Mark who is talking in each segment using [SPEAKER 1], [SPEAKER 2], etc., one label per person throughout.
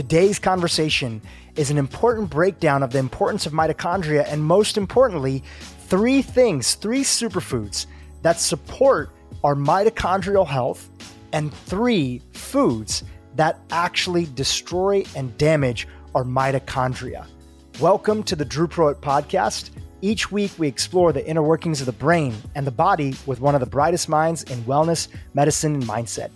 [SPEAKER 1] Today's conversation is an important breakdown of the importance of mitochondria and, most importantly, three things, three superfoods that support our mitochondrial health, and three foods that actually destroy and damage our mitochondria. Welcome to the Dhru Purohit podcast. Each week, we explore the inner workings of the brain and the body with one of the brightest minds in wellness, medicine, and mindset.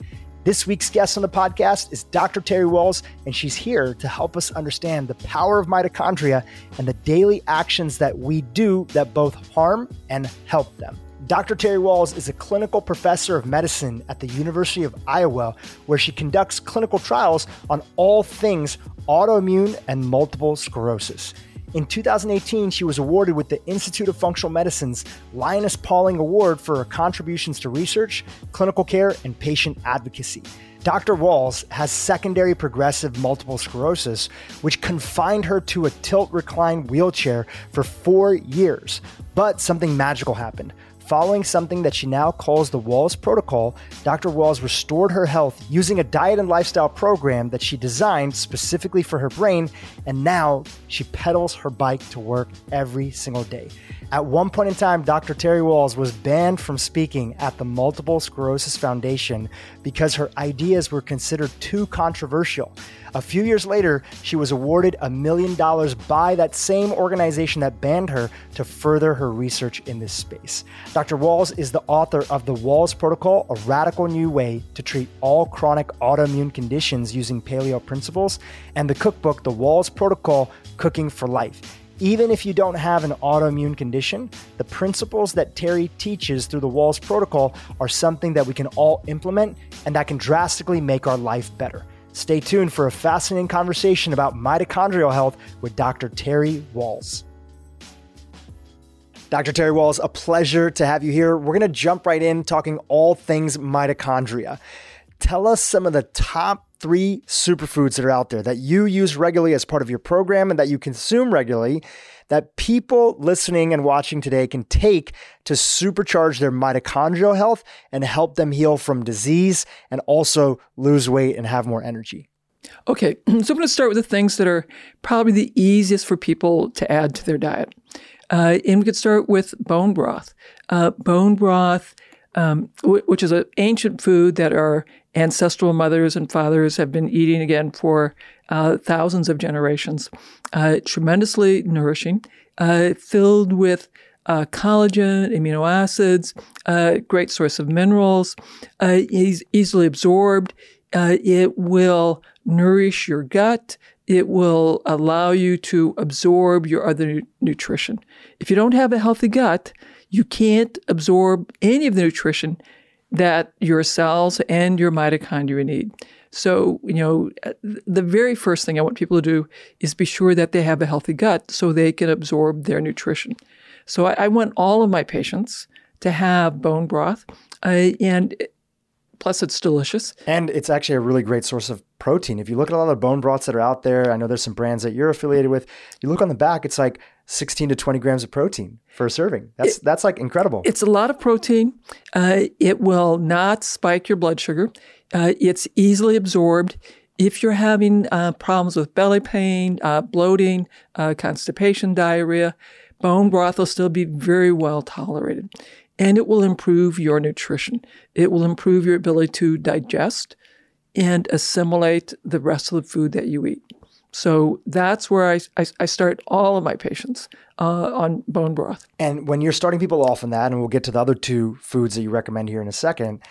[SPEAKER 1] This week's guest on the podcast is Dr. Terry Wahls, and she's here to help us understand the power of mitochondria and the daily actions that we do that both harm and help them. Dr. Terry Wahls is a clinical professor of medicine at the University of Iowa, where she conducts clinical trials on all things autoimmune and multiple sclerosis. In 2018, she was awarded with the Institute of Functional Medicine's Linus Pauling Award for her contributions to research, clinical care, and patient advocacy. Dr. Wahls has secondary progressive multiple sclerosis, which confined her to a tilt recline wheelchair for four years. But something magical happened. Following something that she now calls the Wahls Protocol, Dr. Wahls restored her health using a diet and lifestyle program that she designed specifically for her brain, and now she pedals her bike to work every single day. At one point in time, Dr. Terry Wahls was banned from speaking at the Multiple Sclerosis Foundation because her ideas were considered too controversial. A few years later, she was awarded a million dollars by that same organization that banned her to further her research in this space. Dr. Wahls is the author of the Wahls Protocol, a radical new way to treat all chronic autoimmune conditions using paleo principles, and the cookbook, The Wahls Protocol Cooking for Life. Even if you don't have an autoimmune condition, the principles that Terry teaches through the Wahls Protocol are something that we can all implement and that can drastically make our life better. Stay tuned for a fascinating conversation about mitochondrial health with Dr. Terry Wahls. Dr. Terry Wahls, a pleasure to have you here. We're going to jump right in talking all things mitochondria. Tell us some of the top three superfoods that are out there that you use regularly as part of your program and that you consume regularly that people listening and watching today can take to supercharge their mitochondrial health and help them heal from disease and also lose weight and have more energy?
[SPEAKER 2] Okay, so I'm going to start with the things that are probably the easiest for people to add to their diet. Uh, and we could start with bone broth. Uh, bone broth, um, w- which is an ancient food that our ancestral mothers and fathers have been eating again for uh, thousands of generations. Uh, tremendously nourishing, uh, filled with uh, collagen, amino acids, uh, great source of minerals. Uh, is easily absorbed. it will nourish your gut. It will allow you to absorb your other nu- nutrition. If you don't have a healthy gut, you can't absorb any of the nutrition that your cells and your mitochondria need. So, you know, the very first thing I want people to do is be sure that they have a healthy gut so they can absorb their nutrition. So, I, I want all of my patients to have bone broth, uh, and plus it's delicious.
[SPEAKER 1] And it's actually a really great source of protein. If you look at a lot of the bone broths that are out there, I know there's some brands that you're affiliated with. You look on the back, it's like 16 to 20 grams of protein for a serving. That's it, that's like incredible.
[SPEAKER 2] It's a lot of protein. Uh, it will not spike your blood sugar. Uh, it's easily absorbed. If you're having uh, problems with belly pain, uh, bloating, uh, constipation, diarrhea, bone broth will still be very well tolerated. And it will improve your nutrition. It will improve your ability to digest and assimilate the rest of the food that you eat. So that's where I, I, I start all of my patients uh, on bone broth.
[SPEAKER 1] And when you're starting people off on that, and we'll get to the other two foods that you recommend here in a second,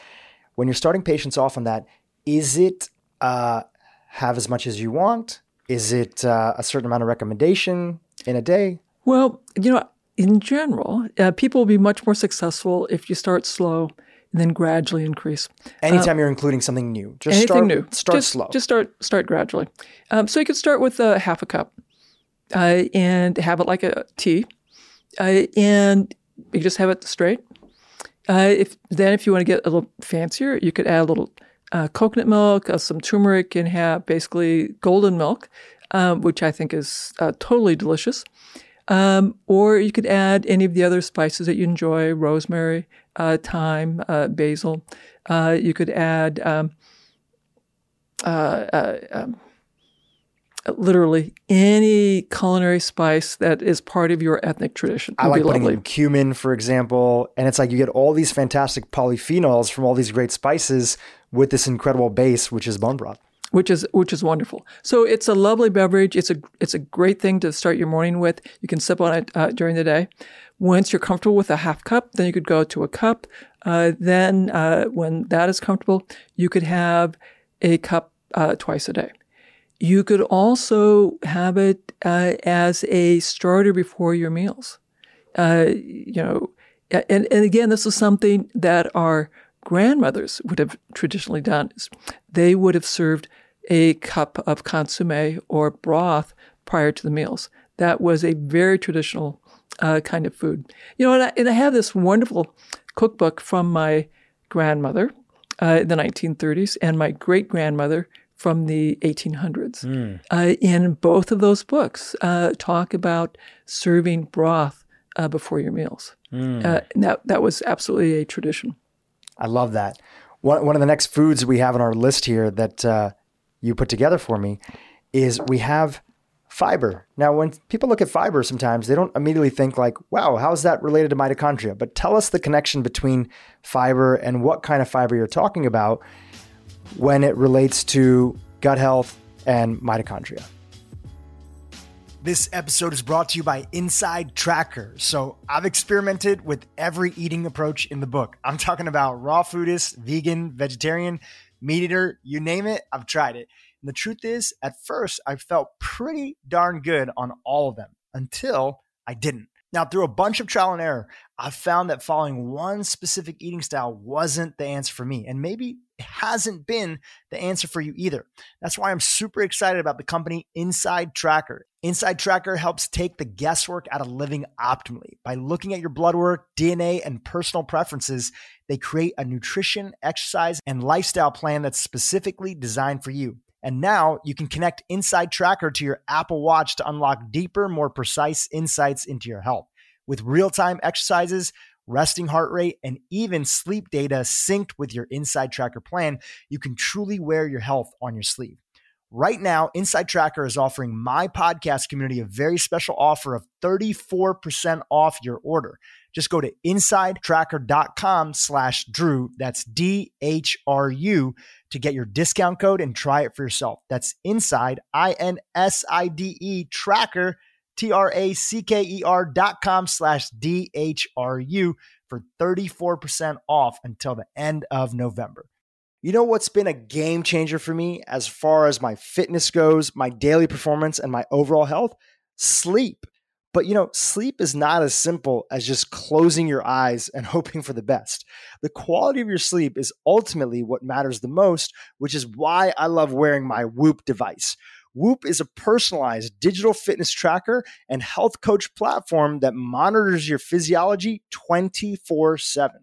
[SPEAKER 1] when you're starting patients off on that, is it uh, have as much as you want? Is it uh, a certain amount of recommendation in a day?
[SPEAKER 2] Well, you know, in general, uh, people will be much more successful if you start slow and then gradually increase.
[SPEAKER 1] Anytime uh, you're including something new,
[SPEAKER 2] just anything
[SPEAKER 1] start,
[SPEAKER 2] new.
[SPEAKER 1] Start
[SPEAKER 2] just,
[SPEAKER 1] slow.
[SPEAKER 2] Just start start gradually. Um, so you could start with a half a cup uh, and have it like a tea, uh, and you just have it straight. Uh, if then, if you want to get a little fancier, you could add a little uh, coconut milk, uh, some turmeric, and have basically golden milk, um, which I think is uh, totally delicious. Um, or you could add any of the other spices that you enjoy: rosemary, uh, thyme, uh, basil. you could add um, um, literally any culinary spice that is part of your ethnic tradition.
[SPEAKER 1] I like putting in cumin, for example, and it's like you get all these fantastic polyphenols from all these great spices with this incredible base, which is bone broth.
[SPEAKER 2] Which is which is wonderful. So it's a lovely beverage. It's a it's a great thing to start your morning with. You can sip on it uh, during the day. Once you're comfortable with a half cup, then you could go to a cup. Uh, then, uh, when that is comfortable, you could have a cup uh, twice a day. You could also have it uh, as a starter before your meals. Uh, you know, and, and again, this is something that our grandmothers would have traditionally done. They would have served a cup of consomme or broth prior to the meals. That was a very traditional uh, kind of food. You know, and I, and I have this wonderful cookbook from my grandmother uh, in the 1930s and my great grandmother from the 1800s. Mm. Uh, in both of those books, uh, talk about serving broth uh, before your meals. Mm. that, that was absolutely a tradition.
[SPEAKER 1] I love that. One, one of the next foods we have on our list here that uh, you put together for me is we have fiber. Now, when people look at fiber, sometimes they don't immediately think like, "Wow, how's that related to mitochondria?" But tell us the connection between fiber and what kind of fiber you're talking about when it relates to gut health and mitochondria. This episode is brought to you by Inside Tracker. So, I've experimented with every eating approach in the book. I'm talking about raw foodist, vegan, vegetarian, meat eater, you name it, I've tried it. And the truth is, at first, I felt pretty darn good on all of them until I didn't. Now, through a bunch of trial and error, I found that following one specific eating style wasn't the answer for me. And maybe it hasn't been the answer for you either. That's why I'm super excited about the company Inside Tracker. Inside Tracker helps take the guesswork out of living optimally. By looking at your blood work, DNA, and personal preferences, they create a nutrition, exercise, and lifestyle plan that's specifically designed for you. And now you can connect Inside Tracker to your Apple Watch to unlock deeper, more precise insights into your health. With real time exercises, resting heart rate, and even sleep data synced with your Inside Tracker plan, you can truly wear your health on your sleeve. Right now, Inside Tracker is offering my podcast community a very special offer of 34% off your order. Just go to insidetracker.com slash Dhru. That's D H R U to get your discount code and try it for yourself. That's inside, I N S I D E tracker, T R A C K E R dot com slash D H R U for 34% off until the end of November. You know what's been a game changer for me as far as my fitness goes, my daily performance, and my overall health? Sleep. But you know, sleep is not as simple as just closing your eyes and hoping for the best. The quality of your sleep is ultimately what matters the most, which is why I love wearing my Whoop device. Whoop is a personalized digital fitness tracker and health coach platform that monitors your physiology 24 7.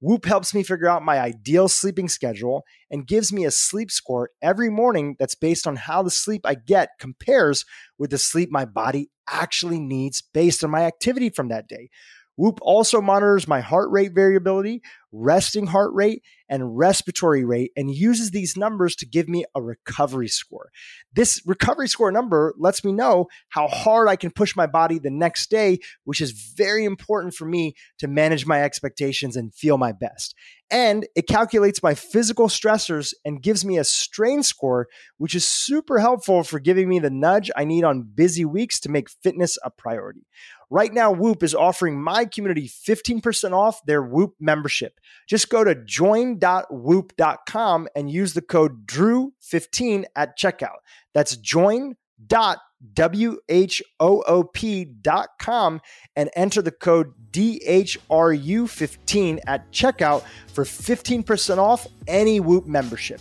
[SPEAKER 1] Whoop helps me figure out my ideal sleeping schedule and gives me a sleep score every morning that's based on how the sleep I get compares with the sleep my body actually needs based on my activity from that day. Whoop also monitors my heart rate variability, resting heart rate, and respiratory rate, and uses these numbers to give me a recovery score. This recovery score number lets me know how hard I can push my body the next day, which is very important for me to manage my expectations and feel my best. And it calculates my physical stressors and gives me a strain score, which is super helpful for giving me the nudge I need on busy weeks to make fitness a priority. Right now, Whoop is offering my community 15% off their Whoop membership. Just go to join.whoop.com and use the code DHRU15 at checkout. That's join.whoop.com and enter the code DHRU15 at checkout for 15% off any Whoop membership.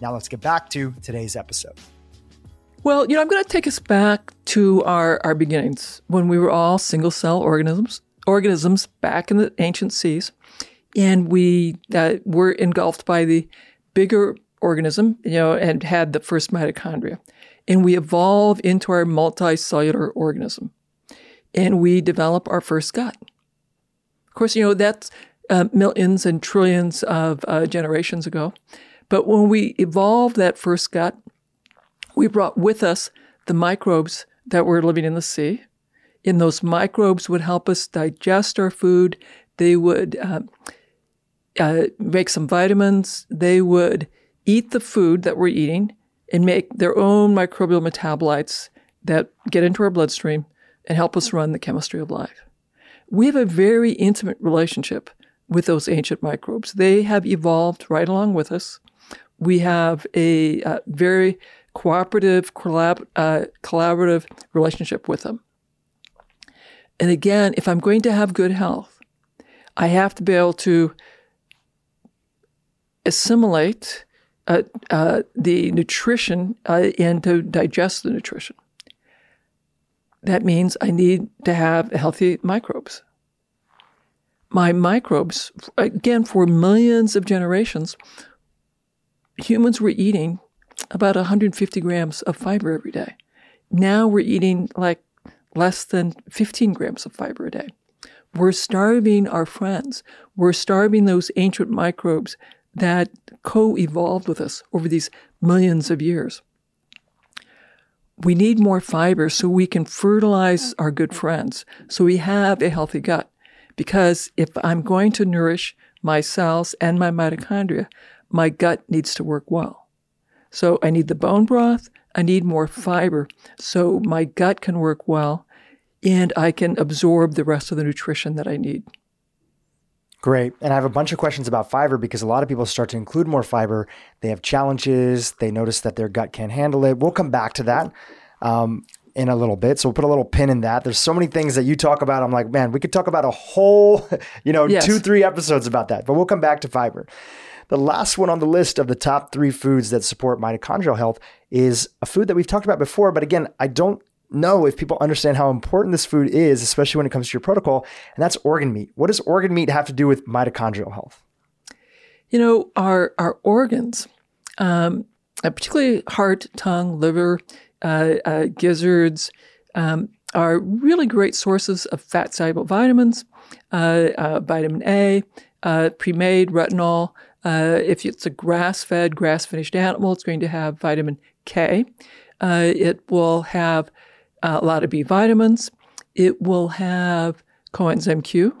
[SPEAKER 1] Now let's get back to today's episode.
[SPEAKER 2] Well, you know, I'm going to take us back to our, our beginnings when we were all single cell organisms, organisms back in the ancient seas, and we uh, were engulfed by the bigger organism, you know, and had the first mitochondria. And we evolve into our multicellular organism, and we develop our first gut. Of course, you know, that's uh, millions and trillions of uh, generations ago. But when we evolved that first gut, we brought with us the microbes that were living in the sea. And those microbes would help us digest our food. They would uh, uh, make some vitamins. They would eat the food that we're eating and make their own microbial metabolites that get into our bloodstream and help us run the chemistry of life. We have a very intimate relationship with those ancient microbes. They have evolved right along with us. We have a, a very cooperative, collab, uh, collaborative relationship with them. And again, if I'm going to have good health, I have to be able to assimilate uh, uh, the nutrition uh, and to digest the nutrition. That means I need to have healthy microbes. My microbes, again, for millions of generations, humans were eating about 150 grams of fiber every day. Now we're eating like less than 15 grams of fiber a day. We're starving our friends. We're starving those ancient microbes that co evolved with us over these millions of years. We need more fiber so we can fertilize our good friends, so we have a healthy gut. Because if I'm going to nourish my cells and my mitochondria, my gut needs to work well. So I need the bone broth, I need more fiber so my gut can work well and I can absorb the rest of the nutrition that I need.
[SPEAKER 1] Great. And I have a bunch of questions about fiber because a lot of people start to include more fiber. They have challenges. They notice that their gut can't handle it. We'll come back to that um, in a little bit. So we'll put a little pin in that. There's so many things that you talk about. I'm like, man, we could talk about a whole, you know, yes. two, three episodes about that. But we'll come back to fiber. The last one on the list of the top three foods that support mitochondrial health is a food that we've talked about before. But again, I don't know if people understand how important this food is, especially when it comes to your protocol, and that's organ meat. What does organ meat have to do with mitochondrial health?
[SPEAKER 2] You know, our our organs, um, uh, particularly heart, tongue, liver, uh, uh, gizzards, um, are really great sources of fat soluble vitamins, uh, uh, vitamin A, uh, pre-made retinol. if it's a grass-fed, grass-finished animal, it's going to have vitamin K. it will have a lot of B vitamins. It will have coenzyme Q,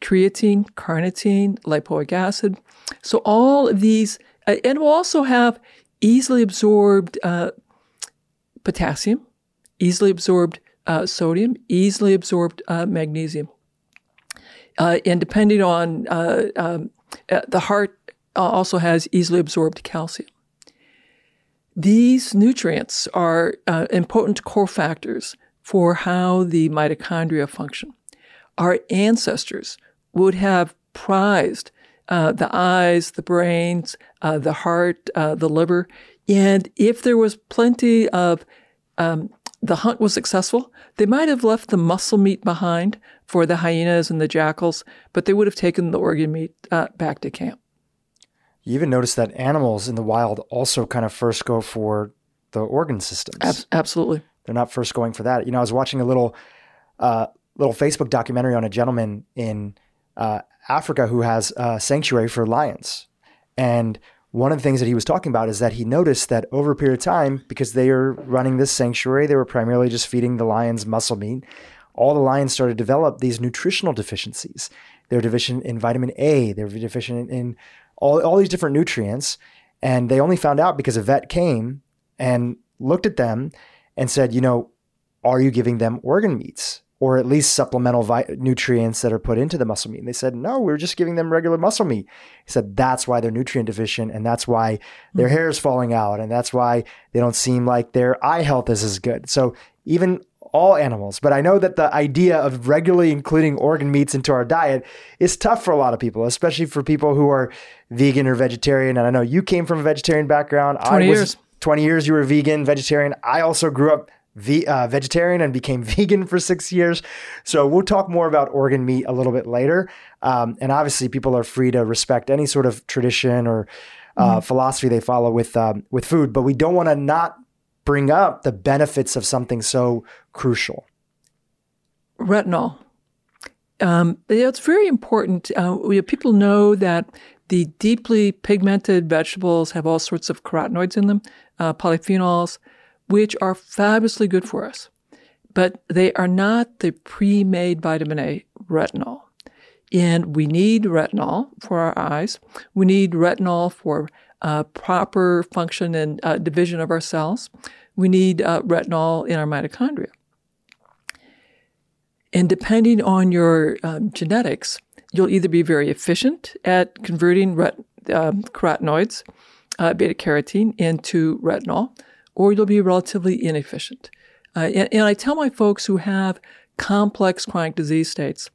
[SPEAKER 2] creatine, carnitine, lipoic acid. So all of these, uh, and will also have easily absorbed uh, potassium, easily absorbed uh, sodium, easily absorbed uh, magnesium. Uh, and depending on uh, um, the heart, also has easily absorbed calcium. These nutrients are uh, important cofactors for how the mitochondria function. Our ancestors would have prized uh, the eyes, the brains, uh, the heart, uh, the liver, and if there was plenty of um, the hunt was successful, they might have left the muscle meat behind for the hyenas and the jackals, but they would have taken the organ meat uh, back to camp.
[SPEAKER 1] You even notice that animals in the wild also kind of first go for the organ systems.
[SPEAKER 2] Ab- absolutely.
[SPEAKER 1] They're not first going for that. You know, I was watching a little uh, little Facebook documentary on a gentleman in uh, Africa who has a sanctuary for lions. And one of the things that he was talking about is that he noticed that over a period of time, because they are running this sanctuary, they were primarily just feeding the lions muscle meat. All the lions started to develop these nutritional deficiencies. They're deficient in vitamin A. They're deficient in all, all these different nutrients. And they only found out because a vet came and looked at them and said, you know, are you giving them organ meats or at least supplemental vi- nutrients that are put into the muscle meat? And they said, no, we're just giving them regular muscle meat. He said, that's why they're nutrient deficient and that's why their mm-hmm. hair is falling out and that's why they don't seem like their eye health is as good. So even all animals, but I know that the idea of regularly including organ meats into our diet is tough for a lot of people, especially for people who are vegan or vegetarian. And I know you came from a vegetarian background.
[SPEAKER 2] 20 years.
[SPEAKER 1] 20 years you were vegan, vegetarian. I also grew up ve- uh, vegetarian and became vegan for six years. So we'll talk more about organ meat a little bit later. Um, and obviously, people are free to respect any sort of tradition or uh, mm-hmm. philosophy they follow with um, with food, but we don't want to not bring up the benefits of something so crucial?
[SPEAKER 2] Retinol. Um, it's very important. Uh, we, people know that the deeply pigmented vegetables have all sorts of carotenoids in them, uh, polyphenols. which are fabulously good for us, but they are not the pre made vitamin A retinol. And we need retinol for our eyes. We need retinol for uh, proper function and uh, division of our cells. We need uh, retinol in our mitochondria. And depending on your um, genetics, you'll either be very efficient at converting ret- um, carotenoids, uh, beta carotene, into retinol, or you'll be relatively inefficient. Uh, and, and I tell my folks who have complex chronic disease states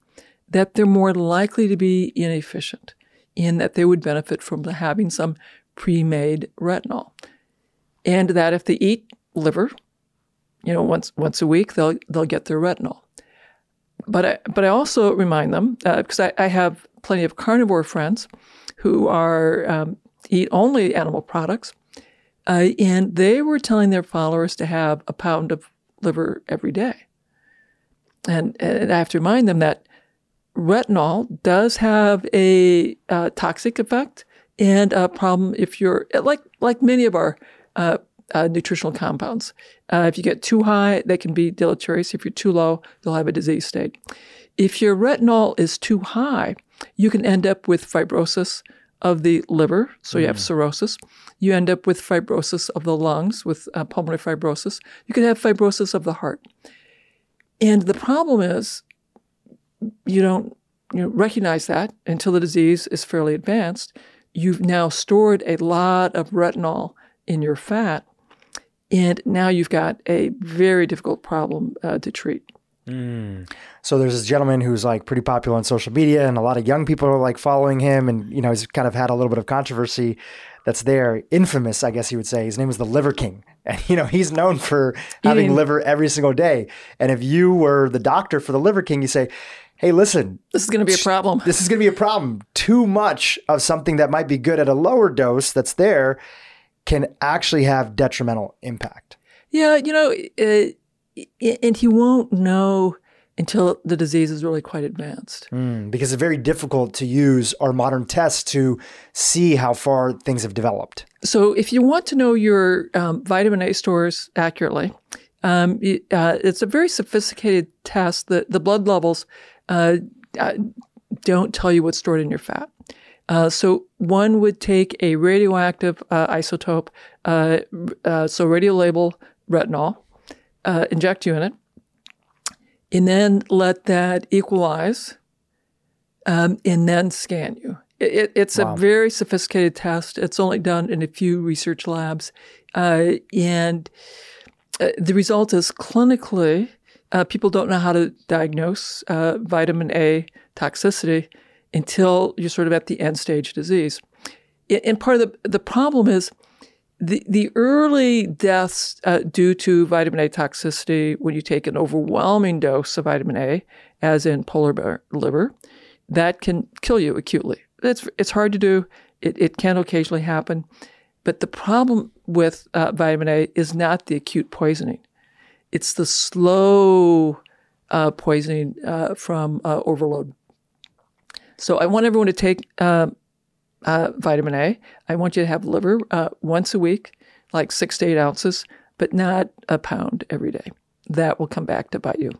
[SPEAKER 2] that they're more likely to be inefficient in that they would benefit from having some pre-made retinol. And that if they eat liver, you know, once once a week, they'll they'll get their retinol. But I but I also remind them because uh, I, I, have plenty of carnivore friends who are um, eat only animal products, uh, and they were telling their followers to have a pound of liver every day. And, and I have to remind them that retinol does have a uh, toxic effect and a problem if you're like like many of our uh, uh, nutritional compounds. Uh, if you get too high, they can be deleterious. If you're too low, they'll have a disease state. If your retinol is too high, you can end up with fibrosis of the liver, so you have mm. cirrhosis. You end up with fibrosis of the lungs, with uh, pulmonary fibrosis. You can have fibrosis of the heart. And the problem is, you don't you know, recognize that until the disease is fairly advanced you've now stored a lot of retinol in your fat, and now you've got a very difficult problem uh, to treat.
[SPEAKER 1] Mm. So there's this gentleman who's like pretty popular on social media, and a lot of young people are like following him, and you know he's kind of had a little bit of controversy that's there, infamous, I guess you would say. His name is the Liver King, and you know he's known for having Eating. liver every single day. And if you were the doctor for the Liver King, you say, hey, listen,
[SPEAKER 2] this is going to be a problem.
[SPEAKER 1] This is going to be a problem. Too much of something that might be good at a lower dose that's there can actually have detrimental impact.
[SPEAKER 2] Yeah, you know, uh, and he won't know until the disease is really quite advanced.
[SPEAKER 1] Mm, because it's very difficult to use our modern tests to see how far things have developed.
[SPEAKER 2] So, if you want to know your um, vitamin A stores accurately, um, uh, it's a very sophisticated test. The, the blood levels uh, uh, don't tell you what's stored in your fat. Uh, so one would take a radioactive uh, isotope, uh, uh, so radiolabel retinol, inject you in it, and then let that equalize, um, and then scan you. It, it's wow. a very sophisticated test. It's only done in a few research labs, and the result is clinically uh, people don't know how to diagnose uh, vitamin A toxicity until you're sort of at the end stage disease. And part of the, the problem is the, the early deaths uh, due to vitamin A toxicity when you take an overwhelming dose of vitamin A, as in polar bear liver, that can kill you acutely. It's, it's hard to do. It, it can occasionally happen. But the problem with uh, vitamin A is not the acute poisoning. It's the slow uh, poisoning uh, from uh, overload. So I want everyone to take uh, uh, vitamin A. I want you to have liver uh, once a week, like six to eight ounces, but not a pound every day. That will come back to bite you.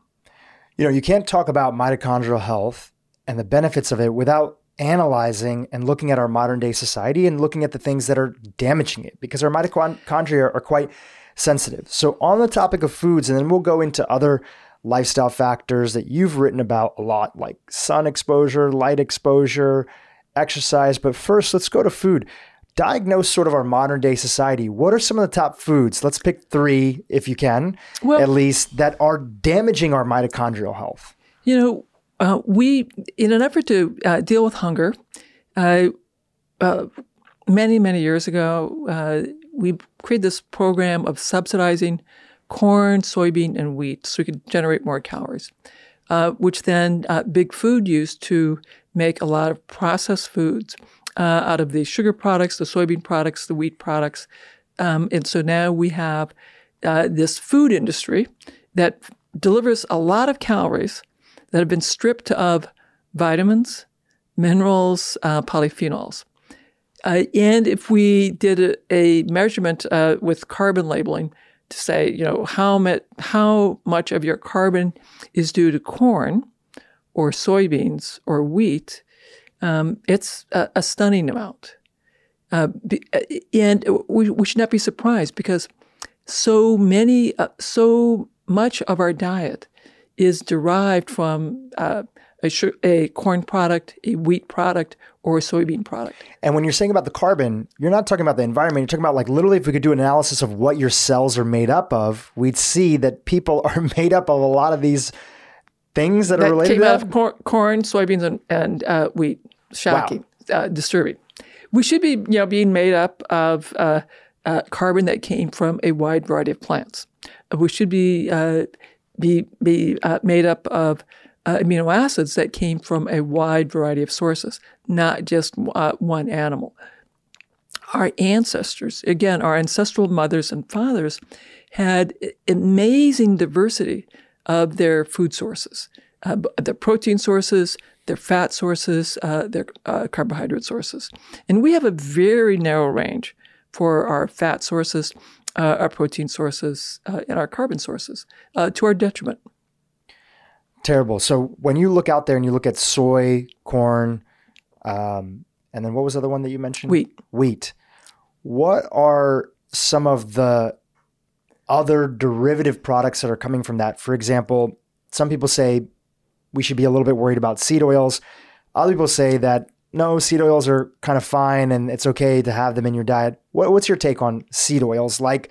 [SPEAKER 1] You know, you can't talk about mitochondrial health and the benefits of it without analyzing and looking at our modern day society and looking at the things that are damaging it because our mitochondria are quite sensitive. So, on the topic of foods, and then we'll go into other lifestyle factors that you've written about a lot, like sun exposure, light exposure, exercise. But first, let's go to food. Diagnose sort of our modern day society. What are some of the top foods? Let's pick three, if you can, well, at least, that are damaging our mitochondrial health.
[SPEAKER 2] You know, uh, we, in an effort to uh, deal with hunger, uh, uh many, many years ago, uh, we created this program of subsidizing corn, soybean, and wheat so we could generate more calories, uh, which then uh, Big Food used to make a lot of processed foods uh, out of the sugar products, the soybean products, the wheat products. Um, and so now we have uh, this food industry that delivers a lot of calories that have been stripped of vitamins, minerals, uh, polyphenols. Uh, and if we did a, a measurement uh, with carbon labeling, to say, you know, how much how much of your carbon is due to corn, or soybeans or wheat, um, it's a, a, stunning amount. Uh, and we, we should not be surprised because so many, uh, so much of our diet is derived from uh, a, a, corn product, a wheat product, or a soybean product.
[SPEAKER 1] And when you're saying about the carbon, you're not talking about the environment. You're talking about like literally, if we could do an analysis of what your cells are made up of, we'd see that people are made up of a lot of these things that, that are related
[SPEAKER 2] came
[SPEAKER 1] to
[SPEAKER 2] out of corn, soybeans, and, and uh, wheat. Shocking, wow. uh, disturbing. We should be, you know, being made up of uh, uh carbon that came from a wide variety of plants. We should be uh, be be uh, made up of amino acids that came from a wide variety of sources, not just one animal. Our ancestors, again, our ancestral mothers and fathers, had amazing diversity of their food sources, uh, their protein sources, their fat sources, uh, their uh, carbohydrate sources. And we have a very narrow range for our fat sources, uh, our protein sources, uh, and our carbon sources uh, to our detriment.
[SPEAKER 1] Terrible. So when you look out there and you look at soy, corn, um, and then what was the other one that you mentioned?
[SPEAKER 2] Wheat.
[SPEAKER 1] Wheat. What are some of the other derivative products that are coming from that. For example, some people say we should be a little bit worried about seed oils. Other people say that no, seed oils are kind of fine and it's okay to have them in your diet. What, what's your take on seed oils like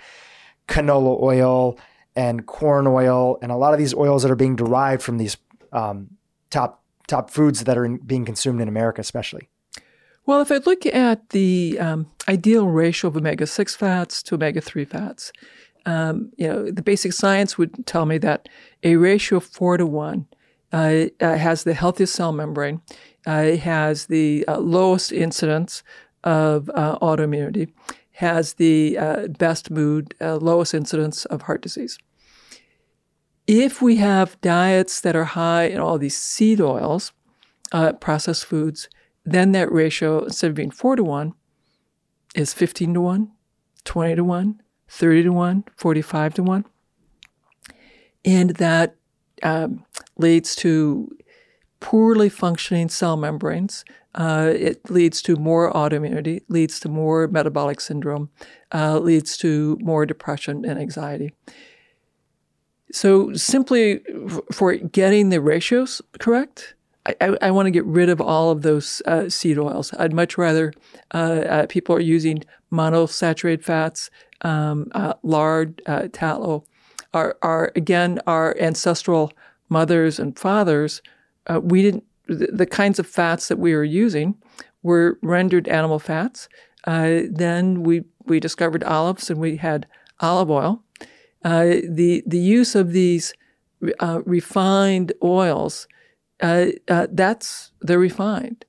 [SPEAKER 1] canola oil and corn oil and a lot of these oils that are being derived from these um, top top foods that are in, being consumed in America, especially?
[SPEAKER 2] Well, if I look at the um, ideal ratio of omega 6 fats to omega 3 fats, um, you know, the basic science would tell me that a ratio of four to one uh, uh, has the healthiest cell membrane, uh, has the uh, lowest incidence of uh, autoimmunity, has the uh, best mood, lowest incidence of heart disease. If we have diets that are high in all these seed oils, processed foods, then that ratio, instead of being four to one, is 15 to one, 20 to one, 30 to 1, 45 to 1. And that um, leads to poorly functioning cell membranes. Uh, it leads to more autoimmunity, leads to more metabolic syndrome, uh, leads to more depression and anxiety. So, simply for getting the ratios correct, I, I, want to get rid of all of those uh, seed oils. I'd much rather uh, uh, people are using monosaturated fats, um, uh, lard, tallow, are, are again our ancestral mothers and fathers. We didn't the, kinds of fats that we were using were rendered animal fats. then we we discovered olives and we had olive oil. the the use of these refined oils uh, uh, that's they're refined.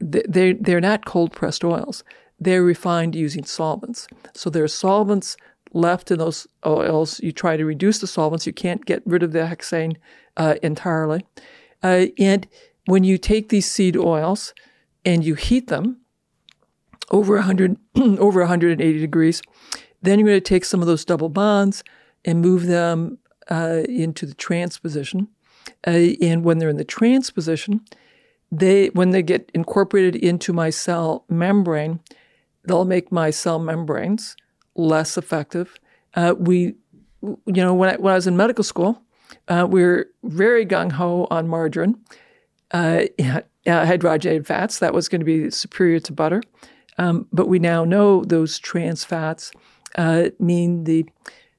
[SPEAKER 2] They they're not cold pressed oils. They're refined using solvents. So there are solvents left in those oils. You try to reduce the solvents. You can't get rid of the hexane uh, entirely. Uh, and when you take these seed oils and you heat them over 100 over 180 degrees, then you're going to take some of those double bonds and move them uh, into the trans position uh, and when they're in the trans position, they when they get incorporated into my cell membrane, they'll make my cell membranes less effective. Uh, we, you know, when I, when I was in medical school, uh, we're very gung ho on margarine, uh, hydrogenated fats. That was going to be superior to butter. Um, but we now know those trans fats uh, mean the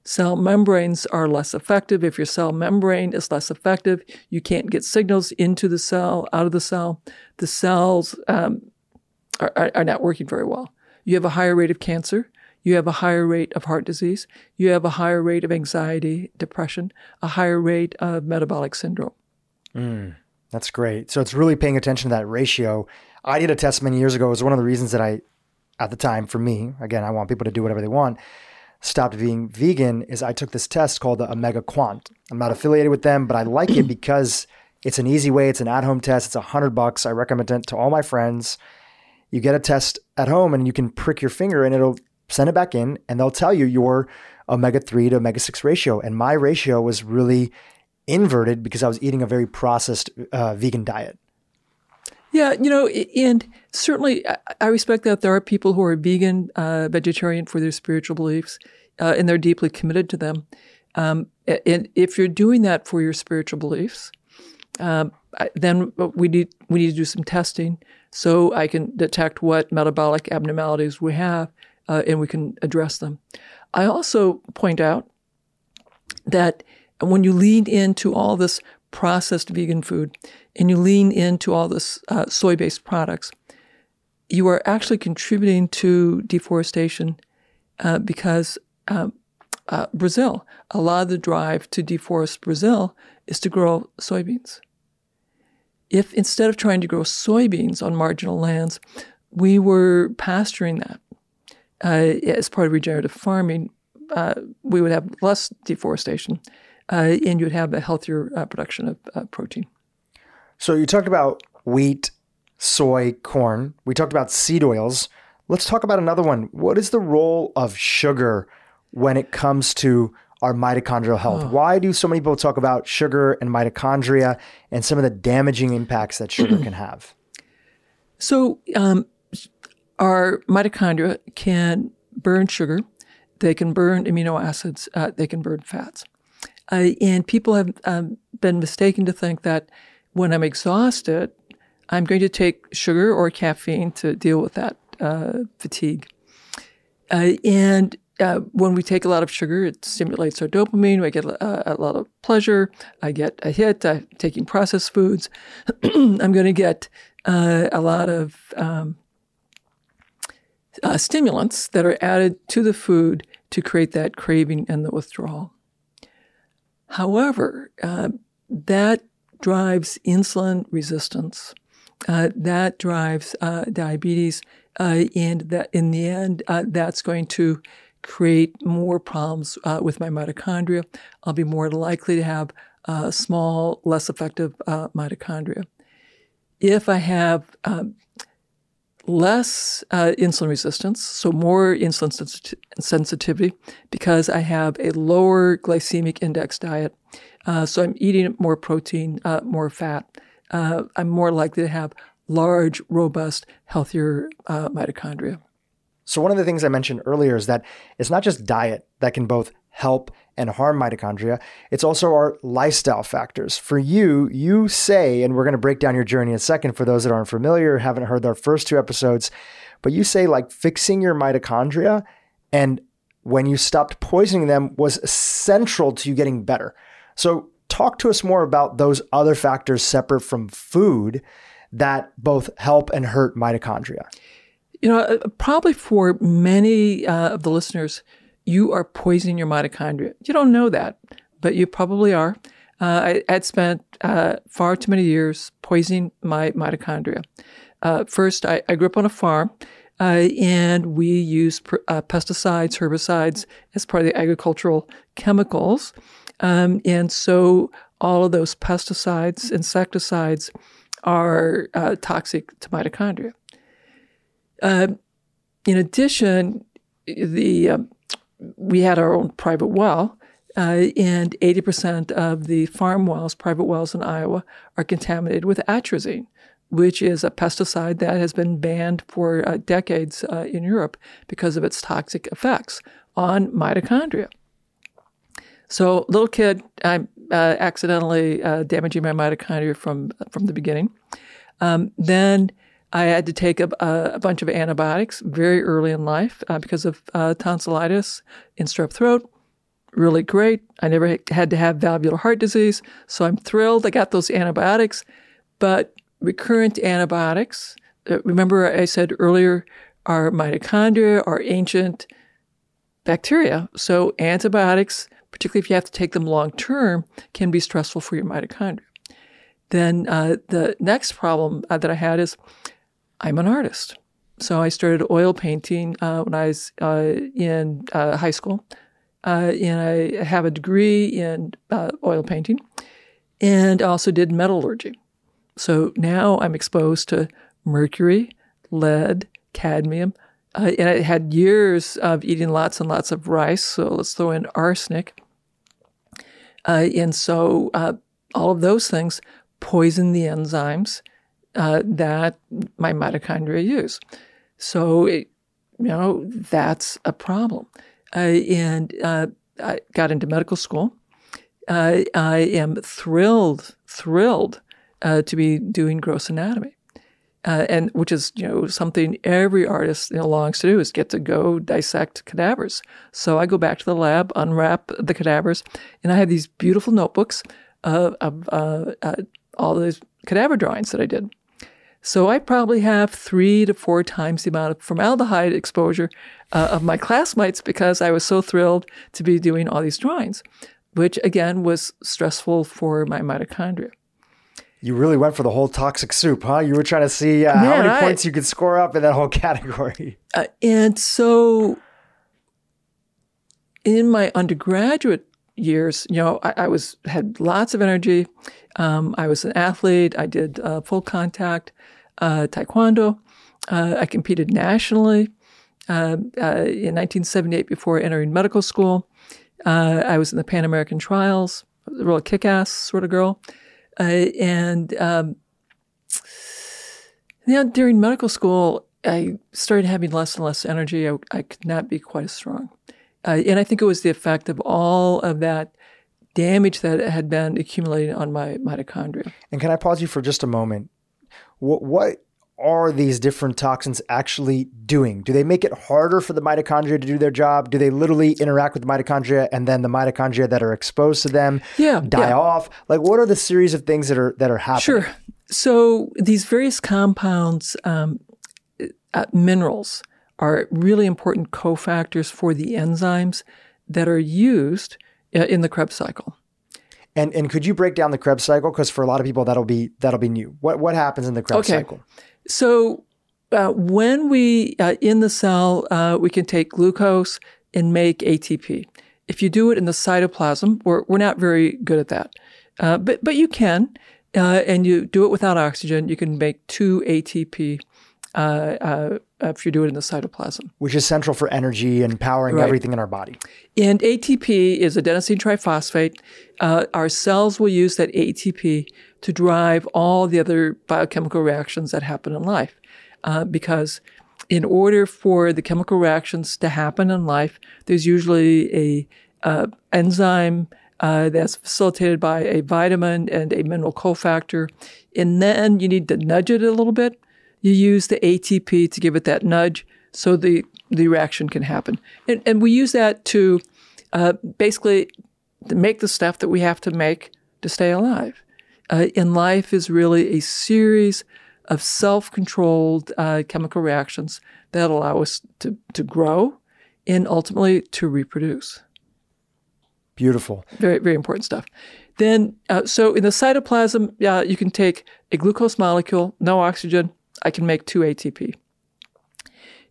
[SPEAKER 2] Cell membranes are less effective. If your cell membrane is less effective, you can't get signals into the cell, out of the cell. The cells um, are, are not working very well. You have a higher rate of cancer. You have a higher rate of heart disease. You have a higher rate of anxiety, depression, a higher rate of metabolic syndrome.
[SPEAKER 1] Mm, that's great. So it's really paying attention to that ratio. I did a test many years ago. It was one of the reasons that I, at the time, for me, again, I want people to do whatever they want stopped being vegan is I took this test called the Omega Quant. I'm not affiliated with them, but I like it because it's an easy way. It's an at-home test. It's a hundred bucks. I recommend it to all my friends. You get a test at home and you can prick your finger and it'll send it back in and they'll tell you your omega 3 to omega 6 ratio. And my ratio was really inverted because I was eating a very processed uh, vegan diet.
[SPEAKER 2] Yeah, you know, and certainly I respect that there are people who are vegan, uh, vegetarian for their spiritual beliefs, uh, and they're deeply committed to them. Um, and if you're doing that for your spiritual beliefs, um, then we need we need to do some testing so I can detect what metabolic abnormalities we have, uh, and we can address them. I also point out that when you lean into all this processed vegan food and you lean into all this uh, soy-based products, you are actually contributing to deforestation uh, because um, uh, Brazil, a lot of the drive to deforest Brazil is to grow soybeans. If instead of trying to grow soybeans on marginal lands, we were pasturing that uh, as part of regenerative farming, uh, we would have less deforestation uh, and you'd have a healthier uh, production of uh, protein.
[SPEAKER 1] So you talked about wheat, soy, corn. We talked about seed oils. Let's talk about another one. What is the role of sugar when it comes to our mitochondrial health? Oh. Why do so many people talk about sugar and mitochondria and some of the damaging impacts that sugar can have?
[SPEAKER 2] So, um, our mitochondria can burn sugar, they can burn amino acids, uh, they can burn fats. Uh, and people have um, been mistaken to think that when I'm exhausted, I'm going to take sugar or caffeine to deal with that uh, fatigue. Uh, and uh, when we take a lot of sugar, it stimulates our dopamine. We get a, a lot of pleasure. I get a hit. I'm taking processed foods. I'm going to get uh, a lot of um, uh, stimulants that are added to the food to create that craving and the withdrawal. However, uh, that drives insulin resistance. Uh, that drives uh, diabetes, uh, and that in the end, uh, that's going to create more problems with my mitochondria. I'll be more likely to have small, less effective mitochondria. If I have um, less uh, insulin resistance, so more insulin sens- sensitivity, because I have a lower glycemic index diet. Uh, so I'm eating more protein, uh, more fat. Uh, I'm more likely to have large, robust, healthier uh, mitochondria.
[SPEAKER 1] So one of the things I mentioned earlier is that it's not just diet that can both help and harm mitochondria. It's also our lifestyle factors. For you, you say, and we're going to break down your journey in a second for those that aren't familiar, haven't heard our first two episodes, but you say like fixing your mitochondria and when you stopped poisoning them was central to you getting better. So talk to us more about those other factors separate from food that both help and hurt mitochondria.
[SPEAKER 2] You know, uh, probably for many uh, of the listeners, you are poisoning your mitochondria. You don't know that, but you probably are. Uh, I had spent uh, far too many years poisoning my mitochondria. Uh, first, I, I, grew up on a farm, uh, and we used pesticides, herbicides as part of the agricultural chemicals. Um, and so all of those pesticides, insecticides are toxic to mitochondria. In addition, the um, we had our own private well, uh, and 80% of the farm wells, private wells in Iowa, are contaminated with atrazine, which is a pesticide that has been banned for uh, decades uh, in Europe because of its toxic effects on mitochondria. So, little kid, I'm uh, accidentally uh, damaging my mitochondria from from the beginning. Um, then I had to take a, a, bunch of antibiotics very early in life uh, because of uh, tonsillitis and strep throat. Really great. I never had to have valvular heart disease, so I'm thrilled I got those antibiotics. But recurrent antibiotics, uh, remember I said earlier, our mitochondria are ancient bacteria. So antibiotics, particularly if you have to take them long term, can be stressful for your mitochondria. Then uh, the next problem uh, that I had is I'm an artist. So I started oil painting uh, when I was uh, in uh, high school, uh, and I have a degree in uh, oil painting, and also did metallurgy. So now I'm exposed to mercury, lead, cadmium, Uh, and I had years of eating lots and lots of rice. So let's throw in arsenic. And so all of those things poison the enzymes uh, that my mitochondria use. So, it, you know, that's a problem. Uh, and uh, I got into medical school. I am thrilled, thrilled to be doing gross anatomy uh, and which is you know something every artist you know, longs to do is get to go dissect cadavers. So I go back to the lab, unwrap the cadavers, and I have these beautiful notebooks of, of uh, uh, all these cadaver drawings that I did. So I probably have three to four times the amount of formaldehyde exposure uh, of my classmates because I was so thrilled to be doing all these drawings, which again was stressful for my mitochondria.
[SPEAKER 1] You really went for the whole toxic soup, huh? You were trying to see uh, how many I, points you could score up in that whole category.
[SPEAKER 2] Uh, and so, in my undergraduate years, you know, I, I was had lots of energy. Um, I was an athlete. I did uh, full contact uh, taekwondo. Uh, I competed nationally uh, in 1978 before entering medical school. I was in the Pan American Trials. A real kick-ass sort of girl. Uh, and um, during medical school, I started having less and less energy. I, I could not be quite as strong. Uh, and I think it was the effect of all of that damage that had been accumulating on my mitochondria.
[SPEAKER 1] And can I pause you for just a moment? What, what are these different toxins actually doing? Do they make it harder for the mitochondria to do their job? Do they literally interact with the mitochondria and then the mitochondria that are exposed to them
[SPEAKER 2] yeah,
[SPEAKER 1] die
[SPEAKER 2] yeah.
[SPEAKER 1] off? Like what are the series of things that are that are happening?
[SPEAKER 2] Sure. So these various compounds, um, uh, minerals, are really important cofactors for the enzymes that are used uh, in the Krebs cycle.
[SPEAKER 1] And and could you break down the Krebs cycle? Because for a lot of people that'll be that'll be new. What what happens in the Krebs
[SPEAKER 2] okay.
[SPEAKER 1] cycle?
[SPEAKER 2] So uh, when we uh, in the cell, uh, we can take glucose and make ATP. If you do it in the cytoplasm, we're we're not very good at that, uh, but but you can, uh, and you do it without oxygen. You can make two ATP. Uh, if you do it in the cytoplasm,
[SPEAKER 1] which is central for energy and powering right. everything in our body.
[SPEAKER 2] And ATP is adenosine triphosphate. our cells will use that ATP to drive all the other biochemical reactions that happen in life. Uh, because in order for the chemical reactions to happen in life, there's usually a uh, enzyme uh, that's facilitated by a vitamin and a mineral cofactor, and then you need to nudge it a little bit. You use the ATP to give it that nudge so the the reaction can happen, and, and we use that to uh, basically make the stuff that we have to make to stay alive uh, in life is really a series of self-controlled uh, chemical reactions that allow us to, to grow and ultimately to reproduce.
[SPEAKER 1] Beautiful.
[SPEAKER 2] Very, very important stuff. Then, uh, so in the cytoplasm, yeah, you can take a glucose molecule, no oxygen. I can make two ATP.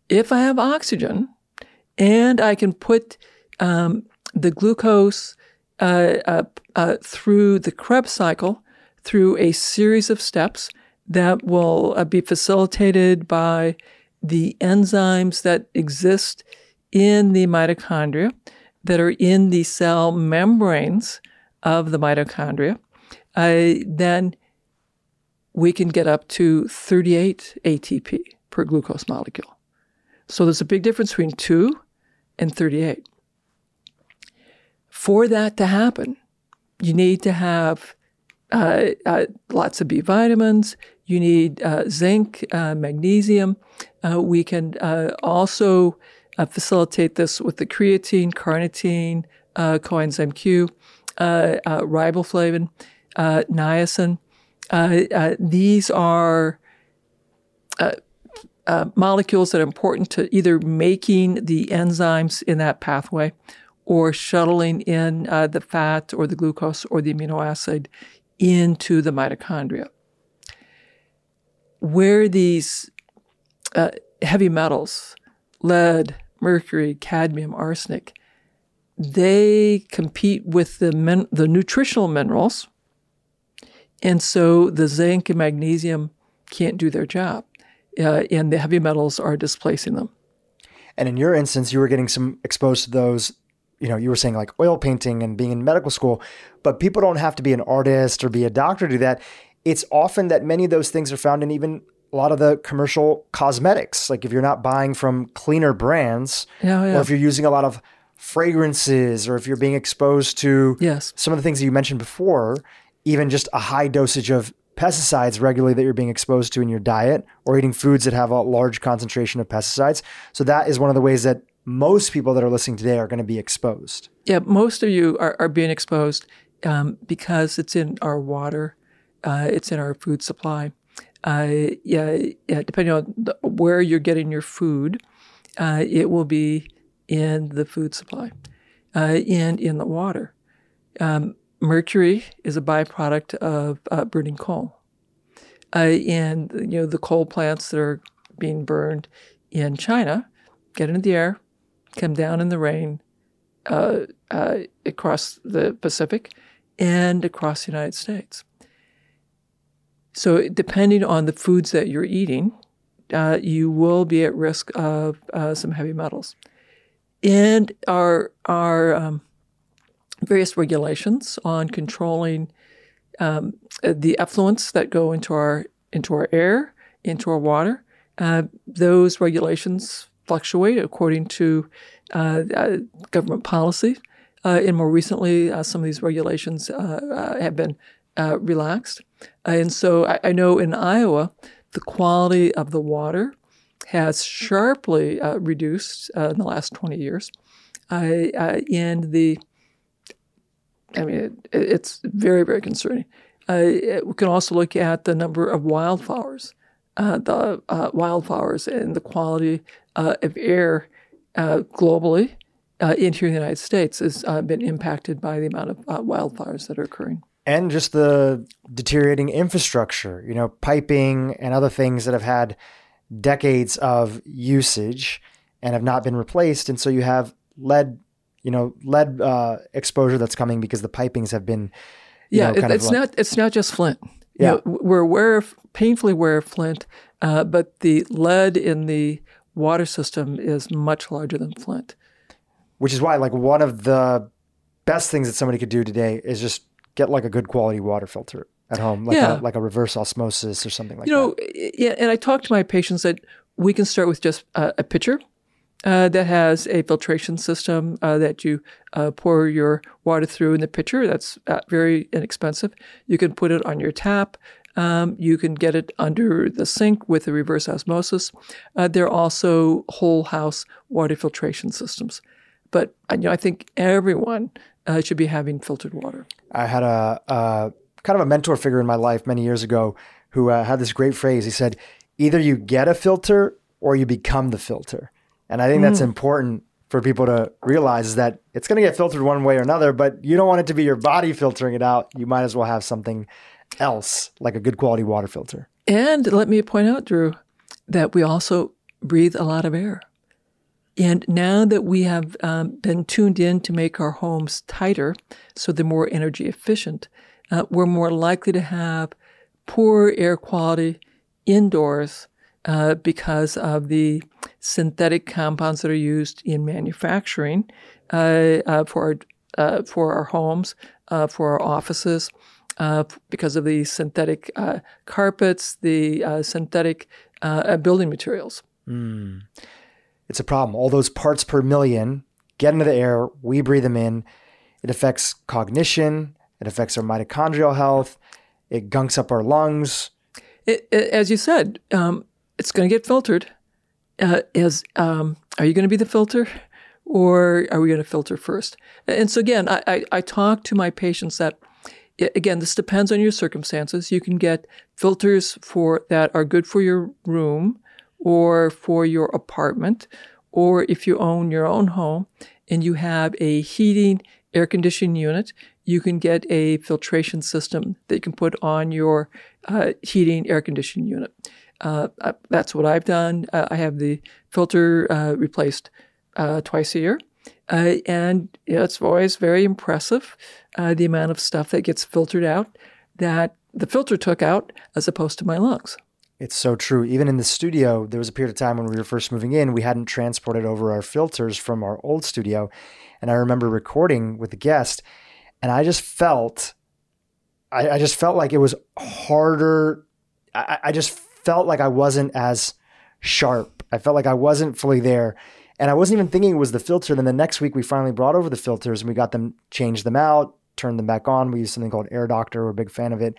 [SPEAKER 2] If I have oxygen, and I can put um, the glucose uh, uh, uh through the Krebs cycle, through a series of steps that will uh, be facilitated by the enzymes that exist in the mitochondria that are in the cell membranes of the mitochondria, uh, then we can get up to 38 ATP per glucose molecule. So there's a big difference between 2 and 38. For that to happen, you need to have uh, uh, lots of B vitamins. You need uh, zinc, uh, magnesium. Uh, we can uh, also facilitate this with the creatine, carnitine, coenzyme Q, riboflavin, niacin. Uh, uh, these are uh, molecules that are important to either making the enzymes in that pathway or shuttling in the fat or the glucose or the amino acid into the mitochondria. Where these uh, heavy metals, lead, mercury, cadmium, arsenic, they compete with the, the nutritional minerals. And so the zinc and magnesium can't do their job, uh, and the heavy metals are displacing them.
[SPEAKER 1] And in your instance, you were getting some exposed to those. You know, you were saying like oil painting and being in medical school, but people don't have to be an artist or be a doctor to do that. It's often that many of those things are found in even a lot of the commercial cosmetics. Like if you're not buying from cleaner brands,
[SPEAKER 2] Yeah, yeah.
[SPEAKER 1] or if you're using a lot of fragrances, or if you're being exposed to
[SPEAKER 2] Yes.
[SPEAKER 1] some of the things that you mentioned before, even just a high dosage of pesticides regularly that you're being exposed to in your diet, or eating foods that have a large concentration of pesticides. So that is one of the ways that most people that are listening today are going to be exposed.
[SPEAKER 2] Yeah, most of you are, are being exposed um, because it's in our water, uh, it's in our food supply. Uh, yeah, yeah, depending on the, where you're getting your food, uh, it will be in the food supply uh, and in the water. Um, mercury is a byproduct of uh, burning coal. Uh, and you know the coal plants that are being burned in China get into the air, come down in the rain, uh, uh, across the Pacific and across the United States. So, depending on the foods that you're eating, uh, you will be at risk of uh, some heavy metals. And our our um, various regulations on controlling um, the effluents that go into our into our air, into our water, uh, those regulations fluctuate according to uh, uh, government policy. Uh, and more recently, uh, some of these regulations uh, uh, have been uh, relaxed. and so I, I know in Iowa, the quality of the water has sharply uh, reduced uh, in the last 20 years. Uh, uh, and the, I mean, it, it's very, very concerning. Uh, we can also look at the number of wildflowers, uh, the uh, wildflowers and the quality uh, of air uh, globally uh, in here in the United States has been impacted by the amount of wildfires that are occurring.
[SPEAKER 1] and just the deteriorating infrastructure, you know, piping and other things that have had decades of usage and have not been replaced. And so you have lead, you know, lead uh, exposure that's coming because the pipings have been, you
[SPEAKER 2] Yeah,
[SPEAKER 1] know,
[SPEAKER 2] it- it's
[SPEAKER 1] like-
[SPEAKER 2] not it's not just Flint. You
[SPEAKER 1] Yeah.
[SPEAKER 2] know, we're aware of painfully aware of Flint, uh, but the lead in the water system is much larger than Flint.
[SPEAKER 1] which is why like one of the best things that somebody could do today is just get like a good quality water filter at home, like
[SPEAKER 2] Yeah.
[SPEAKER 1] a, like a reverse osmosis or something like that.
[SPEAKER 2] You know, yeah, and I talk to my patients that we can start with just a, a pitcher uh, that has a filtration system uh, that you uh, pour your water through in the pitcher. That's uh, very inexpensive. You can put it on your tap. Um, you can get it under the sink with a reverse osmosis. Uh, there are also whole house water filtration systems. But you know, I think everyone should be having filtered water.
[SPEAKER 1] I had a, a kind of a mentor figure in my life many years ago who had this great phrase. He said, "Either you get a filter or you become the filter." And I think that's important for people to realize is that it's going to get filtered one way or another, but you don't want it to be your body filtering it out. You might as well have something else, like a good quality water filter.
[SPEAKER 2] And let me point out, Dhru, that we also breathe a lot of air. And now that we have um, been tuned in to make our homes tighter, so they're more energy efficient, uh, we're more likely to have poor air quality indoors uh, because of the synthetic compounds that are used in manufacturing uh, uh, for our uh, for our homes, uh, for our offices, uh, because of the synthetic uh, carpets, the uh, synthetic building materials.
[SPEAKER 1] It's a problem. All those parts per million get into the air. We breathe them in. It affects cognition. It affects our mitochondrial health. It gunks up our lungs.
[SPEAKER 2] It, it- as you said, um, it's going to get filtered. Uh, as um, are you going to be the filter, or are we going to filter first? And so again, I, I, I talk to my patients that again this depends on your circumstances. You can get filters for that are good for your room or for your apartment, or if you own your own home and you have a heating air conditioning unit, you can get a filtration system that you can put on your uh, heating air conditioning unit. Uh, that's what I've done. Uh, I have the filter uh, replaced uh, twice a year. Uh, and it's always very impressive the amount of stuff that gets filtered out that the filter took out as opposed to my lungs.
[SPEAKER 1] It's so true. Even in the studio, there was a period of time when we were first moving in, we hadn't transported over our filters from our old studio. And I remember recording with the guest, and I just felt, I, I just felt like it was harder. I, I just felt like I wasn't as sharp. I felt like I wasn't fully there. And I wasn't even thinking it was the filter. Then the next week, we finally brought over the filters and we got them, changed them out, turned them back on. We used something called Air Doctor. We're a big fan of it.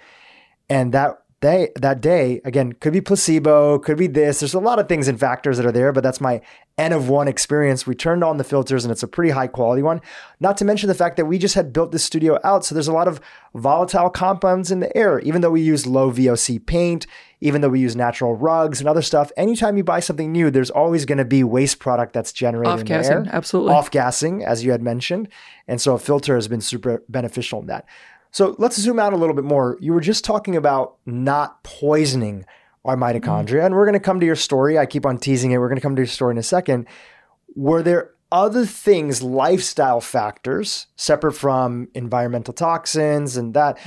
[SPEAKER 1] And that day that day again could be placebo could be this. There's a lot of things and factors that are there but that's my n of one experience. We turned on the filters and it's a pretty high quality one. Not to mention the fact that we just had built this studio out so there's a lot of volatile compounds in the air. Even though we use low voc paint even though we use natural rugs and other stuff anytime you buy something new there's always going to be waste product that's generated
[SPEAKER 2] Off
[SPEAKER 1] in
[SPEAKER 2] gassing, absolutely.
[SPEAKER 1] off gassing as you had mentioned. And so a filter has been super beneficial in that so let's zoom out a little bit more. You were just talking about not poisoning our mitochondria, and we're going to come to your story. I keep on teasing it. We're going to come to your story in a second. Were there other things, lifestyle factors, separate from environmental toxins and that?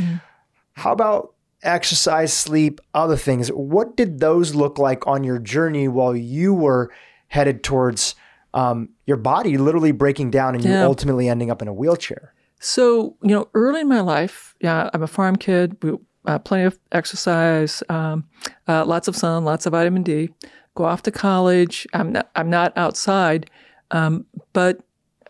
[SPEAKER 1] How about exercise, sleep, other things? What did those look like on your journey while you were headed towards um, your body literally breaking down and you ultimately ending up in a wheelchair?
[SPEAKER 2] So, you know, early in my life, yeah, I'm a farm kid, we, uh, plenty of exercise, um, uh, lots of sun, lots of vitamin D. Go off to college. I'm not, I'm not outside, um, but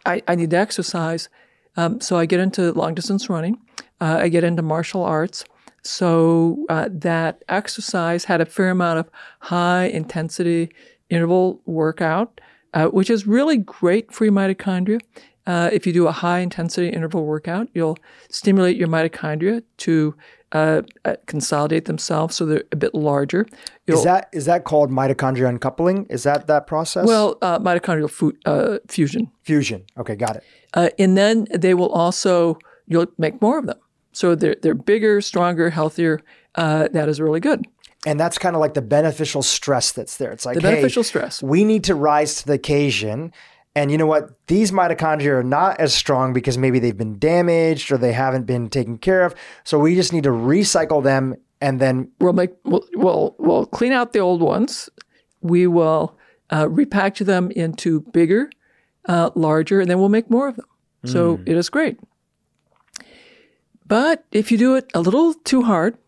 [SPEAKER 2] I, I need to exercise. Um, so I get into long distance running. Uh, I get into martial arts. So uh, that exercise had a fair amount of high intensity interval workout, uh, which is really great for your mitochondria. Uh, if you do a high intensity interval workout, you'll stimulate your mitochondria to uh, uh, consolidate themselves so they're a bit larger. You'll,
[SPEAKER 1] Is that is that called mitochondria uncoupling? Is that that process?
[SPEAKER 2] well, uh, mitochondrial fu- uh, fusion.
[SPEAKER 1] fusion. Okay, got it.
[SPEAKER 2] Uh, and then they will also, you'll make more of them. So they're, they're bigger, stronger, healthier. Uh, that is really good.
[SPEAKER 1] And that's kind of like the beneficial stress that's there. It's like
[SPEAKER 2] The
[SPEAKER 1] hey,
[SPEAKER 2] beneficial stress.
[SPEAKER 1] We need to rise to the occasion. And you know what? These mitochondria are not as strong because maybe they've been damaged or they haven't been taken care of. So we just need to recycle them and then
[SPEAKER 2] We'll make, we'll, we'll, we'll clean out the old ones. We will uh, repackage them into bigger, uh, larger, and then we'll make more of them. So it is great. But if you do it a little too hard,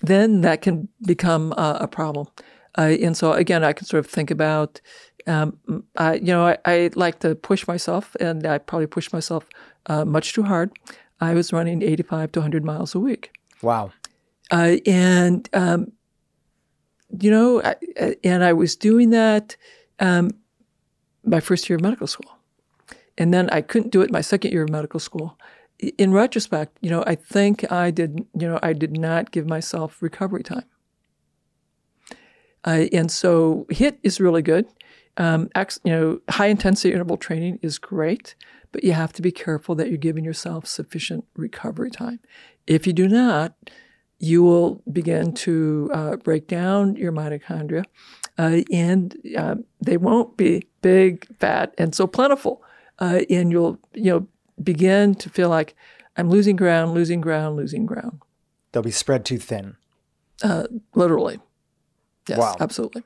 [SPEAKER 2] then that can become uh, a problem. Uh, and so again, I can sort of think about, um, I, you know, I, I like to push myself, and I probably push myself uh, much too hard. I was running 85 to 100 miles a week.
[SPEAKER 1] wow.
[SPEAKER 2] Uh, and um, you know, I, I- and I was doing that um, my first year of medical school, and then I couldn't do it my second year of medical school. In retrospect, you know, I think I did. You know, I did not give myself recovery time, uh, and so HIIT is really good. Um, you know, high intensity interval training is great, but you have to be careful that you're giving yourself sufficient recovery time. If you do not, you will begin to uh, break down your mitochondria, uh, and uh, they won't be big, fat, and so plentiful. Uh, and you'll you know begin to feel like I'm losing ground, losing ground, losing ground.
[SPEAKER 1] They'll be spread too thin.
[SPEAKER 2] Literally, yes,
[SPEAKER 1] Wow.
[SPEAKER 2] absolutely.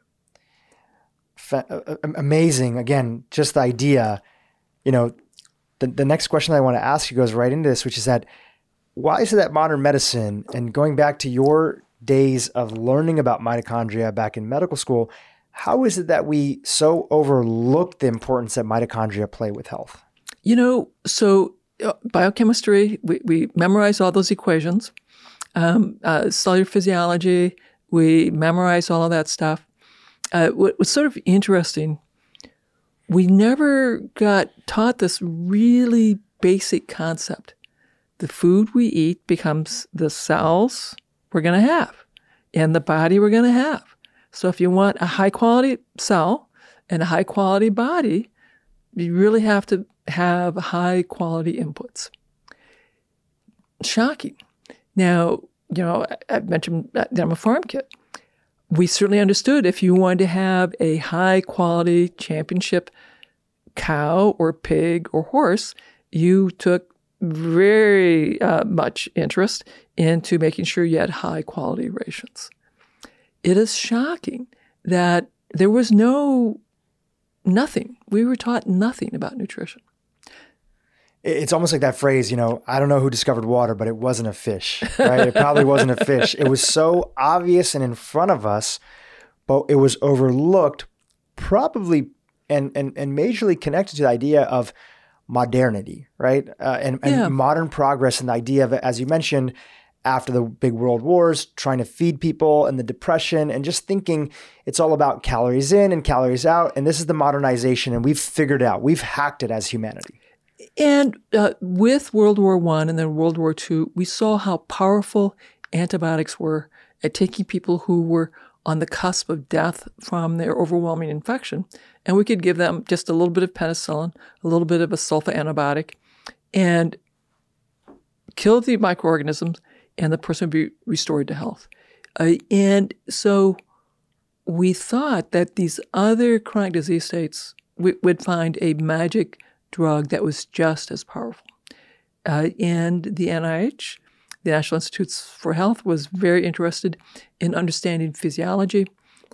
[SPEAKER 1] Fa- uh, uh, amazing. Again, just the idea, you know, the, the next question I want to ask you goes right into this, which is that why is it that modern medicine and going back to your days of learning about mitochondria back in medical school, how is it that we so overlook the importance that mitochondria play with health?
[SPEAKER 2] You know, so uh, biochemistry, we, we memorize all those equations. Um, uh, cellular physiology, we memorize all of that stuff. Uh, what, what's sort of interesting, we never got taught this really basic concept. The food we eat becomes the cells we're going to have and the body we're going to have. So if you want a high quality cell and a high quality body, you really have to have high quality inputs. Shocking. Now, you know, I- mentioned that I'm a farm kid. We certainly understood if you wanted to have a high quality championship cow or pig or horse, you took very uh, much interest into making sure you had high quality rations. it is shocking that there was no nothing. We were taught nothing about nutrition.
[SPEAKER 1] It's almost like that phrase, you know, I don't know who discovered water, but it wasn't a fish, right? it probably wasn't a fish. It was so obvious and in front of us, but it was overlooked, probably and and and majorly connected to the idea of modernity, right? Uh, and, and yeah. modern progress and the idea of, as you mentioned, after the big world wars, trying to feed people and the depression, and just thinking it's all about calories in and calories out. And this is the modernization, and we've figured it out. We've hacked it as humanity.
[SPEAKER 2] And uh, with World War One and then World War Two, we saw how powerful antibiotics were at taking people who were on the cusp of death from their overwhelming infection. And we could give them just a little bit of penicillin, a little bit of a sulfa antibiotic, and kill the microorganisms and the person would be restored to health. Uh, and so we thought that these other chronic disease states we, would find a magic drug that was just as powerful. Uh, and the NIH, the National Institutes for Health, was very interested in understanding physiology,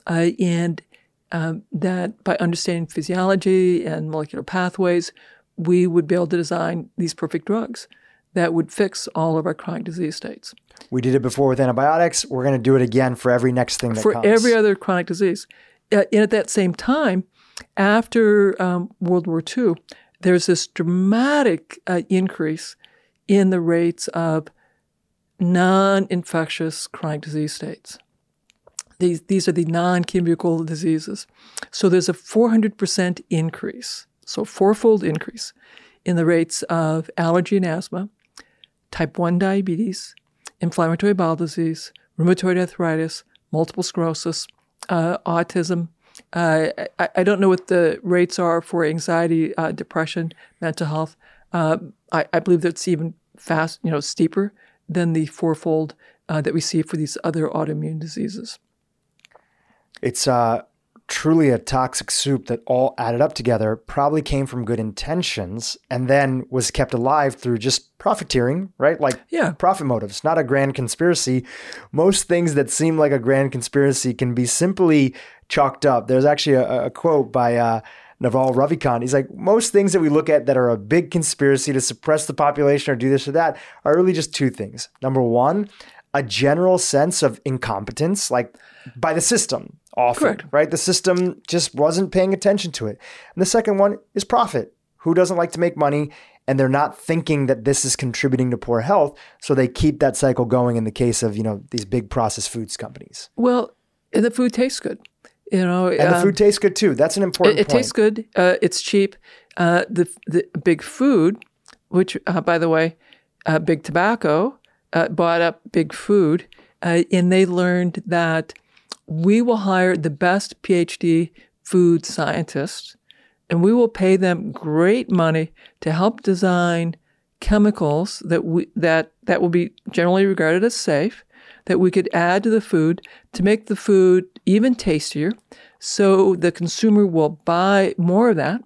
[SPEAKER 2] uh, and um, that by understanding physiology and molecular pathways, we would be able to design these perfect drugs that would fix all of our chronic disease states.
[SPEAKER 1] We did it before with antibiotics. We're going to do it again for every next thing that comes.
[SPEAKER 2] for
[SPEAKER 1] comes.
[SPEAKER 2] every other chronic disease. Uh, and at that same time, after um, World War II, there's this dramatic uh, increase in the rates of non-infectious chronic disease states. These, these are the non-communicable diseases. So there's a 400% increase, so fourfold increase in the rates of allergy and asthma, type 1 diabetes, inflammatory bowel disease, rheumatoid arthritis, multiple sclerosis, uh, autism. Uh, I, I, don't know what the rates are for anxiety, uh, depression, mental health. Uh, I, I, believe that's even fast, you know, steeper than the fourfold uh, that we see for these other autoimmune diseases.
[SPEAKER 1] It's uh, truly a toxic soup that all added up together probably came from good intentions and then was kept alive through just profiteering, right? Like
[SPEAKER 2] yeah.
[SPEAKER 1] profit motives, not a grand conspiracy. Most things that seem like a grand conspiracy can be simply chalked up. There's actually a, a quote by uh, Naval Ravikant. He's like, most things that we look at that are a big conspiracy to suppress the population or do this or that are really just two things. Number one, a general sense of incompetence, like by the system often, Correct. right? The system just wasn't paying attention to it. And the second one is profit. Who doesn't like to make money? And they're not thinking that this is contributing to poor health, so they keep that cycle going. In the case of you know these big processed foods companies.
[SPEAKER 2] Well, the food tastes good. You know,
[SPEAKER 1] and the um, food tastes good too. That's an important.
[SPEAKER 2] It, it tastes good. Uh, it's cheap. Uh, the the big food, which uh, by the way, uh, big tobacco uh, bought up big food, uh, and they learned that we will hire the best PhD food scientists and we will pay them great money to help design chemicals that we, that that will be generally regarded as safe that we could add to the food to make the food even tastier so the consumer will buy more of that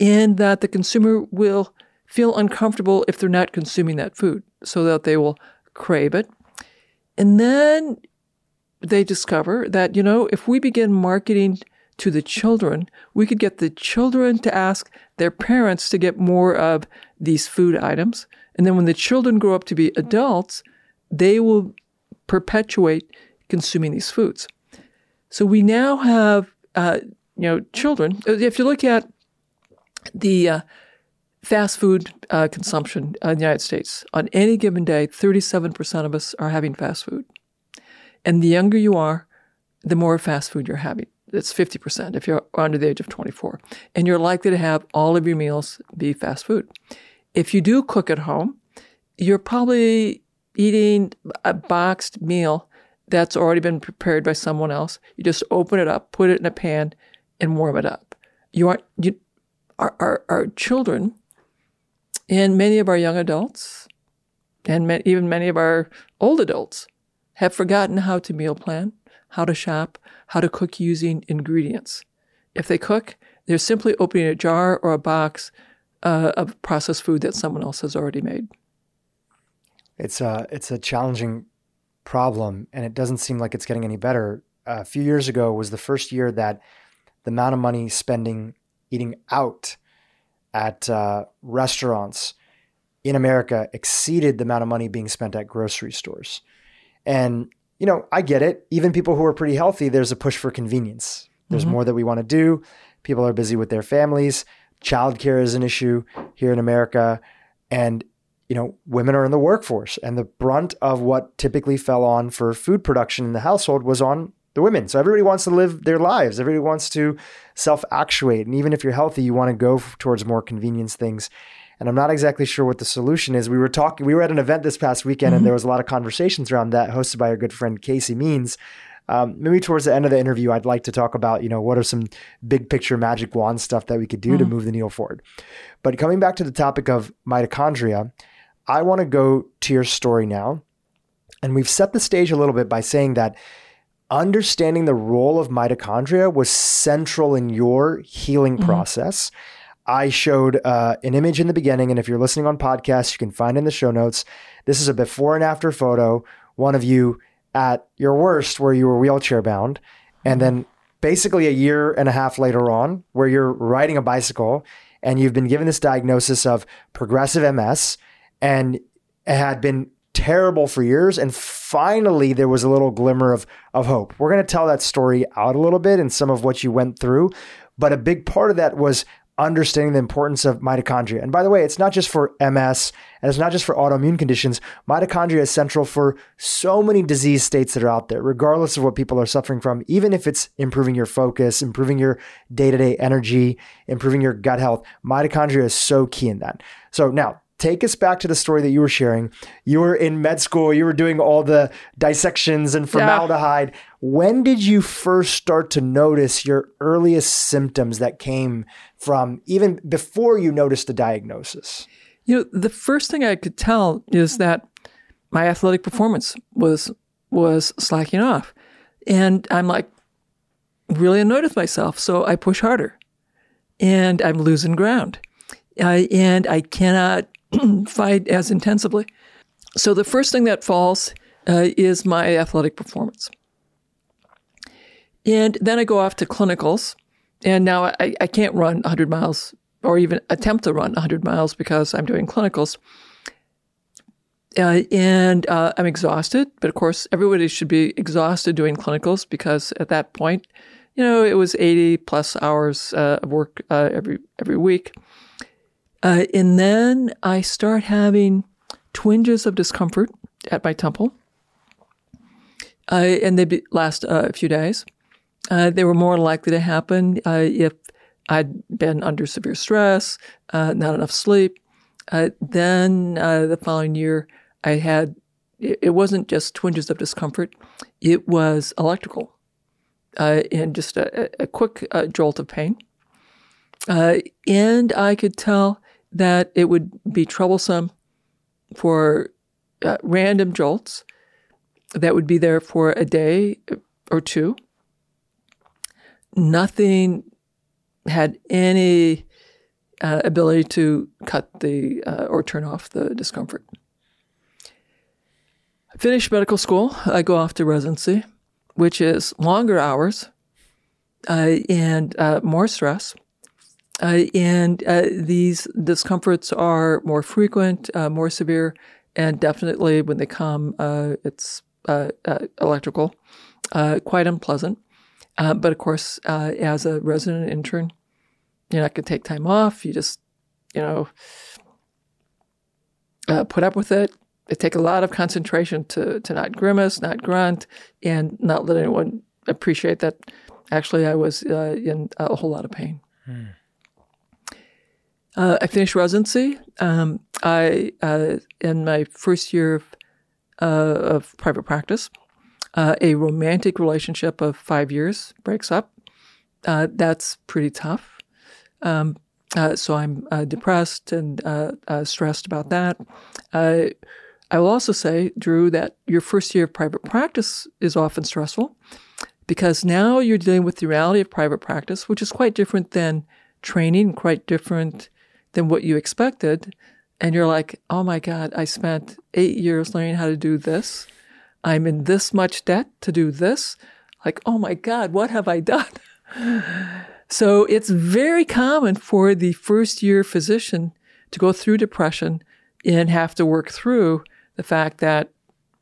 [SPEAKER 2] and that the consumer will feel uncomfortable if they're not consuming that food so that they will crave it and then they discover that, you know, if we begin marketing to the children, we could get the children to ask their parents to get more of these food items. And then when the children grow up to be adults, they will perpetuate consuming these foods. So we now have, uh, you know, children. If you look at the uh, fast food uh, consumption in the United States, on any given day, 37% of us are having fast food. And the younger you are, the more fast food you're having. It's 50% if you're under the age of 24. And you're likely to have all of your meals be fast food. If you do cook at home, you're probably eating a boxed meal that's already been prepared by someone else. You just open it up, put it in a pan, and warm it up. You aren't, you, our, our, our children and many of our young adults, and even many of our old adults, have forgotten how to meal plan, how to shop, how to cook using ingredients. If they cook, they're simply opening a jar or a box uh, of processed food that someone else has already made.
[SPEAKER 1] It's a it's a challenging problem, and it doesn't seem like it's getting any better. a few years ago was the first year that the amount of money spending eating out at uh, restaurants in America exceeded the amount of money being spent at grocery stores. And, you know, I get it. Even people who are pretty healthy, there's a push for convenience. There's mm-hmm. more that we want to do. People are busy with their families. Childcare is an issue here in America. And, you know, women are in the workforce. And the brunt of what typically fell on for food production in the household was on the women. So everybody wants to live their lives. Everybody wants to self actuate. And even if you're healthy, you want to go towards more convenience things. And I'm not exactly sure what the solution is. We were talking, we were at an event this past weekend, mm-hmm. and there was a lot of conversations around that, hosted by our good friend Casey Means. Um, maybe towards the end of the interview, I'd like to talk about, you know, what are some big picture magic wand stuff that we could do mm-hmm. to move the needle forward. But coming back to the topic of mitochondria, I want to go to your story now. And we've set the stage a little bit by saying that understanding the role of mitochondria was central in your healing mm-hmm. process. I showed uh, an image in the beginning, and if you're listening on podcasts, you can find in the show notes. This is a before and after photo. One of you at your worst, where you were wheelchair bound, and then basically a year and a half later on, where you're riding a bicycle and you've been given this diagnosis of progressive MS, and had been terrible for years. And finally, there was a little glimmer of, of hope. We're going to tell that story out a little bit and some of what you went through. But a big part of that was understanding the importance of mitochondria. And by the way, it's not just for MS and it's not just for autoimmune conditions. Mitochondria is central for so many disease states that are out there, regardless of what people are suffering from, even if it's improving your focus, improving your day to day energy, improving your gut health. Mitochondria is so key in that. So now, take us back to the story that you were sharing. You were in med school, you were doing all the dissections and formaldehyde. Yeah. When did you first start to notice your earliest symptoms that came from even before you noticed the diagnosis?
[SPEAKER 2] You know, the first thing I could tell is that my athletic performance was was slacking off. And I'm like really annoyed with myself, so I push harder. And I'm losing ground. Uh, and I cannot fight as intensively. So the first thing that falls uh, is my athletic performance. And then I go off to clinicals. And now I, I can't run 100 miles or even attempt to run 100 miles because I'm doing clinicals. Uh, and uh, I'm exhausted, but of course, everybody should be exhausted doing clinicals because at that point, you know, it was 80 plus hours uh, of work uh, every every week. Uh, and then I start having twinges of discomfort at my temple. Uh, and they last uh, a few days. Uh, they were more likely to happen uh, if I'd been under severe stress, uh, not enough sleep. then the following year, I had, it, it, wasn't just twinges of discomfort, it was electrical and just a, a quick jolt of pain. and I could tell that it would be troublesome for uh, random jolts that would be there for a day or two. Nothing had any uh, ability to cut the uh, or turn off the discomfort. Finish medical school. I go off to residency, which is longer hours uh, and uh, more stress. Uh, and uh, these discomforts are more frequent, uh, more severe, and definitely when they come, uh, it's uh, uh, electrical, quite unpleasant. but of course, as a resident intern, you're not going to take time off. You just, you know, put up with it. It takes a lot of concentration to, to not grimace, not grunt, and not let anyone appreciate that actually I was in a whole lot of pain. Hmm. Uh, I finished residency. Um, I uh, in my first year of, uh, of private practice, uh, a romantic relationship of five years breaks up. Uh, that's pretty tough. Um, uh, so I'm depressed and stressed about that. I will also say, Dhru, that your first year of private practice is often stressful because now you're dealing with the reality of private practice, which is quite different than training, quite different than what you expected. And you're like, oh my God, I spent eight years learning how to do this. I'm in this much debt to do this. like, oh my God, what have I done? so it's very common for the first year physician to go through depression and have to work through the fact that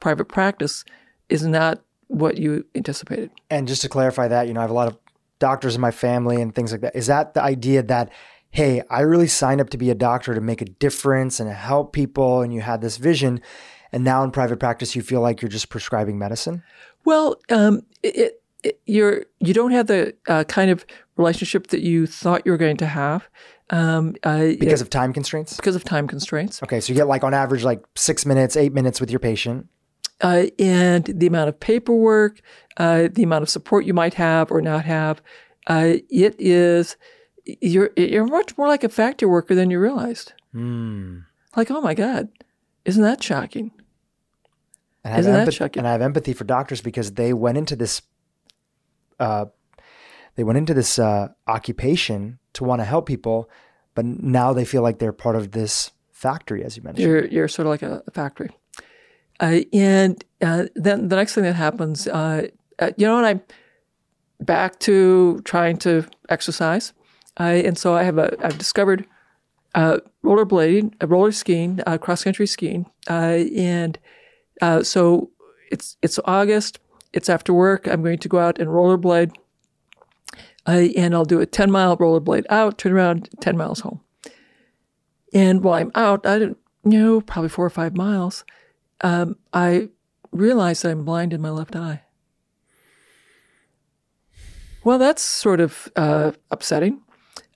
[SPEAKER 2] private practice is not what you anticipated.
[SPEAKER 1] And just to clarify that, you know, I have a lot of doctors in my family and things like that. Is that the idea that, hey, I really signed up to be a doctor to make a difference and help people, and you had this vision, and now in private practice you feel like you're just prescribing medicine?
[SPEAKER 2] Well, um, it, it, you're you don't have the uh, kind of relationship that you thought you were going to have. Um, uh,
[SPEAKER 1] because of time constraints?
[SPEAKER 2] Because of time constraints.
[SPEAKER 1] Okay, so you get like on average like six minutes, eight minutes with your patient.
[SPEAKER 2] Uh, and the amount of paperwork, uh, the amount of support you might have or not have, uh, it is you're you're much more like a factory worker than you realized.
[SPEAKER 1] Mm.
[SPEAKER 2] Like, oh my god, isn't that shocking?
[SPEAKER 1] And I,
[SPEAKER 2] Isn't
[SPEAKER 1] have
[SPEAKER 2] that
[SPEAKER 1] empathy,
[SPEAKER 2] shocking?
[SPEAKER 1] and I have empathy for doctors because they went into this, uh, they went into this uh, occupation to want to help people, but now they feel like they're part of this factory, as you mentioned.
[SPEAKER 2] You're you're sort of like a, a factory. Uh, and uh, then the next thing that happens, uh, uh, you know, and I'm back to trying to exercise, I, and so I have a I've discovered uh, rollerblading, uh, roller skiing, uh, cross country skiing, uh, and uh, so it's it's August. It's after work. I'm going to go out and rollerblade, uh, and I'll do a 10 mile rollerblade out, turn around, 10 miles home. And while I'm out, I don't you know probably four or five miles. Um, I realize that I'm blind in my left eye. Well, that's sort of uh, upsetting.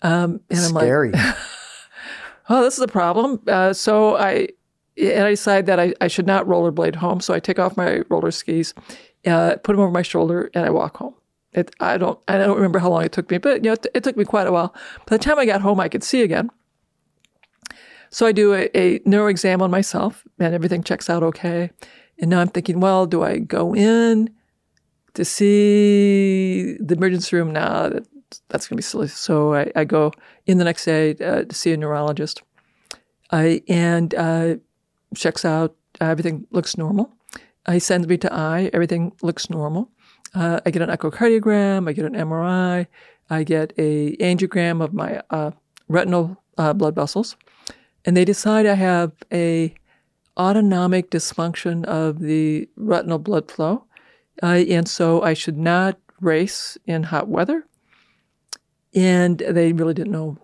[SPEAKER 2] Um, and I'm like,
[SPEAKER 1] Scary.
[SPEAKER 2] oh, this is a problem. Uh, so I and I decide that I, I should not rollerblade home. So I take off my roller skis, uh, put them over my shoulder, and I walk home. It, I don't I don't remember how long it took me, but you know it, it took me quite a while. By the time I got home, I could see again. So I do a, a neuro exam on myself, and everything checks out okay. And now I'm thinking, well, do I go in to see the emergency room? Now that, that's going to be silly. So I, I go in the next day uh, to see a neurologist. I and uh, checks out. Uh, everything looks normal. He sends me to eye. Everything looks normal. Uh, I get an echocardiogram. I get an MRI. I get a angiogram of my uh, retinal uh, blood vessels, and they decide I have a autonomic dysfunction of the retinal blood flow, and so I should not race in hot weather. And they really didn't know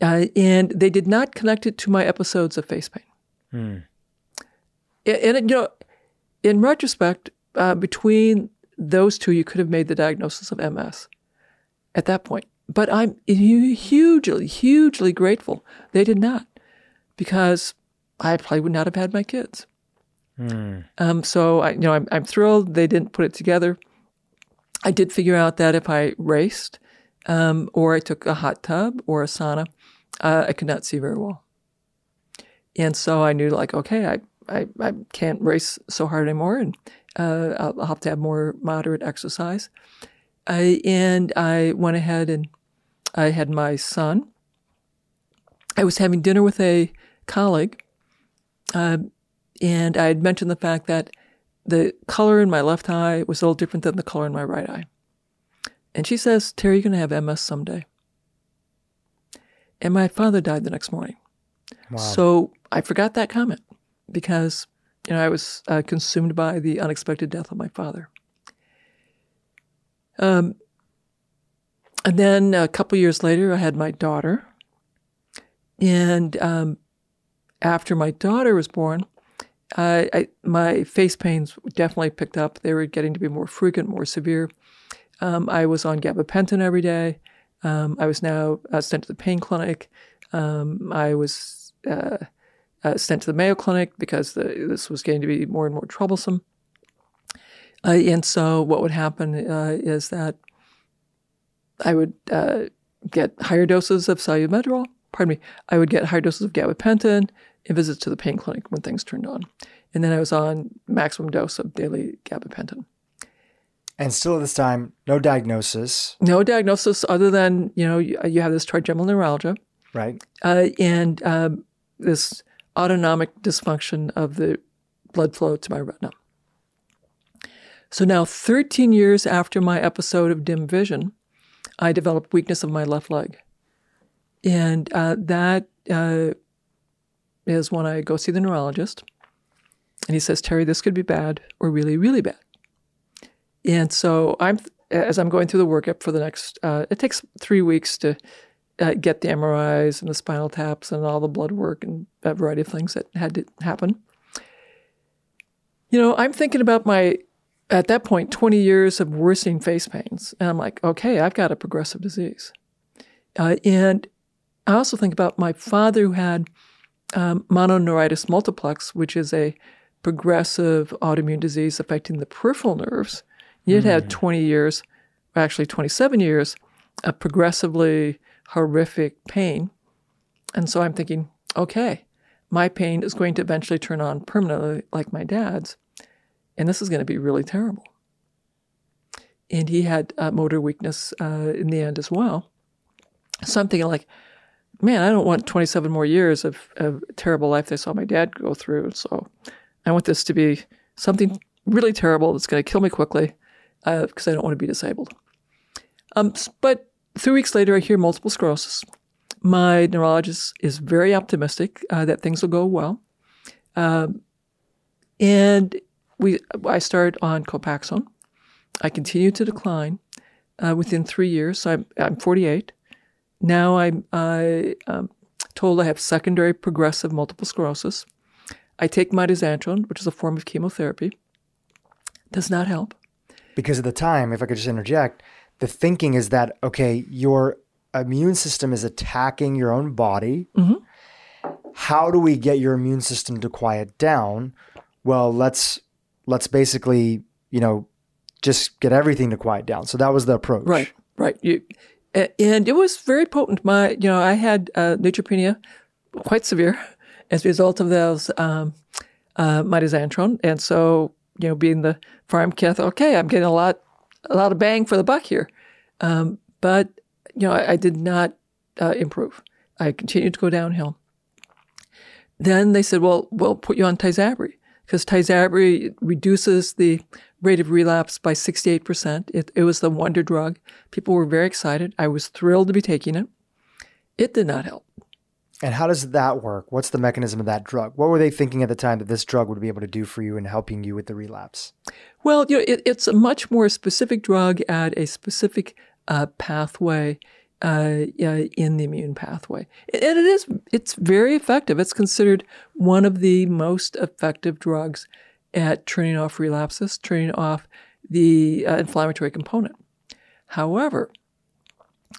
[SPEAKER 2] uh, and they did not connect it to my episodes of face pain.
[SPEAKER 1] Hmm.
[SPEAKER 2] And, and, you know, in retrospect, uh, between those two, you could have made the diagnosis of MS at that point. But I'm hugely, hugely grateful they did not, because I probably would not have had my kids.
[SPEAKER 1] Hmm.
[SPEAKER 2] Um, so I, you know, I'm, I'm thrilled they didn't put it together. I did figure out that if I raced, um, or I took a hot tub or a sauna, uh, I could not see very well. And so I knew, like, okay, I, I, I can't race so hard anymore, and uh, I'll, have to have more moderate exercise. I, and I went ahead and I had my son. I was having dinner with a colleague, uh, and I had mentioned the fact that the color in my left eye was a little different than the color in my right eye. And she says, Terry, you're going to have MS someday. And my father died the next morning.
[SPEAKER 1] Wow.
[SPEAKER 2] So I forgot that comment because, you know, I was uh, consumed by the unexpected death of my father. Um, and then a couple years later, I had my daughter. And um, after my daughter was born, I, my face pains definitely picked up. They were getting to be more frequent, more severe. Um, I was on gabapentin every day. Um, I was now uh, sent to the pain clinic. Um, I was uh, uh, sent to the Mayo Clinic because the, this was getting to be more and more troublesome. Uh, and so, what would happen uh, is that I would uh, get higher doses of salbutamol. Pardon me. I would get higher doses of gabapentin and visits to the pain clinic when things turned on. And then I was on maximum dose of daily gabapentin.
[SPEAKER 1] And still at this time, no diagnosis,
[SPEAKER 2] No diagnosis other than you know you, you have this trigeminal neuralgia
[SPEAKER 1] right?
[SPEAKER 2] uh, and um, this autonomic dysfunction of the blood flow to my retina. So now, 13 years after my episode of dim vision, I developed weakness of my left leg. And uh, that uh, is when I go see the neurologist. And he says, Terry, this could be bad or really, really bad. And so I'm, as I'm going through the workup for the next, uh, it takes three weeks to uh, get the MRIs and the spinal taps and all the blood work and a variety of things that had to happen. You know, I'm thinking about my, at that point, 20 years of worsening face pains. And I'm like, okay, I've got a progressive disease. Uh, and I also think about my father who had um, mononeuritis multiplex, which is a progressive autoimmune disease affecting the peripheral nerves. He had mm. had 20 years, actually 27 years, of progressively horrific pain. And so I'm thinking, okay, my pain is going to eventually turn on permanently like my dad's. And this is going to be really terrible. And he had uh, motor weakness uh, in the end as well. So I'm thinking, like, man, I don't want 27 more years of, of terrible life I saw my dad go through. So I want this to be something really terrible that's going to kill me quickly because uh, I don't want to be disabled. Um, but three weeks later, I hear multiple sclerosis. My neurologist is very optimistic uh, that things will go well. Um, and we, I start on Copaxone. I continue to decline uh, within three years. So I'm, I'm 48. Now I'm I, um, told I have secondary progressive multiple sclerosis. I take mitoxantrone, which is a form of chemotherapy. Does not help.
[SPEAKER 1] Because at the time, if I could just interject, the thinking is that, okay, your immune system is attacking your own body. Mm-hmm. How do we get your immune system to quiet down? Well, let's let's basically, you know, just get everything to quiet down. So that was the approach.
[SPEAKER 2] Right. Right. You and it was very potent. My, you know, I had uh, neutropenia, quite severe, as a result of those um, uh, mitoxantrone, and so you know, being the farm kid, okay, I'm getting a lot, a lot of bang for the buck here, um, but you know, I, I did not uh, improve. I continued to go downhill. Then they said, well, we'll put you on Tysabri because Tysabri reduces the rate of relapse by 68%. It, it was the wonder drug. People were very excited. I was thrilled to be taking it. It did not help.
[SPEAKER 1] And how does that work? What's the mechanism of that drug? What were they thinking at the time that this drug would be able to do for you in helping you with the relapse?
[SPEAKER 2] Well, you know, it, it's a much more specific drug at a specific uh, pathway uh, in the immune pathway, and it is it's very effective. It's considered one of the most effective drugs at turning off relapses, turning off the uh, inflammatory component. However,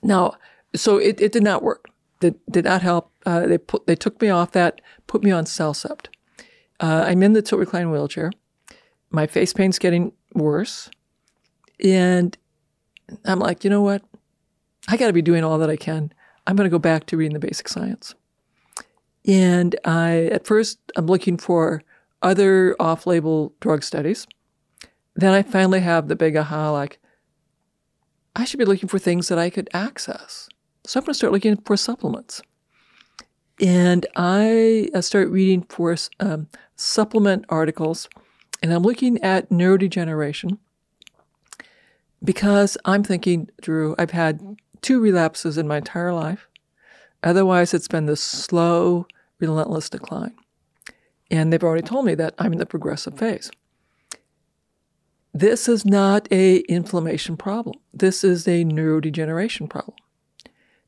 [SPEAKER 2] now, so it, it did not work. Did, did not help. Uh, they put they took me off that, put me on CellCept. Uh, I'm in the tilt recline wheelchair. My face pain's getting worse, and I'm like, you know what? I got to be doing all that I can. I'm going to go back to reading the basic science. And I, at first, I'm looking for other off label drug studies. Then I finally have the big aha like, I should be looking for things that I could access. So I'm going to start looking for supplements. And I start reading for um, supplement articles, and I'm looking at neurodegeneration because I'm thinking, Dhru, I've had two relapses in my entire life. Otherwise, it's been this slow, relentless decline. And they've already told me that I'm in the progressive phase. This is not a inflammation problem. This is a neurodegeneration problem.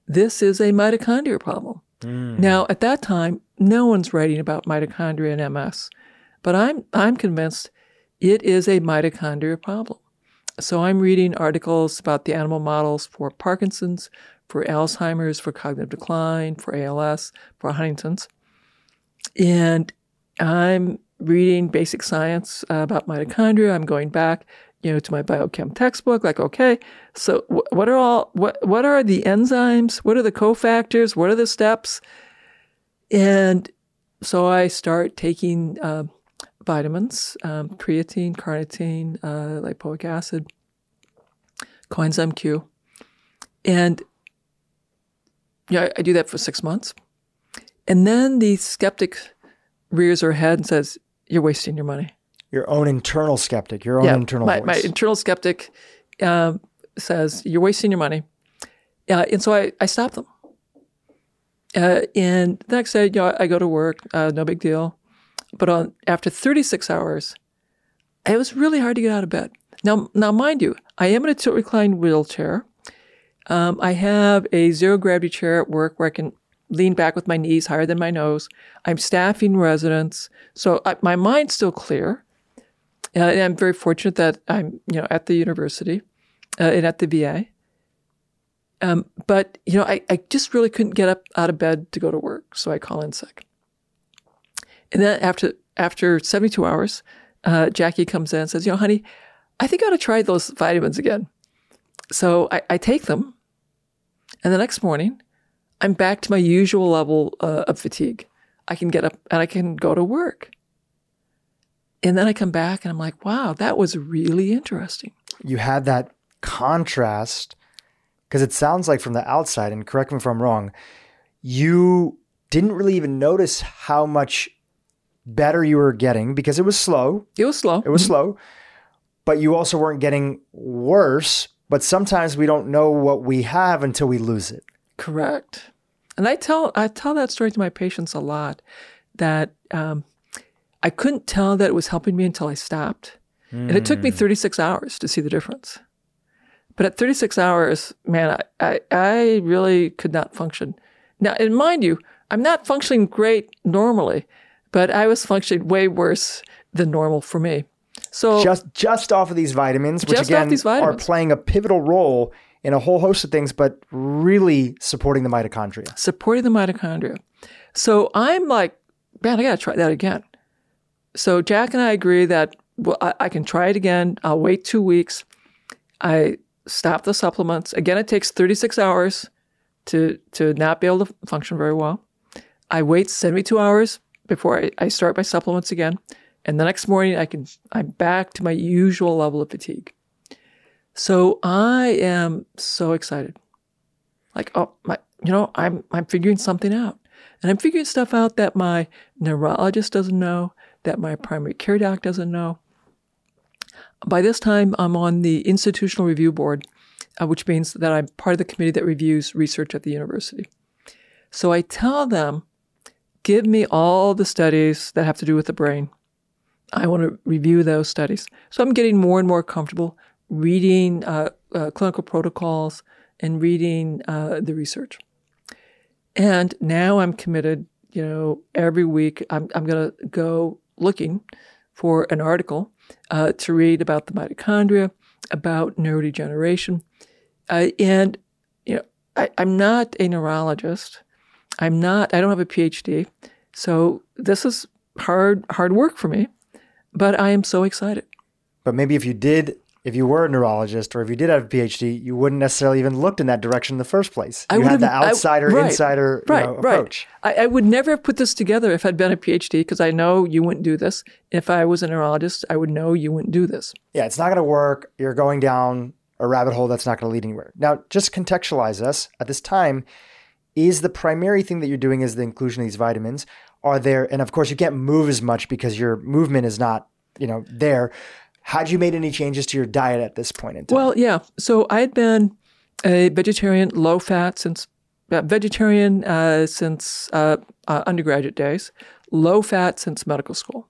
[SPEAKER 2] This is a mitochondria problem. Mm. Now, at that time, no one's writing about mitochondria and MS, but I'm I'm convinced it is a mitochondria problem. So I'm reading articles about the animal models for Parkinson's, for Alzheimer's, for cognitive decline, for ALS, for Huntington's. And I'm reading basic science uh, about mitochondria. I'm going back, you know, to my biochem textbook. Like, okay, so what are all what what are the enzymes? What are the cofactors? What are the steps? And so I start taking uh, vitamins, um, creatine, carnitine, uh, lipoic acid, coenzyme Q, and yeah, I do that for six months, and then the skeptic rears her head and says, "You're wasting your money."
[SPEAKER 1] Your own internal skeptic, your own
[SPEAKER 2] yeah,
[SPEAKER 1] internal
[SPEAKER 2] my,
[SPEAKER 1] voice.
[SPEAKER 2] my internal skeptic uh, says you're wasting your money, uh, and so I, I stop them. Uh, and the next day, you know, I go to work, uh, no big deal. But on after 36 hours, it was really hard to get out of bed. Now, now, mind you, I am in a tilt recline wheelchair. Um, I have a zero gravity chair at work where I can lean back with my knees higher than my nose. I'm staffing residents, so I, my mind's still clear. Uh, and I'm very fortunate that I'm, you know, at the university uh, and at the VA. Um, but you know, I, I just really couldn't get up out of bed to go to work, so I call in sick. And then after after 72 hours, uh, Jackie comes in and says, "You know, honey, I think I ought to try those vitamins again." So I, I take them, and the next morning, I'm back to my usual level uh, of fatigue. I can get up and I can go to work. And then I come back and I'm like, wow, that was really interesting.
[SPEAKER 1] you had that contrast because it sounds like from the outside, and correct me if I'm wrong, you didn't really even notice how much better you were getting because it was slow.
[SPEAKER 2] It was slow.
[SPEAKER 1] It was slow, but you also weren't getting worse. But sometimes we don't know what we have until we lose it.
[SPEAKER 2] Correct. And I tell I tell that story to my patients a lot that um, I couldn't tell that it was helping me until I stopped. And it took me 36 hours to see the difference. But at 36 hours, man, I, I, I really could not function. Now, and mind you, I'm not functioning great normally, but I was functioning way worse than normal for me. So
[SPEAKER 1] Just just off of these vitamins, which again
[SPEAKER 2] these
[SPEAKER 1] are playing a pivotal role in a whole host of things, but really supporting the mitochondria.
[SPEAKER 2] supporting the mitochondria. So I'm like, man, I got to try that again. So Jack and I agree that well, I, I can try it again. I'll wait two weeks. I stop the supplements. Again, it takes 36 hours to to not be able to function very well. I wait 72 hours before I, I start my supplements again. And the next morning I can I'm back to my usual level of fatigue. So I am so excited. Like, oh my you know, I'm I'm figuring something out. And I'm figuring stuff out that my neurologist doesn't know, that my primary care doc doesn't know. By this time, I'm on the institutional review board, uh, which means that I'm part of the committee that reviews research at the university. So I tell them, give me all the studies that have to do with the brain. I want to review those studies. So I'm getting more and more comfortable reading uh, uh, clinical protocols and reading uh, the research. And now I'm committed, you know, every week I'm, I'm going to go looking for an article uh, to read about the mitochondria, about neurodegeneration. Uh, and, you know, I, I'm not a neurologist. I'm not, I don't have a PhD. So this is hard, hard work for me, but I am so excited.
[SPEAKER 1] But maybe if you did, if you were a neurologist or if you did have a PhD, you wouldn't necessarily even looked in that direction in the first place.
[SPEAKER 2] I
[SPEAKER 1] you had the
[SPEAKER 2] I-
[SPEAKER 1] outsider
[SPEAKER 2] right,
[SPEAKER 1] insider you know,
[SPEAKER 2] right.
[SPEAKER 1] approach.
[SPEAKER 2] I, I would never have put this together if I'd been a PhD because I know you wouldn't do this. If I was a neurologist, I would know you wouldn't do this.
[SPEAKER 1] Yeah, it's not going to work. You're going down a rabbit hole that's not going to lead anywhere. Now, just contextualize us at this time. Is the primary thing that you're doing is the inclusion of these vitamins? Are there, and of course, you can't move as much because your movement is not, you know, there. Had you made any changes to your diet at this point in time?
[SPEAKER 2] Well, yeah. So I had been a vegetarian, low fat since uh, vegetarian uh, since uh, uh, undergraduate days, low fat since medical school,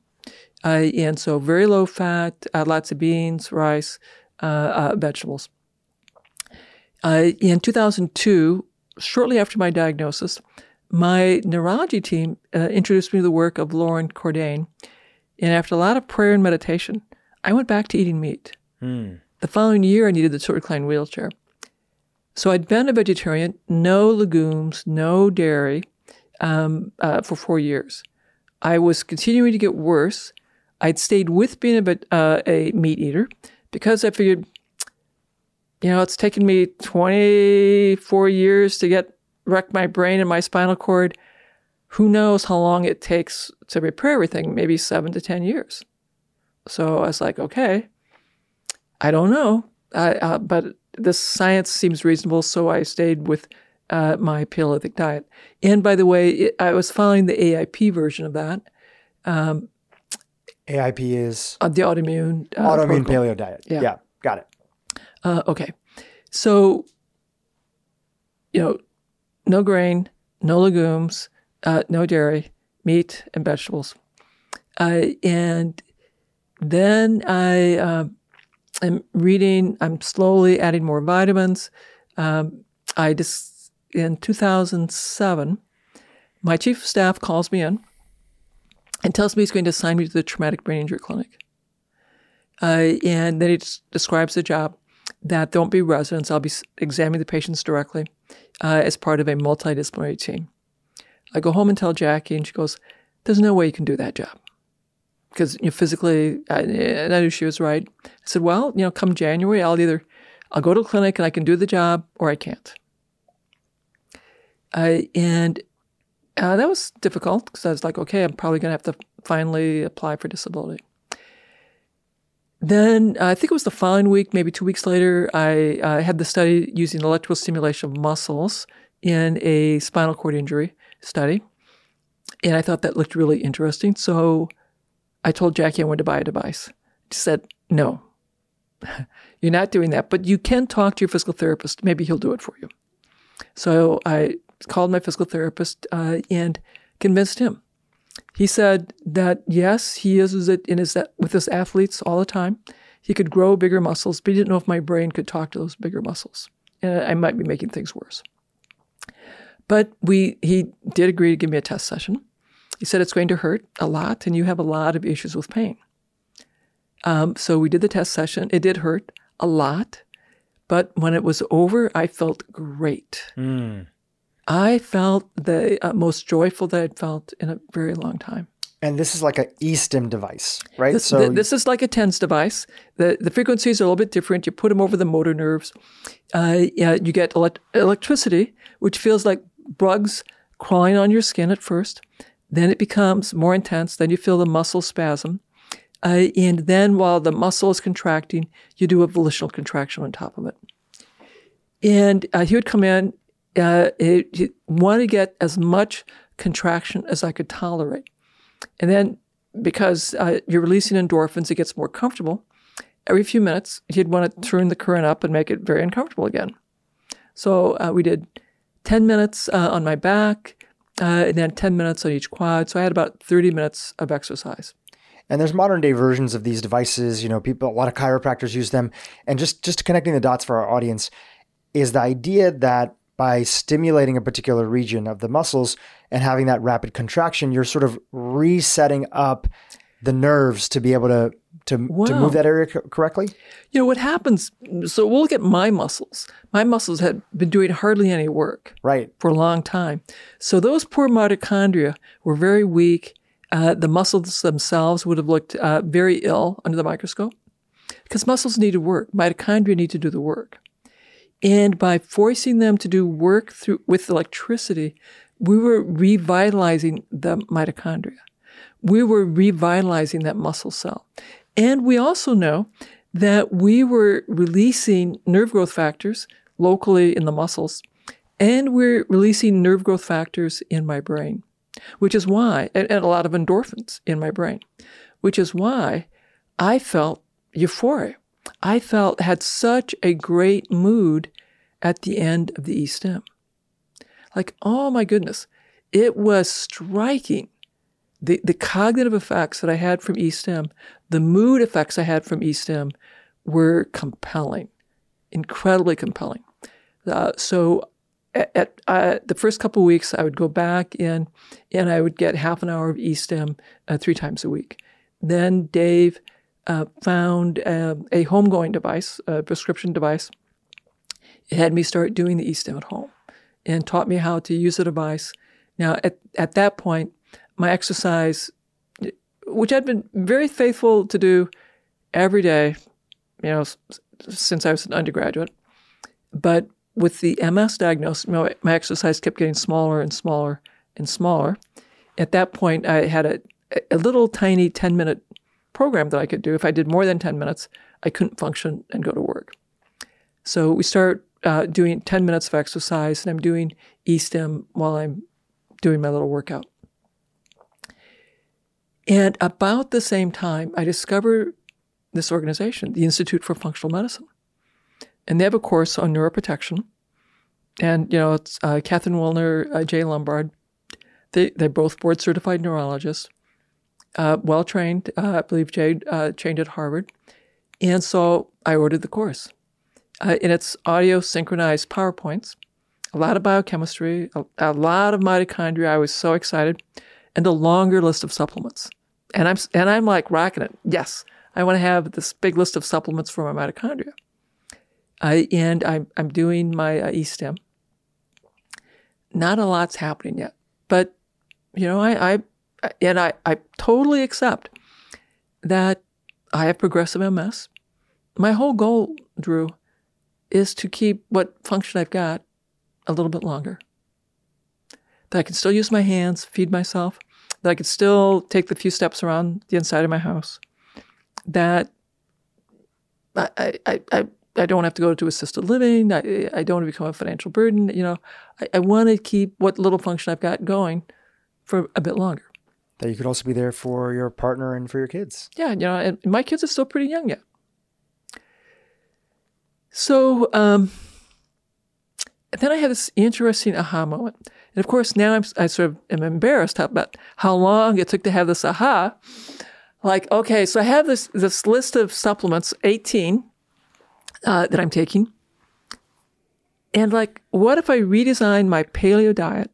[SPEAKER 2] and so very low fat, uh, lots of beans, rice, uh, vegetables. In 2002, shortly after my diagnosis, my neurology team introduced me to the work of Loren Cordain, and after a lot of prayer and meditation, I went back to eating meat. The following year, I needed the tilt recline wheelchair. So I'd been a vegetarian, no legumes, no dairy, um, uh, for four years. I was continuing to get worse. I'd stayed with being a, uh, a meat eater because I figured, you know, it's taken me 24 years to get wreck my brain and my spinal cord. Who knows how long it takes to repair everything? Maybe seven to 10 years. So I was like, okay, I don't know, I, uh, but this science seems reasonable. So I stayed with uh, my Paleolithic diet. And by the way, it, I was following the AIP version of that. Um,
[SPEAKER 1] AIP is
[SPEAKER 2] uh, the autoimmune uh,
[SPEAKER 1] autoimmune
[SPEAKER 2] protocol.
[SPEAKER 1] paleo diet.
[SPEAKER 2] Yeah.
[SPEAKER 1] yeah, got it.
[SPEAKER 2] Uh, okay. So, you know, no grain, no legumes, uh, no dairy, meat, and vegetables. Uh, and then I uh, am reading, I'm slowly adding more vitamins. Um, I just, in 2007, my chief of staff calls me in and tells me he's going to assign me to the traumatic brain injury clinic. Uh, and then he des- describes the job that there won't be residents. I'll be examining the patients directly uh, as part of a multidisciplinary team. I go home and tell Jackie, and she goes, "There's no way you can do that job because you know, physically." I, and I knew she was right. I said, "Well, you know, come January, I'll either I'll go to the clinic and I can do the job, or I can't." Uh, and uh, that was difficult because I was like, "Okay, I'm probably going to have to finally apply for disability." Then uh, I think it was the following week, maybe two weeks later, I uh, had the study using electrical stimulation of muscles in a spinal cord injury study. And I thought that looked really interesting. So I told Jackie I wanted to buy a device. She said, No, you're not doing that, but you can talk to your physical therapist. Maybe he'll do it for you. So I called my physical therapist uh, and convinced him. He said that yes, he uses it in his with his athletes all the time. He could grow bigger muscles, but he didn't know if my brain could talk to those bigger muscles, and I might be making things worse. But we he did agree to give me a test session. He said it's going to hurt a lot, and you have a lot of issues with pain. Um, so we did the test session. It did hurt a lot, but when it was over, I felt great. I felt the uh, most joyful that I'd felt in a very long time.
[SPEAKER 1] And this is like a eSTIM device, right?
[SPEAKER 2] This,
[SPEAKER 1] so
[SPEAKER 2] th- this is like a TENS device. The, the frequencies are a little bit different. You put them over the motor nerves. Uh, yeah, you get elect- electricity, which feels like bugs crawling on your skin at first. Then it becomes more intense. Then you feel the muscle spasm. Uh, and then while the muscle is contracting, you do a volitional contraction on top of it. And uh, he would come in, uh, he, wanted to get as much contraction as I could tolerate. And then because uh, you're releasing endorphins, it gets more comfortable. Every few minutes, he'd want to turn the current up and make it very uncomfortable again. So uh, we did 10 minutes uh, on my back, uh, and then 10 minutes on each quad. So I had about 30 minutes of exercise.
[SPEAKER 1] And there's modern day versions of these devices. You know, people, a lot of chiropractors use them. And just just connecting the dots for our audience is the idea that by stimulating a particular region of the muscles and having that rapid contraction, you're sort of resetting up the nerves to be able to to, to move that area co- correctly.
[SPEAKER 2] You know what happens? So we'll look at my muscles. My muscles had been doing hardly any work.
[SPEAKER 1] Right.
[SPEAKER 2] for a long time. So those poor mitochondria were very weak. Uh, the muscles themselves would have looked uh, very ill under the microscope because muscles need to work. Mitochondria need to do the work. And by forcing them to do work through with electricity, we were revitalizing the mitochondria. We were revitalizing that muscle cell. And we also know that we were releasing nerve growth factors locally in the muscles and we're releasing nerve growth factors in my brain, which is why, and, and a lot of endorphins in my brain, which is why I felt euphoria. I felt had such a great mood at the end of the E-stim. Like, oh my goodness, it was striking. The, the cognitive effects that I had from E-stim, the mood effects I had from E-stem were compelling, incredibly compelling. Uh, so at, at uh, the first couple weeks, I would go back in and I would get half an hour of eSTIM uh, three times a week. Then Dave uh, found um, a homegoing device, a prescription device. It had me start doing the eSTIM at home and taught me how to use the device. Now, at, at that point, my exercise, which I'd been very faithful to do every day, you know, since I was an undergraduate, but with the MS diagnosis, my, exercise kept getting smaller and smaller and smaller. At that point, I had a, a little tiny 10 minute program that I could do. If I did more than 10 minutes, I couldn't function and go to work. So we start uh, doing 10 minutes of exercise, and I'm doing eSTIM while I'm doing my little workout. And about the same time, I discovered this organization, the Institute for Functional Medicine. And they have a course on neuroprotection. And, you know, it's uh, Katherine Wilner, uh, Jay Lombard. They, they're both board certified neurologists, uh, well trained. Uh, I believe Jay uh, trained at Harvard. And so I ordered the course. Uh, and it's audio synchronized PowerPoints, a lot of biochemistry, a, a lot of mitochondria. I was so excited and a longer list of supplements. And I'm and I'm like rocking it. Yes, I want to have this big list of supplements for my mitochondria. I, and I'm I'm doing my uh, e-stim. Not a lot's happening yet, but you know I, I and I I totally accept that I have progressive MS. My whole goal, Dhru, is to keep what function I've got a little bit longer. That I can still use my hands, feed myself, that I could still take the few steps around the inside of my house, that I, I, I, I don't have to go to assisted living. I, I don't want to become a financial burden. You know, I, I want to keep what little function I've got going for a bit longer.
[SPEAKER 1] That you could also be there for your partner and for your kids.
[SPEAKER 2] Yeah, you know, and my kids are still pretty young yet. So um, then I had this interesting aha moment. And of course, now I'm, I sort of am embarrassed about how long it took to have this aha. Like, okay, so I have this, this list of supplements, 18, uh, that I'm taking. And like, what if I redesign my paleo diet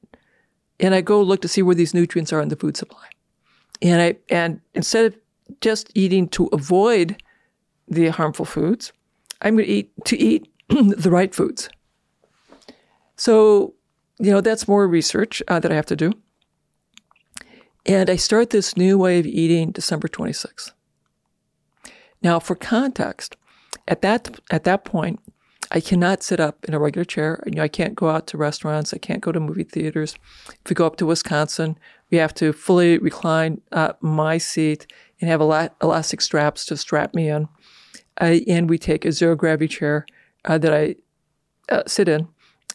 [SPEAKER 2] and I go look to see where these nutrients are in the food supply? And I, and instead of just eating to avoid the harmful foods, I'm going to eat to eat the right foods. So you know, that's more research uh, that I have to do. And I start this new way of eating December 26th. Now, for context, at that at that point, I cannot sit up in a regular chair. You know, I can't go out to restaurants. I can't go to movie theaters. If we go up to Wisconsin, we have to fully recline uh, my seat and have elastic straps to strap me in. Uh, and we take a zero gravity chair uh, that I uh, sit in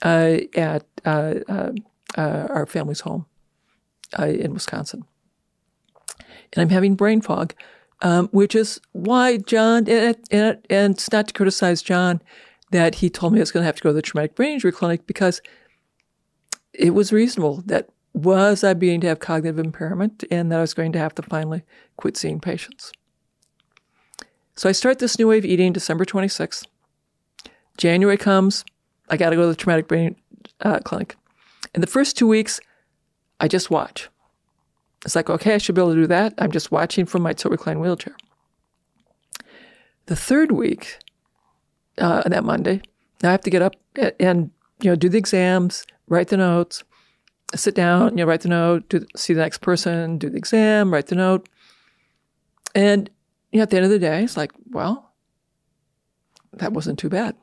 [SPEAKER 2] at uh, uh, our family's home in Wisconsin. And I'm having brain fog, um, which is why John, and, and, and it's not to criticize John that he told me I was going to have to go to the traumatic brain injury clinic because it was reasonable that was I beginning to have cognitive impairment and that I was going to have to finally quit seeing patients. So I start this new of eating December 26th. January comes, I got to go to the traumatic brain uh, clinic. In the first two weeks, I just watch. It's like, okay, I should be able to do that. I'm just watching from my tilt recline wheelchair. The third week, uh, that Monday, now I have to get up and, you know do the exams, write the notes, sit down, you know, write the note, do, see the next person, do the exam, write the note, and you know, at the end of the day, it's like, well, that wasn't too bad.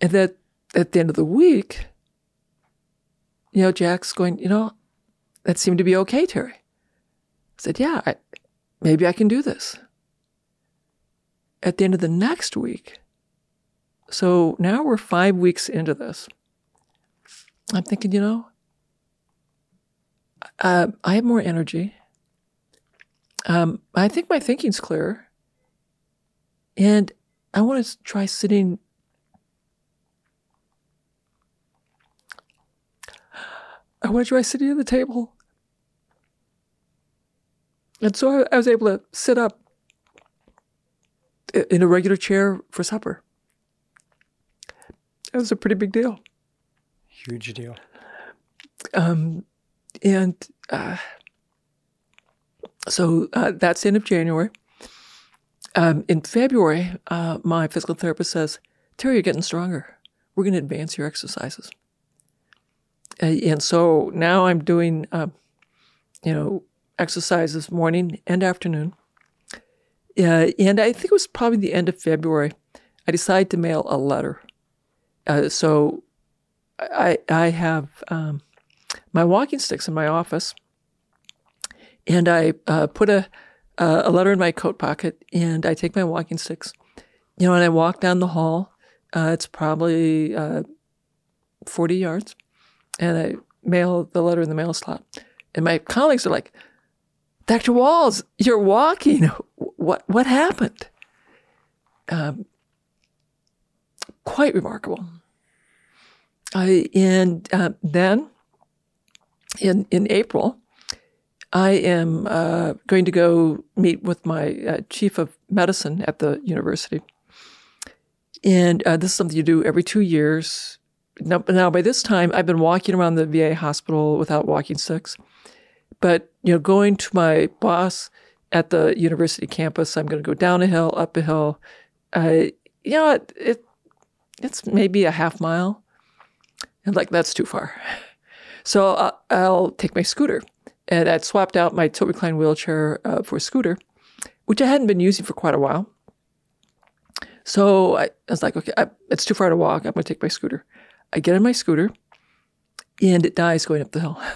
[SPEAKER 2] And that at the end of the week, you know, Jack's going, you know, that seemed to be okay, Terry. I said, yeah, I, maybe I can do this. At the end of the next week, so now we're five weeks into this. I'm thinking, you know, uh, I have more energy. Um, I think my thinking's clearer. And I want to try sitting I want to try sitting at the table. And so I was able to sit up in a regular chair for supper. That was a pretty big deal.
[SPEAKER 1] Huge deal.
[SPEAKER 2] Um, and uh, so uh, that's the end of January. Um, in February, uh, my physical therapist says, Terry, you're getting stronger. We're going to advance your exercises. Uh, and so now I'm doing, uh, you know, exercises morning and afternoon. Uh, and I think it was probably the end of February. I decided to mail a letter. Uh, so I I have um, my walking sticks in my office, and I uh, put a a letter in my coat pocket, and I take my walking sticks, you know, and I walk down the hall. Uh, it's probably forty yards and I mail the letter in the mail slot. And my colleagues are like, Dr. Wahls, you're walking. What what happened? Um, quite remarkable. I, and uh, then in in April, I am uh, going to go meet with my uh, chief of medicine at the university, and uh, this is something you do every two years. Now, now, by this time, I've been walking around the VA hospital without walking sticks, but you know, going to my boss at the university campus, I'm going to go down a hill, up a hill. Uh, you know, it, it it's maybe a half mile, and like that's too far. So uh, I'll take my scooter, and I'd swapped out my tilt recline wheelchair uh, for a scooter, which I hadn't been using for quite a while. So I, I was like, okay, I, it's too far to walk. I'm going to take my scooter. I get in my scooter, and it dies going up the hill.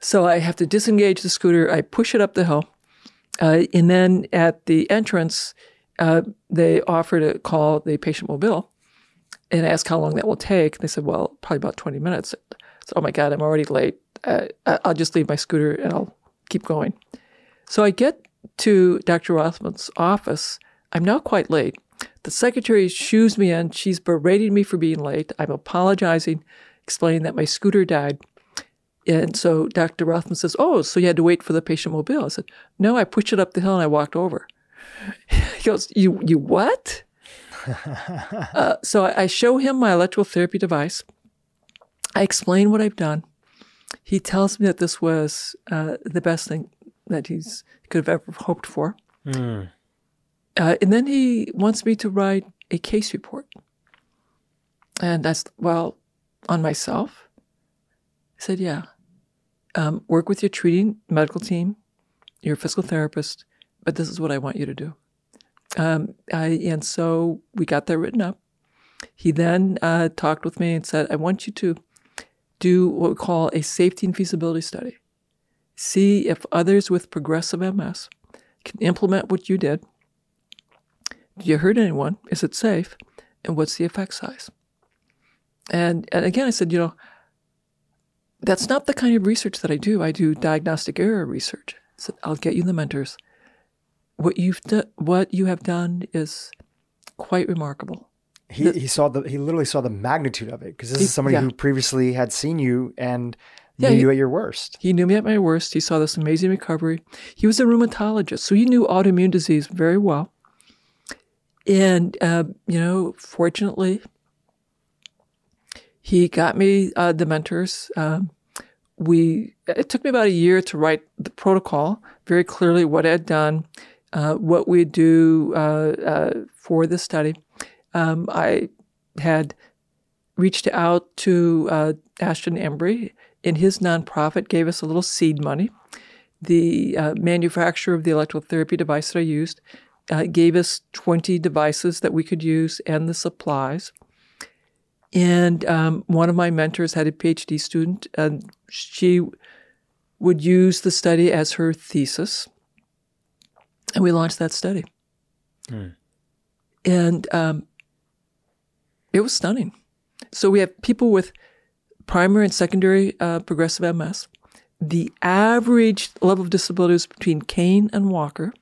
[SPEAKER 2] So I have to disengage the scooter. I push it up the hill. Uh, and then at the entrance, uh, they offer to call the patient mobile and ask how long that will take. They said, well, probably about 20 minutes. So, oh my God, I'm already late. Uh, I'll just leave my scooter and I'll keep going. So I get to Dr. Rothman's office. I'm now quite late. The secretary shoos me in. She's berating me for being late. I'm apologizing, explaining that my scooter died. And so Dr. Rothman says, Oh, so you had to wait for the patient mobile? I said, No, I pushed it up the hill and I walked over. He goes, You, you what? uh, so I show him my electrical therapy device. I explain what I've done. He tells me that this was uh, the best thing that he's could have ever hoped for. Mm. Uh, and then he wants me to write a case report. And that's, well, on myself. I said, yeah. Um, work with your treating medical team, your physical therapist, but this is what I want you to do. Um, I, and so we got that written up. He then uh, talked with me and said, I want you to do what we call a safety and feasibility study. See if others with progressive MS can implement what you did. Do you hurt anyone? Is it safe? And what's the effect size? And, and again, I said, you know, that's not the kind of research that I do. I do diagnostic error research. So I'll get you the mentors. What you've do, what you have done is quite remarkable.
[SPEAKER 1] He, the, he saw the he literally saw the magnitude of it because this he, is somebody yeah. who previously had seen you and knew yeah, he, you at your worst.
[SPEAKER 2] He knew me at my worst. He saw this amazing recovery. He was a rheumatologist, so he knew autoimmune disease very well. And uh, you know, fortunately, he got me uh, the mentors. Um, we it took me about a year to write the protocol very clearly what I'd done, uh, what we'd do uh, uh for the study. Um, I had reached out to uh, Ashton Embry, and his nonprofit gave us a little seed money. The manufacturer of the electrical therapy device that I used gave us 20 devices that we could use and the supplies. And um, one of my mentors had a PhD student, and she would use the study as her thesis. And we launched that study. Mm. And um, it was stunning. So we have people with primary and secondary uh, progressive MS. The average level of disability is between cane and walker.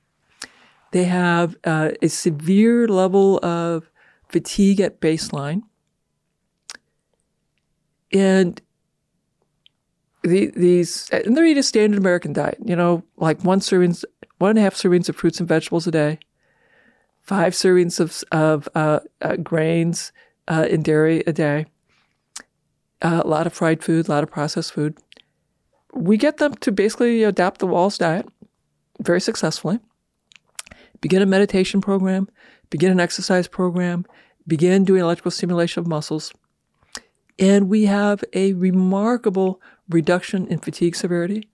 [SPEAKER 2] They have uh, a severe level of fatigue at baseline and the, these and they're eating a standard American diet. You know, like one servings, one and a half servings of fruits and vegetables a day, five servings of of uh, uh, grains uh, and dairy a day, uh, a lot of fried food, a lot of processed food. We get them to basically adapt the Wahls diet very successfully. Begin a meditation program, begin an exercise program, begin doing electrical stimulation of muscles and we have a remarkable reduction in fatigue severity,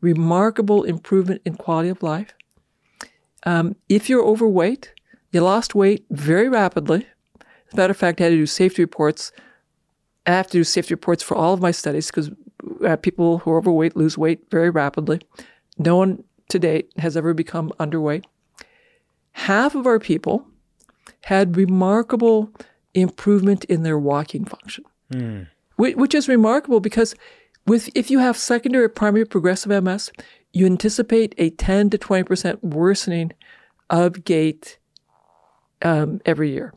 [SPEAKER 2] remarkable improvement in quality of life. Um, if you're overweight, you lost weight very rapidly. As a matter of fact, I had to do safety reports. I have to do safety reports for all of my studies because uh, people who are overweight lose weight very rapidly. No one to date has ever become underweight. Half of our people had remarkable improvement in their walking function mm. which, which is remarkable because with if you have secondary or primary progressive MS, you anticipate a 10 to 20% worsening of gait um, every year.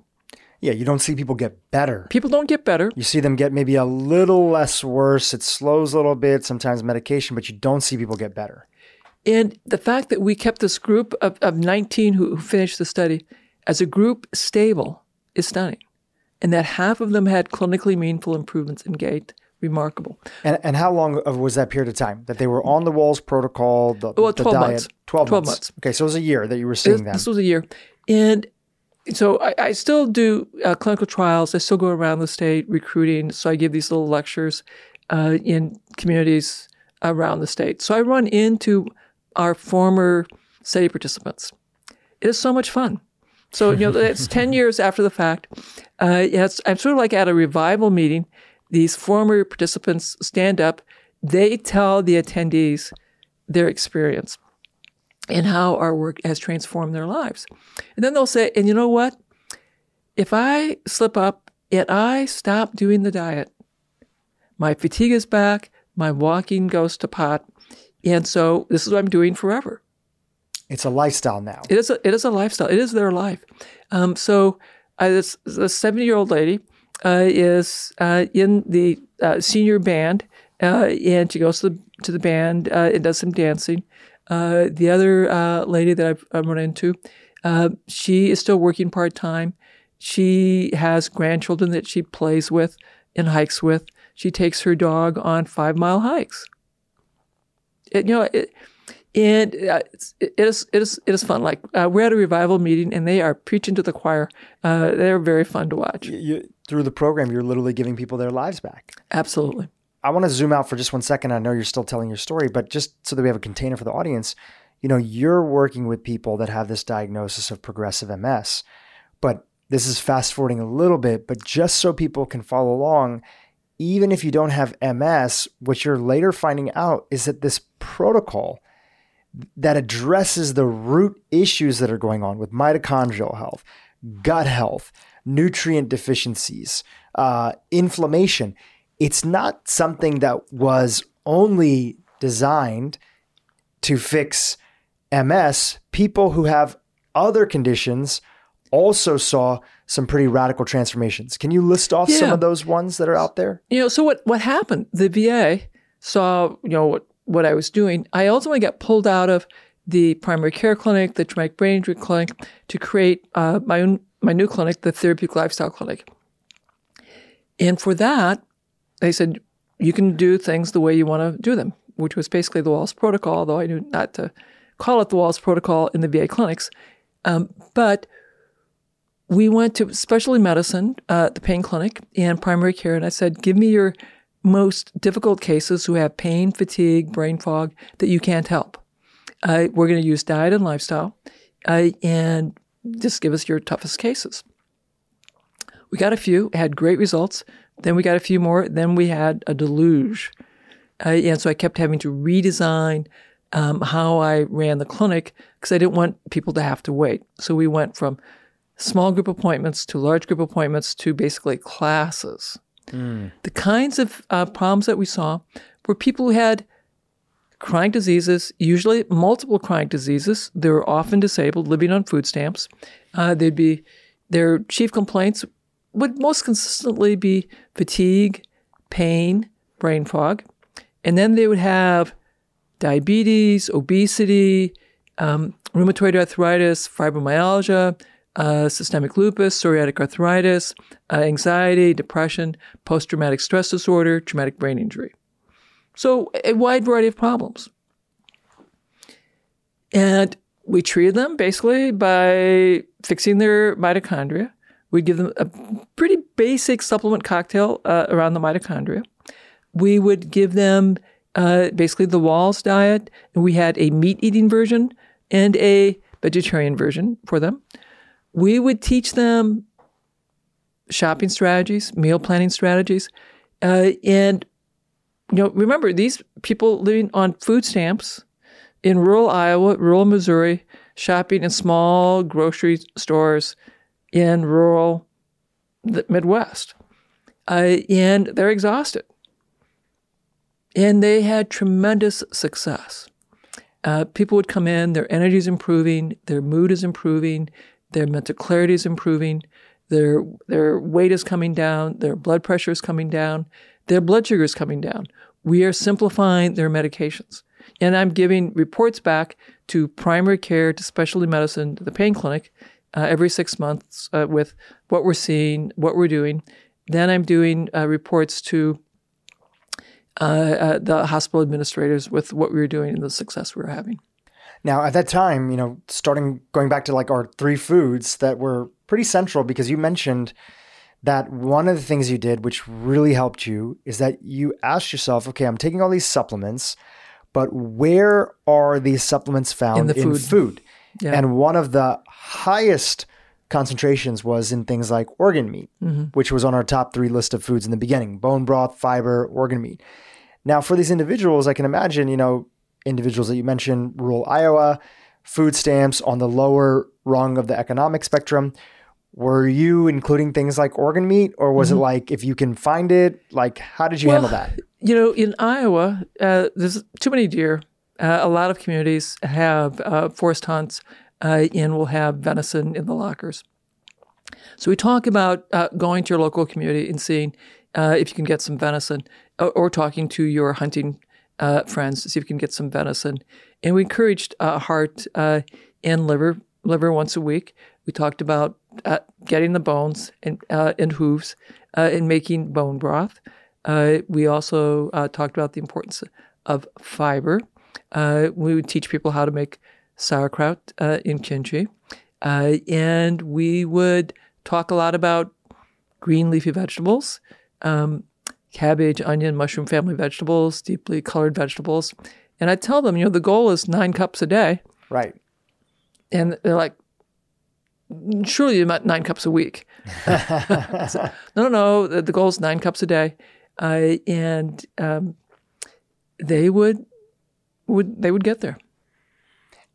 [SPEAKER 1] Yeah, you don't see people get better.
[SPEAKER 2] People don't get better.
[SPEAKER 1] You see them get maybe a little less worse. It slows a little bit, sometimes medication, but you don't see people get better.
[SPEAKER 2] And the fact that we kept this group of, of 19 who, who finished the study as a group stable is stunning. And that half of them had clinically meaningful improvements in gait, remarkable.
[SPEAKER 1] And, and how long was that period of time that they were on the Wahls protocol? The,
[SPEAKER 2] Well,
[SPEAKER 1] the
[SPEAKER 2] 12
[SPEAKER 1] diet?
[SPEAKER 2] months.
[SPEAKER 1] 12,
[SPEAKER 2] 12
[SPEAKER 1] months.
[SPEAKER 2] months.
[SPEAKER 1] Okay, so it was a year that you were seeing them.
[SPEAKER 2] this was a year. And so I, I still do uh, clinical trials. I still go around the state recruiting. So I give these little lectures uh, in communities around the state. So I run into our former study participants. It is so much fun. So, you know, it's 10 years after the fact. Uh, it's, I'm sort of like at a revival meeting. These former participants stand up, they tell the attendees their experience and how our work has transformed their lives. And then they'll say, and you know what? If I slip up and I stop doing the diet, my fatigue is back, my walking goes to pot. And so this is what I'm doing forever.
[SPEAKER 1] it's a lifestyle now.
[SPEAKER 2] It is a, it is a lifestyle. It is their life. Um, so uh, this, this 70 year old lady uh, is uh, in the uh, senior band, uh, and she goes to the, to the band uh, and does some dancing. Uh, the other uh, lady that I've, I've run into, uh, she is still working part time. She has grandchildren that she plays with and hikes with. She takes her dog on five mile hikes. It, you know, it, and uh, it is it is it is fun. Like uh, we're at a revival meeting, and they are preaching to the choir. Uh, they're very fun to watch.
[SPEAKER 1] You, through the program, you're literally giving people their lives back.
[SPEAKER 2] Absolutely.
[SPEAKER 1] I want to zoom out for just one second. I know you're still telling your story, but just so that we have a container for the audience, you know, you're working with people that have this diagnosis of progressive MS. But this is fast forwarding a little bit, but just so people can follow along, even if you don't have MS, what you're later finding out is that this protocol that addresses the root issues that are going on with mitochondrial health, gut health, nutrient deficiencies, uh, inflammation. It's not something that was only designed to fix MS. People who have other conditions also saw some pretty radical transformations. Can you list off some of those ones that are out there?
[SPEAKER 2] You know, so what what happened? The VA saw you know what what I was doing. I ultimately got pulled out of the primary care clinic, the traumatic brain injury clinic, to create uh, my own my new clinic, the therapeutic lifestyle clinic. And for that, they said you can do things the way you want to do them, which was basically the Wahls Protocol. Although I knew not to call it the Wahls Protocol in the VA clinics, um, but we went to specialty medicine, uh, the pain clinic, and primary care, and I said, "Give me your most difficult cases who have pain, fatigue, brain fog that you can't help. Uh, we're going to use diet and lifestyle, uh, and just give us your toughest cases." We got a few, had great results. Then we got a few more. Then we had a deluge, and so I kept having to redesign um, how I ran the clinic because I didn't want people to have to wait. So we went from small group appointments to large group appointments to basically classes. The kinds of uh, problems that we saw were people who had chronic diseases, usually multiple chronic diseases. They were often disabled, living on food stamps. Uh, they'd be their chief complaints would most consistently be fatigue, pain, brain fog, and then they would have diabetes, obesity, um, rheumatoid arthritis, fibromyalgia, uh, systemic lupus, psoriatic arthritis, uh, anxiety, depression, post traumatic stress disorder, traumatic brain injury. So, a wide variety of problems. And we treated them basically by fixing their mitochondria. We'd give them a pretty basic supplement cocktail uh, around the mitochondria. We would give them uh, basically the Wahls diet, we had a meat eating version and a vegetarian version for them. We would teach them shopping strategies, meal planning strategies, uh, and you know, remember these people living on food stamps in rural Iowa, rural Missouri, shopping in small grocery stores in rural the Midwest, uh, and they're exhausted. And they had tremendous success. uh, people would come in, their energy is improving, their mood is improving, their mental clarity is improving, their their weight is coming down, their blood pressure is coming down, their blood sugar is coming down. We are simplifying their medications. And I'm giving reports back to primary care, to specialty medicine, to the pain clinic uh, every six months uh, with what we're seeing, what we're doing. Then I'm doing uh, reports to uh, uh, the hospital administrators with what we were doing and the success we were having.
[SPEAKER 1] Now, at that time, you know, starting going back to like our three foods that were pretty central because you mentioned that one of the things you did, which really helped you, is that you asked yourself, okay, I'm taking all these supplements, but where are these supplements found
[SPEAKER 2] In the
[SPEAKER 1] in
[SPEAKER 2] food.
[SPEAKER 1] food?
[SPEAKER 2] Yeah.
[SPEAKER 1] And one of the highest concentrations was in things like organ meat,
[SPEAKER 2] Mm-hmm.
[SPEAKER 1] which was on our top three list of foods in the beginning bone broth, fiber, organ meat. Now, for these individuals, I can imagine, you know, individuals that you mentioned, rural Iowa, food stamps on the lower rung of the economic spectrum. Were you including things like organ meat, or was it like if you can find it? Like, how did you handle that?
[SPEAKER 2] You know, in Iowa, uh, there's too many deer. Uh, a lot of communities have uh, forest hunts uh, and will have venison in the lockers. So we talk about uh, going to your local community and seeing uh, if you can get some venison, or, or talking to your hunting uh, friends to see if you can get some venison. And we encouraged uh, heart uh, and liver liver once a week. We talked about uh, getting the bones and uh, and hooves uh, and making bone broth. We also talked about the importance of fiber. We would teach people how to make sauerkraut in kimchi, and we would talk a lot about green leafy vegetables, um, cabbage, onion, mushroom family vegetables, deeply colored vegetables. And I tell them, you know, the goal is nine cups a day.
[SPEAKER 1] Right.
[SPEAKER 2] And they're like, surely you meant nine cups a week. So, no, no, no. The, the goal is nine cups a day. Uh, and um, they would would they would get there.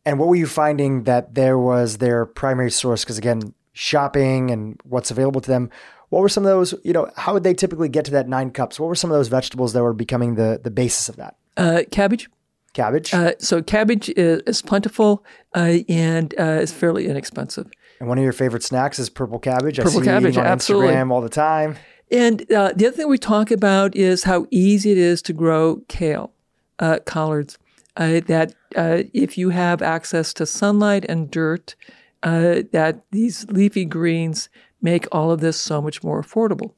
[SPEAKER 1] And what were you finding that there was their primary source? Because again, shopping and what's available to them. What were some of those? You know, how would they typically get to that nine cups? What were some of those vegetables that were becoming the the basis of that?
[SPEAKER 2] Uh, cabbage.
[SPEAKER 1] Cabbage.
[SPEAKER 2] Uh, so cabbage is, is plentiful uh, and uh, is fairly inexpensive.
[SPEAKER 1] and one of your favorite snacks is purple cabbage. I
[SPEAKER 2] Purple cabbage,
[SPEAKER 1] on
[SPEAKER 2] absolutely.
[SPEAKER 1] Instagram all the time.
[SPEAKER 2] And uh, the other thing we talk about is how easy it is to grow kale, uh, collards. Uh, that uh, if you have access to sunlight and dirt, uh, that these leafy greens make all of this so much more affordable.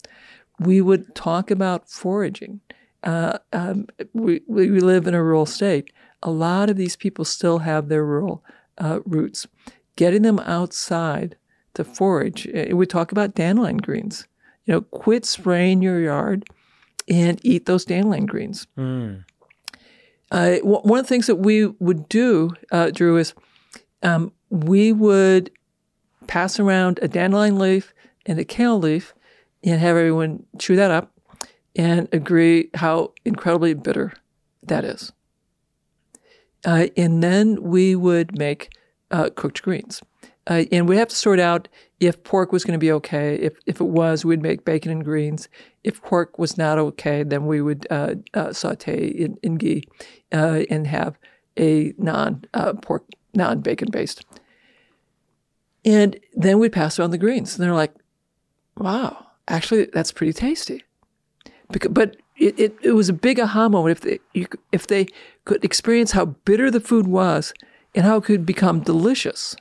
[SPEAKER 2] We would talk about foraging. Uh, um, we, we live in a rural state. A lot of these people still have their rural uh, roots. Getting them outside to forage. uh, We talk about dandelion greens. You know, quit spraying your yard and eat those dandelion greens. Uh, w- one of the things that we would do, uh, Dhru, is um, we would pass around a dandelion leaf and a kale leaf and have everyone chew that up and agree how incredibly bitter that is. Uh, and then we would make uh, cooked greens. Uh, and we'd have to sort out if pork was going to be okay. If, if it was, we'd make bacon and greens. If pork was not okay, then we would uh, uh, saute in, in ghee uh, and have a non pork, non bacon based. And then we'd pass around the greens. And they're like, wow, actually, that's pretty tasty. Because, but it, it, it was a big aha moment if they, you, could- if they could experience how bitter the food was and how it could become delicious.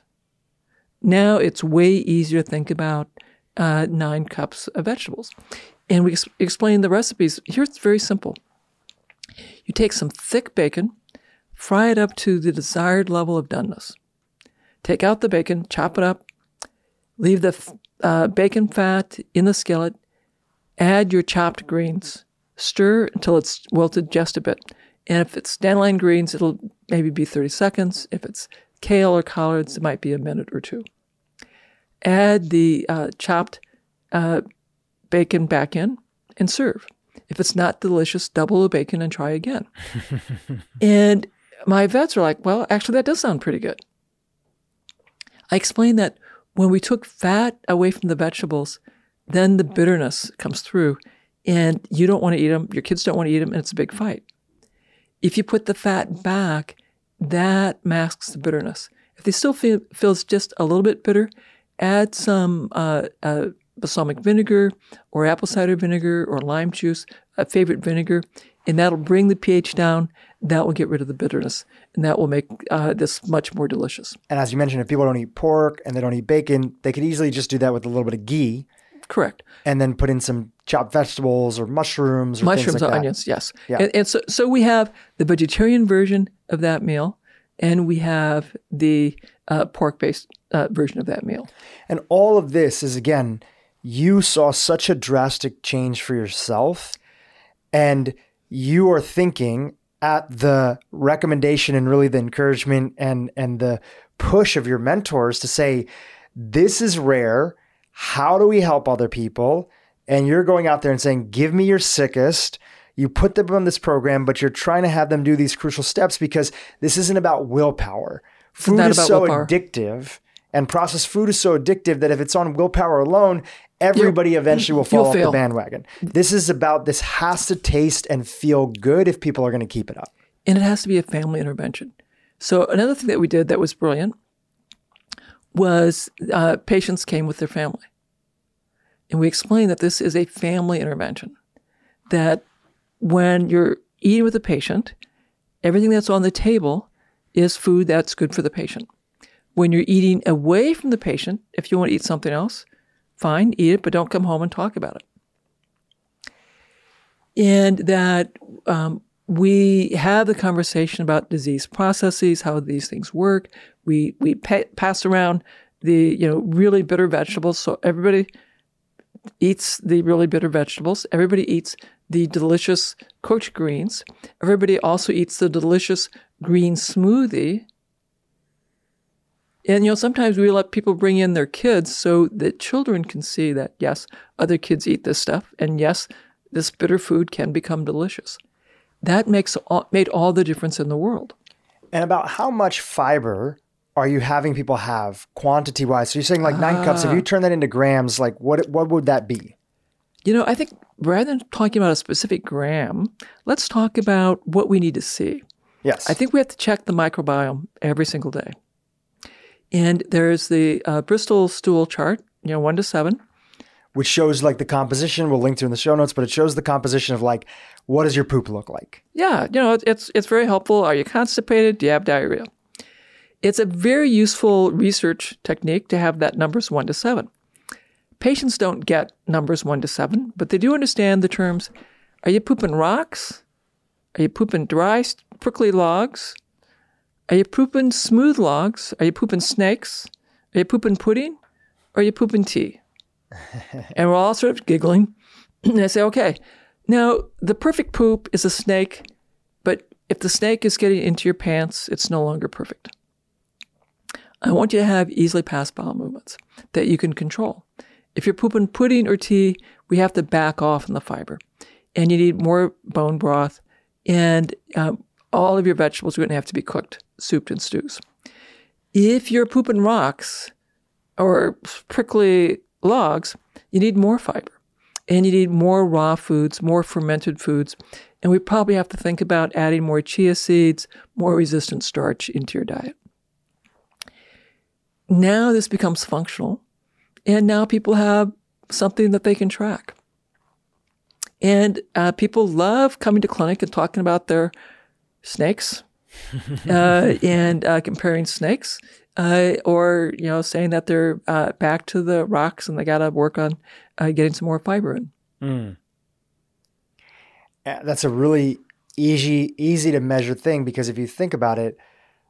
[SPEAKER 2] Now it's way easier to think about uh, nine cups of vegetables. And we ex- explain the recipes. Here it's very simple. You take some thick bacon, fry it up to the desired level of doneness. Take out the bacon, chop it up, leave the uh, bacon fat in the skillet, add your chopped greens, stir until it's wilted just a bit. And if it's dandelion greens, it'll maybe be 30 seconds. If it's kale or collards, it might be a minute or two. Add the uh, chopped uh, bacon back in and serve. If it's not delicious, double the bacon and try again. and my vets are like, well, actually, that does sound pretty good. I explained that when we took fat away from the vegetables, then the bitterness comes through, and you don't want to eat them. Your kids don't want to eat them, and it's a big fight. If you put the fat back, that masks the bitterness. If they still feel feels just a little bit bitter, add some uh, uh, balsamic vinegar or apple cider vinegar or lime juice, a favorite vinegar, and that'll bring the pH down. That will get rid of the bitterness, and that will make uh, this much more delicious.
[SPEAKER 1] And as you mentioned, if people don't eat pork and they don't eat bacon, they could easily just do that with a little bit of ghee
[SPEAKER 2] Correct.
[SPEAKER 1] and then put in some chopped vegetables or mushrooms or
[SPEAKER 2] Mushrooms
[SPEAKER 1] things like
[SPEAKER 2] or onions, yes.
[SPEAKER 1] Yeah.
[SPEAKER 2] And, and so, so we have the vegetarian version of that meal, and we have the uh, pork-based uh, version of that meal.
[SPEAKER 1] And all of this is again, you saw such a drastic change for yourself, and you are thinking at the recommendation and really the encouragement and and the push of your mentors to say, this is rare. How do we help other people? And you're going out there and saying, give me your sickest. You put them on this program, but you're trying to have them do these crucial steps because this isn't about willpower. Food is so
[SPEAKER 2] willpower.
[SPEAKER 1] addictive and processed food is so addictive that if it's on willpower alone, everybody eventually will fall off the bandwagon. This is about this has to taste and feel good if people are going to keep it up.
[SPEAKER 2] and it has to be a family intervention. So another thing that we did that was brilliant was uh, patients came with their family, and we explained that this is a family intervention. That when you're eating with a patient, everything that's on the table is food that's good for the patient. When you're eating away from the patient, if you want to eat something else, fine, eat it, but don't come home and talk about it and that um, we have the conversation about disease processes, how these things work. We we pa- pass around the you know really bitter vegetables, so everybody eats the really bitter vegetables. Everybody eats the delicious cooked greens. Everybody also eats the delicious green smoothie. And you know, sometimes we let people bring in their kids so that children can see that yes, other kids eat this stuff, and yes, this bitter food can become delicious. That makes all, made all the difference in the world.
[SPEAKER 1] And about how much fiber are you having people have quantity wise? So you're saying like nine ah. cups. If you turn that into grams, like what what would that be?
[SPEAKER 2] You know, I think rather than talking about a specific gram, let's talk about what we need to see.
[SPEAKER 1] Yes.
[SPEAKER 2] I think we have to check the microbiome every single day. And there's the uh, Bristol stool chart, you know, one to seven.
[SPEAKER 1] which shows like the composition. We'll link to in the show notes, but it shows the composition of like what does your poop look like?
[SPEAKER 2] Yeah, you know, it's it's very helpful. Are you constipated? Do you have diarrhea? It's a very useful research technique to have that numbers one to seven. Patients don't get numbers one to seven, but they do understand the terms. Are you pooping rocks? Are you pooping dry, prickly logs? Are you pooping smooth logs? Are you pooping snakes? Are you pooping pudding? Or are you pooping tea? and we're all sort of giggling. and I say, okay, now the perfect poop is a snake, but if the snake is getting into your pants, it's no longer perfect. I want you to have easily passed bowel movements that you can control. If you're pooping pudding or tea, we have to back off on the fiber. And you need more bone broth. And um, all of your vegetables are going to have to be cooked, souped, and stews. If you're pooping rocks or prickly logs, you need more fiber. And you need more raw foods, more fermented foods. And we probably have to think about adding more chia seeds, more resistant starch into your diet. Now this becomes functional, and now people have something that they can track. And uh, people love coming to clinic and talking about their snakes uh, and uh, comparing snakes, uh, or you know saying that they're uh, back to the rocks and they got to work on uh, getting some more fiber in.
[SPEAKER 1] Uh, That's a really easy easy to measure thing because if you think about it,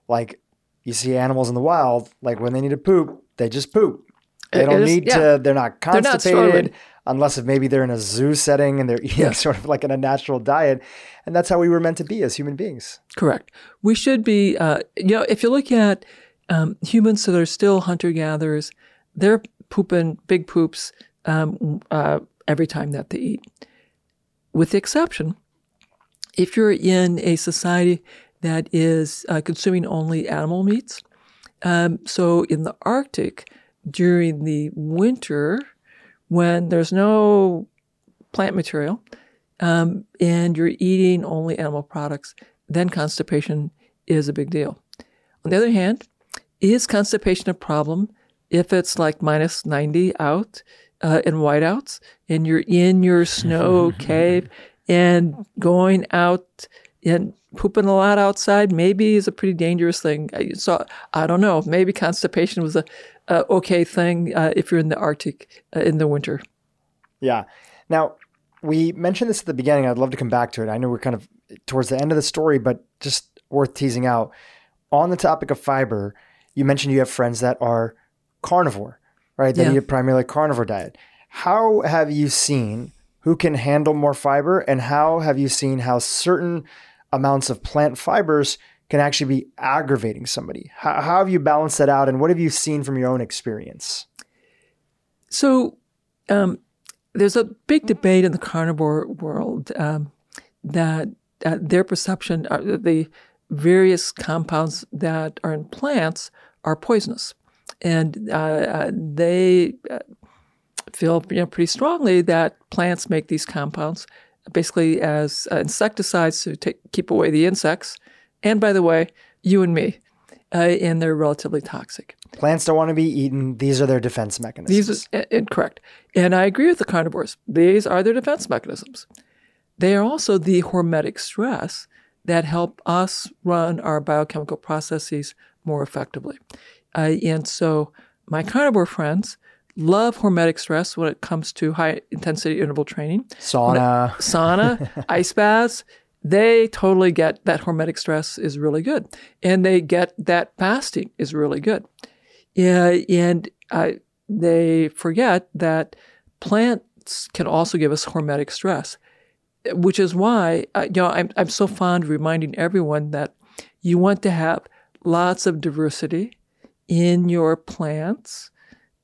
[SPEAKER 1] like you see animals in the wild, like when they need to poop, they just poop. They don't
[SPEAKER 2] is-
[SPEAKER 1] need
[SPEAKER 2] yeah.
[SPEAKER 1] to. They're not
[SPEAKER 2] They're not
[SPEAKER 1] constipated unless if maybe they're in a zoo setting and they're eating
[SPEAKER 2] Yeah.
[SPEAKER 1] sort of like in a natural diet, and that's how we were meant to be as human beings.
[SPEAKER 2] Correct. We should be, uh, you know, if you look at um, humans that are still hunter gatherers, they're pooping big poops um, uh, every time that they eat. With the exception, if you're in a society that is uh, consuming only animal meats, um, so in the Arctic during the winter, when there's no plant material, um, and you're eating only animal products, then constipation is a big deal. On the other hand, is constipation a problem if it's like minus 90 out uh, in whiteouts and you're in your snow cave and going out and pooping a lot outside maybe is a pretty dangerous thing. So I don't know. Maybe constipation was a, a okay thing uh, if you're in the Arctic uh, in the winter.
[SPEAKER 1] Yeah. Now we mentioned this at the beginning. I'd love to come back to it. I know we're kind of towards the end of the story, but just worth teasing out. On the topic of fiber, you mentioned you have friends that are carnivore, right? That yeah. eat a primarily carnivore diet. How have you seen who can handle more fiber, and how have you seen how certain amounts of plant fibers can actually be aggravating somebody? How, how have you balanced that out, and what have you seen from your own experience?
[SPEAKER 2] So, um, there's a big debate in the carnivore world um, that uh, their perception, uh, the various compounds that are in plants, are poisonous, and uh, uh they uh, feel you know, pretty strongly that plants make these compounds basically as insecticides to take, keep away the insects. And by the way, you and me, uh, and they're relatively toxic.
[SPEAKER 1] Plants don't want to be eaten. These are their defense mechanisms.
[SPEAKER 2] These are incorrect. And I agree with the carnivores. These are their defense mechanisms. They are also the hormetic stress that help us run our biochemical processes more effectively. Uh, and so my carnivore friends love hormetic stress when it comes to high intensity interval training.
[SPEAKER 1] Sauna.
[SPEAKER 2] sauna, ice baths. They totally get that hormetic stress is really good. And they get that fasting is really good. Yeah, and they forget that plants can also give us hormetic stress, which is why uh, you know I'm I'm so fond of reminding everyone that you want to have lots of diversity in your plants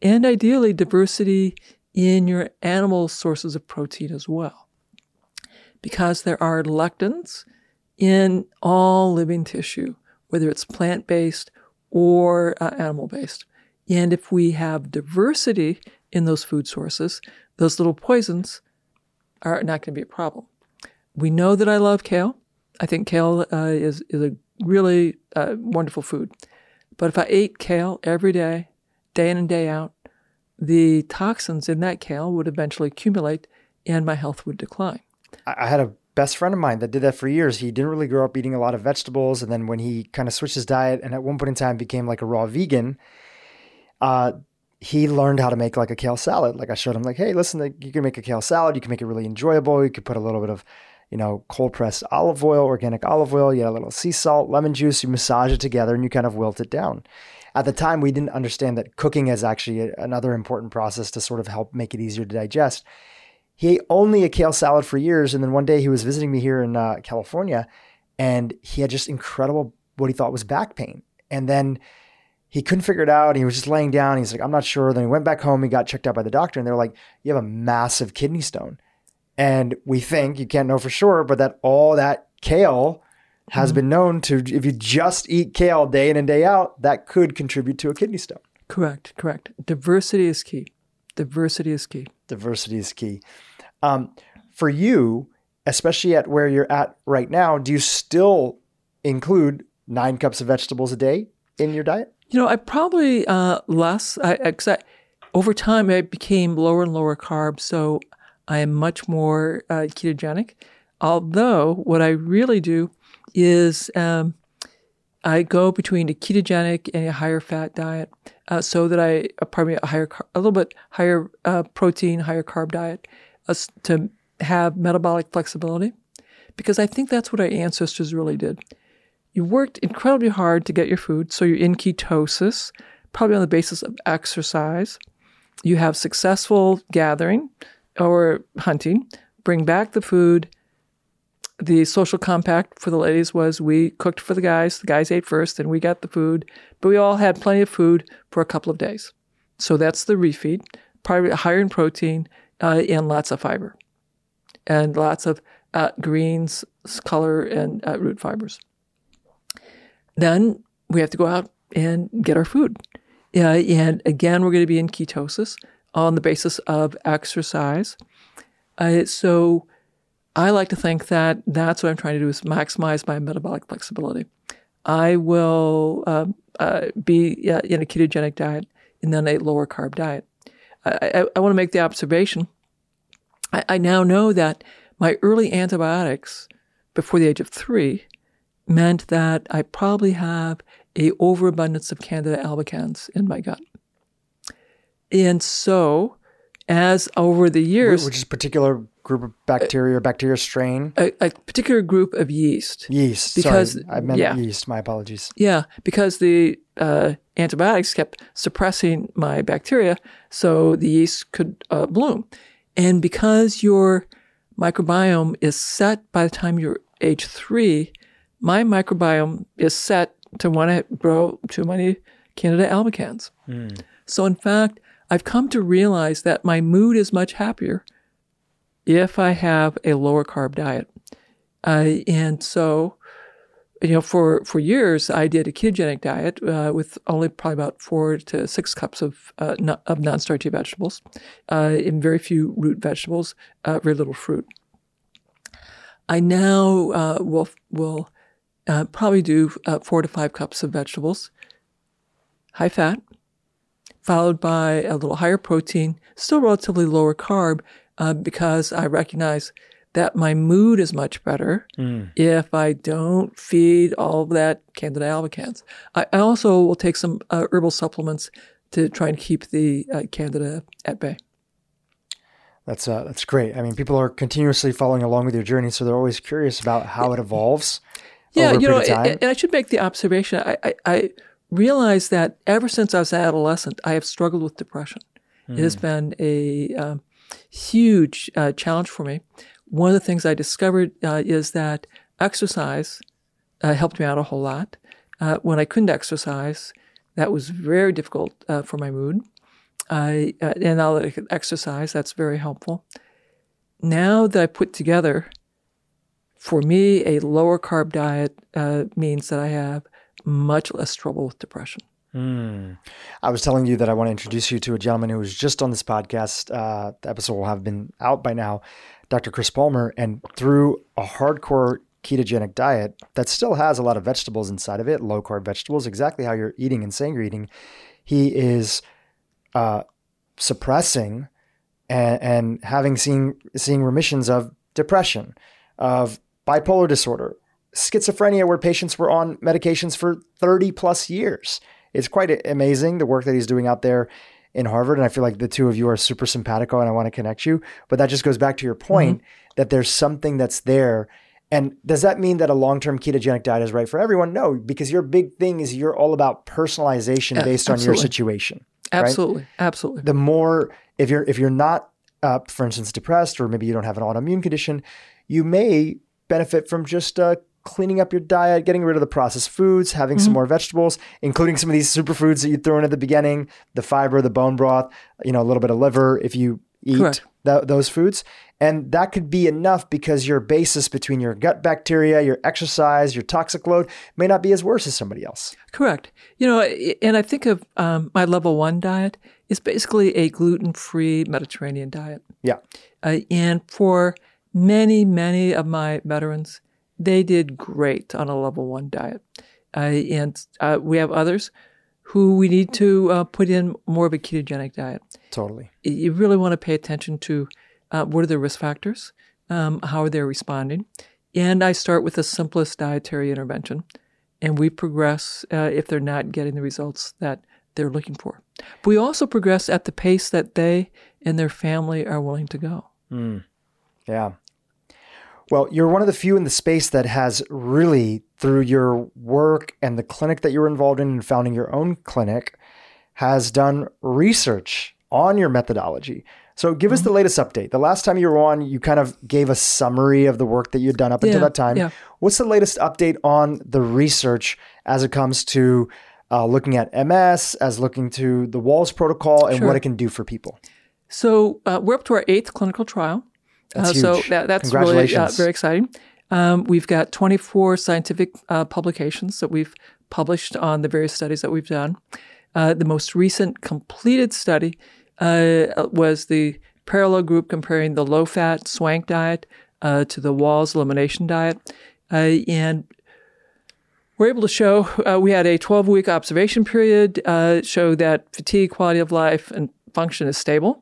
[SPEAKER 2] and ideally diversity in your animal sources of protein as well. Because there are lectins in all living tissue, whether it's plant based or uh, animal based. And if we have diversity in those food sources, those little poisons are not going to be a problem. We know that I love kale. I think kale uh, is, is a really uh, wonderful food. But if I ate kale every day, day in and day out, the toxins in that kale would eventually accumulate and my health would decline.
[SPEAKER 1] I had a best friend of mine that did that for years. He didn't really grow up eating a lot of vegetables. And then when he kind of switched his diet and at one point in time became like a raw vegan, uh, he learned how to make like a kale salad. Like I showed him, like, hey, listen, you can make a kale salad. You can make it really enjoyable. You could put a little bit of, you know, cold pressed olive oil, organic olive oil. You add a little sea salt, lemon juice. You massage it together and you kind of wilt it down at the time we didn't understand that cooking is actually another important process to sort of help make it easier to digest. He ate only a kale salad for years, and then one day he was visiting me here in uh, California, and he had just incredible what he thought was back pain, and then he couldn't figure it out. He was just laying down. He's like, I'm not sure. Then he went back home. He got checked out by the doctor, and they're like, you have a massive kidney stone. And we think you can't know for sure, but that all that kale has mm-hmm. been known to, if you just eat kale day in and day out, that could contribute to a kidney stone.
[SPEAKER 2] Correct, correct. Diversity is key. Diversity is key.
[SPEAKER 1] Diversity is key. Um, for you, especially at where you're at right now, do you still include nine cups of vegetables a day in your diet?
[SPEAKER 2] You know, I probably uh, less. I, I, over time, I became lower and lower carb, so I am much more uh, ketogenic. Although, what I really do is um, I go between a ketogenic and a higher fat diet, uh, so that I uh, pardon me a higher a little bit higher uh, protein, higher carb diet uh, to have metabolic flexibility, because I think that's what our ancestors really did. You worked incredibly hard to get your food, so you're in ketosis, probably on the basis of exercise. You have successful gathering or hunting, bring back the food, the social compact for the ladies was we cooked for the guys. The guys ate first, and we got the food. But we all had plenty of food for a couple of days. So that's the refeed, probably higher in protein uh, and lots of fiber, and lots of uh, greens, color, and uh, root fibers. Then we have to go out and get our food. and again, we're going to be in ketosis on the basis of exercise. Uh, so I like to think that that's what I'm trying to do is maximize my metabolic flexibility. I will uh, uh, be in a ketogenic diet and then a lower carb diet. I, I, I want to make the observation. I, I now know that my early antibiotics before the age of three meant that I probably have a overabundance of Candida albicans in my gut. And so, as over the years,
[SPEAKER 1] which is particular group of bacteria or bacteria strain,
[SPEAKER 2] a, a particular group of yeast.
[SPEAKER 1] yeast.
[SPEAKER 2] Because-
[SPEAKER 1] Sorry, I meant
[SPEAKER 2] yeah.
[SPEAKER 1] yeast. My apologies.
[SPEAKER 2] Yeah, because the uh, antibiotics kept suppressing my bacteria, so the yeast could uh, bloom. And because your microbiome is set by the time you're age three, my microbiome is set to want to grow too many Candida albicans. So, in fact, I've come to realize that my mood is much happier if I have a lower carb diet. Uh, and so, you know, for, for years, I did a ketogenic diet uh, with only probably about four to six cups of uh, of non-starchy vegetables, uh, and very few root vegetables, uh, very little fruit. I now uh, will will probably do four to five cups of vegetables, high fat, followed by a little higher protein, still relatively lower carb, uh, because I recognize that my mood is much better if I don't feed all of that Candida albicans. I, I also will take some uh, herbal supplements to try and keep the uh, Candida at bay.
[SPEAKER 1] That's uh, that's great. I mean, people are continuously following along with your journey, so they're always curious about how it evolves.
[SPEAKER 2] Yeah, you know, and, and I should make the observation. I, I, I realize that ever since I was an adolescent, I have struggled with depression. It has been a um, huge uh, challenge for me. One of the things I discovered uh, is that exercise uh, helped me out a whole lot. Uh, when I couldn't exercise, that was very difficult uh, for my mood. I, uh, and now that I can exercise, that's very helpful. Now that I put together for me, a lower carb diet means that I have much less trouble with depression.
[SPEAKER 1] I was telling you that I want to introduce you to a gentleman who was just on this podcast. Uh, the episode will have been out by now, Dr. Chris Palmer. And through a hardcore ketogenic diet that still has a lot of vegetables inside of it, low carb vegetables, exactly how you're eating and saying you're eating, he is uh, suppressing and, and having seen seeing remissions of depression, of bipolar disorder, schizophrenia, where patients were on medications for 30 plus years. It's quite amazing the work that he's doing out there in Harvard. And I feel like the two of you are super simpatico and I want to connect you. But that just goes back to your point that there's something that's there. And does that mean that a long term ketogenic diet is right for everyone? No, because your big thing is you're all about personalization based on your situation
[SPEAKER 2] Absolutely, absolutely.
[SPEAKER 1] the more if you're if you're not uh, for instance depressed or maybe you don't have an autoimmune condition you may benefit from just uh, cleaning up your diet getting rid of the processed foods having some more vegetables including some of these superfoods that you threw in at the beginning the fiber the bone broth you know a little bit of liver if you eat tho- those foods. And that could be enough because your basis between your gut bacteria your exercise your toxic load may not be as worse as somebody else.
[SPEAKER 2] Correct. You know, and I think of um, my level one diet is basically a gluten free Mediterranean diet.
[SPEAKER 1] yeah.
[SPEAKER 2] Uh, and for many, many of my veterans, they did great on a level one diet. Uh, and uh, we have others who we need to uh, put in more of a ketogenic diet.
[SPEAKER 1] totally
[SPEAKER 2] You really want to pay attention to uh, what are the risk factors, um, how are they responding. And I start with the simplest dietary intervention, and we progress uh, if they're not getting the results that they're looking for. But we also progress at the pace that they and their family are willing to go.
[SPEAKER 1] Yeah. Well, you're one of the few in the space that has really, through your work and the clinic that you were involved in and founding your own clinic, has done research on your methodology. So give us the latest update. The last time you were on, you kind of gave a summary of the work that you'd done up until that time.
[SPEAKER 2] yeah.
[SPEAKER 1] What's the latest update on the research as it comes to uh, looking at MS, as looking to the Wahls protocol and
[SPEAKER 2] Sure.
[SPEAKER 1] what it can do for people?
[SPEAKER 2] So uh, we're up to our eighth clinical trial.
[SPEAKER 1] That's
[SPEAKER 2] uh, So that, that's really uh, very exciting. Um, we've got 24 scientific uh, publications that we've published on the various studies that we've done. Uh, the most recent completed study uh, was the parallel group comparing the low fat swank diet uh, to the Wahls elimination diet. Uh, and we're able to show uh, we had a 12 week observation period uh, show that fatigue quality of life and function is stable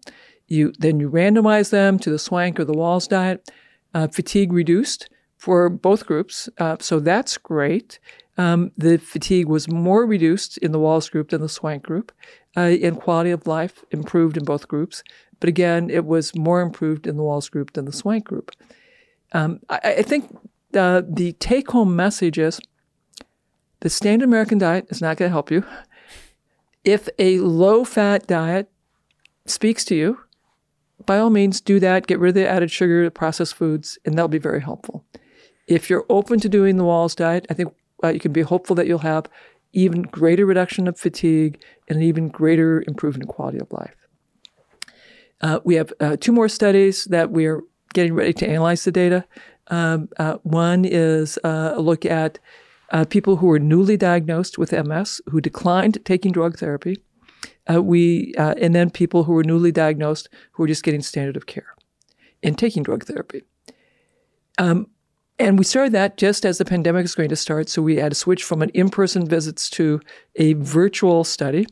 [SPEAKER 2] you then you randomize them to the swank or the Wahls diet uh, fatigue reduced for both groups uh, so that's great. Um, the fatigue was more reduced in the Wahls group than the swank group. Uh, and quality of life improved in both groups but again it was more improved in the Wahls group than the swank group. Um, I, I, think uh, the take home message is the standard American diet is not going to help you. If a low fat diet speaks to you, by all means do that. Get rid of the added sugar, processed foods, and that'll be very helpful. If you're open to doing the Wahls diet, I think uh, you can be hopeful that you'll have even greater reduction of fatigue and an even greater improvement in quality of life. Uh, we have uh, two more studies that we're getting ready to analyze the data. Um, uh, one is uh, a look at uh, people who were newly diagnosed with MS who declined taking drug therapy. Uh, we uh, and then people who were newly diagnosed who were just getting standard of care and taking drug therapy. Um, and we started that just as the pandemic is going to start, so we had to switch from an in-person visits to a virtual study.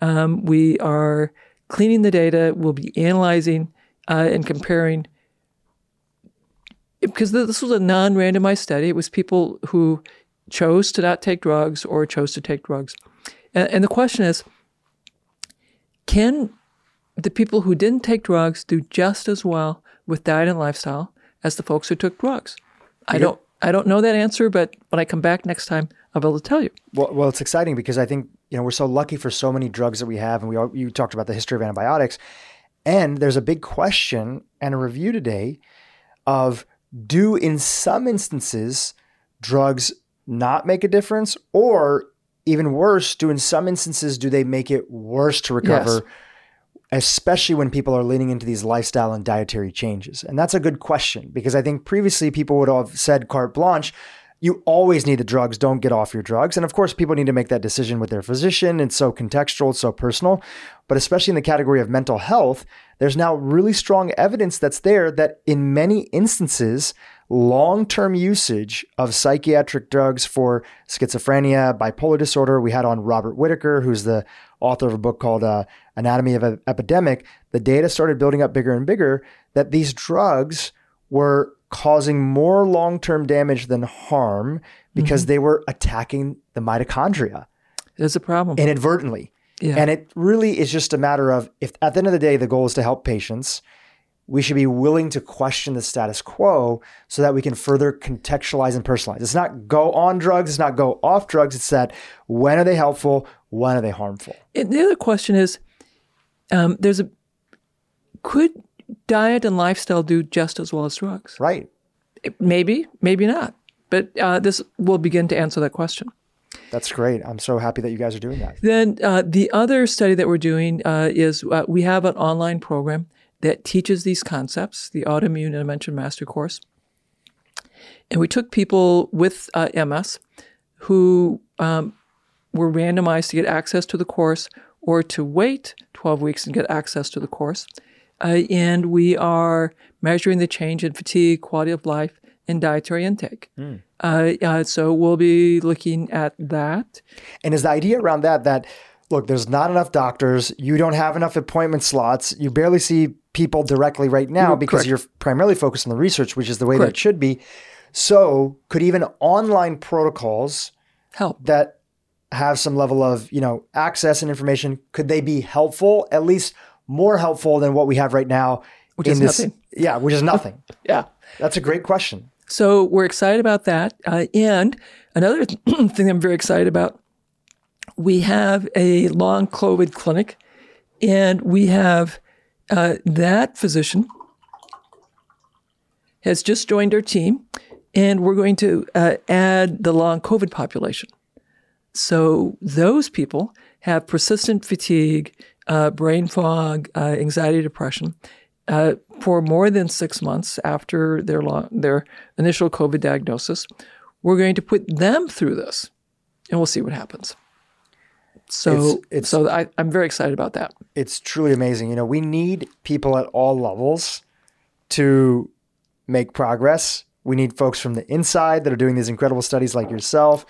[SPEAKER 2] Um, we are cleaning the data. We'll be analyzing uh, and comparing because this was a non-randomized study. It was people who chose to not take drugs or chose to take drugs. And, and the question is can the people who didn't take drugs do just as well with diet and lifestyle as the folks who took drugs? I don't I don't know that answer, but when I come back next time, I'll be able to tell you.
[SPEAKER 1] Well, well, it's exciting because I think you know we're so lucky for so many drugs that we have, and we all, you talked about the history of antibiotics, and there's a big question and a review today of do in some instances drugs not make a difference or even worse do in some instances do they make it worse to recover yes. especially when people are leaning into these lifestyle and dietary changes? And that's a good question because i think previously people would have said carte blanche you always need the drugs don't get off your drugs. And of course people need to make that decision with their physician it's so contextual it's so personal. But especially in the category of mental health there's now really strong evidence that's there that in many instances long term usage of psychiatric drugs for schizophrenia, bipolar disorder. We had on Robert Whitaker, who's the author of a book called uh, Anatomy of an Epidemic. The data started building up bigger and bigger that these drugs were causing more long term damage than harm because mm-hmm. they were attacking the mitochondria.
[SPEAKER 2] There's a problem.
[SPEAKER 1] Inadvertently. Yeah. And it really is just a matter of if at the end of the day, the goal is to help patients we should be willing to question the status quo so that we can further contextualize and personalize. It's not go on drugs, it's not go off drugs. It's that when are they helpful, when are they harmful?
[SPEAKER 2] And the other question is um, there's a could diet and lifestyle do just as well as drugs?
[SPEAKER 1] Right.
[SPEAKER 2] Maybe, maybe not. But uh, this will begin to answer that question.
[SPEAKER 1] That's great. I'm so happy that you guys are doing that.
[SPEAKER 2] Then uh, the other study that we're doing uh, is uh, we have an online program that teaches these concepts, the Autoimmune Intervention Master Course. And we took people with uh, MS who um, were randomized to get access to the course or to wait 12 weeks and get access to the course. Uh, and we are measuring the change in fatigue, quality of life, and dietary intake. Mm. Uh, so we'll be looking at that.
[SPEAKER 1] And is the idea around that that look, there's not enough doctors. You don't have enough appointment slots. You barely see people directly right now because Correct. you're primarily focused on the research, which is the way Correct. that it should be. So, could even online protocols
[SPEAKER 2] help
[SPEAKER 1] that have some level of, you know, access and information, could they be helpful? At least more helpful than what we have right now
[SPEAKER 2] which is this, nothing.
[SPEAKER 1] Yeah, which is nothing.
[SPEAKER 2] yeah.
[SPEAKER 1] That's a great question.
[SPEAKER 2] So, we're excited about that. Uh, and another thing I'm very excited about we have a long COVID clinic, and we have uh, that physician has just joined our team, and we're going to uh, add the long COVID population. So those people have persistent fatigue, uh, brain fog, uh, anxiety, depression. Uh, for more than six months after their long, their initial COVID diagnosis, we're going to put them through this, and we'll see what happens. So, it's, it's, so I, I'm very excited about that.
[SPEAKER 1] It's truly amazing. You know, we need people at all levels to make progress. We need folks from the inside that are doing these incredible studies like yourself.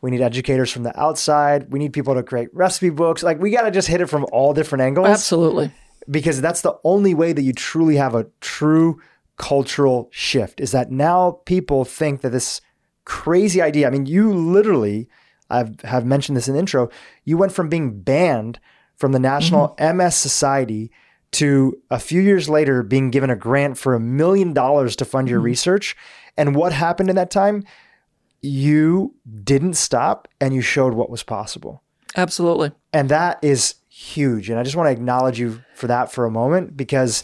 [SPEAKER 1] We need educators from the outside. We need people to create recipe books. Like we got to just hit it from all different angles.
[SPEAKER 2] Absolutely.
[SPEAKER 1] Because that's the only way that you truly have a true cultural shift is that now people think that this crazy idea, I mean, you literally, I've have mentioned this in the intro, you went from being banned from the National mm-hmm. MS Society to a few years later being given a grant for a million dollars to fund your mm-hmm. research. And what happened in that time? You didn't stop and you showed what was possible.
[SPEAKER 2] Absolutely.
[SPEAKER 1] And that is huge. And I just want to acknowledge you for that for a moment because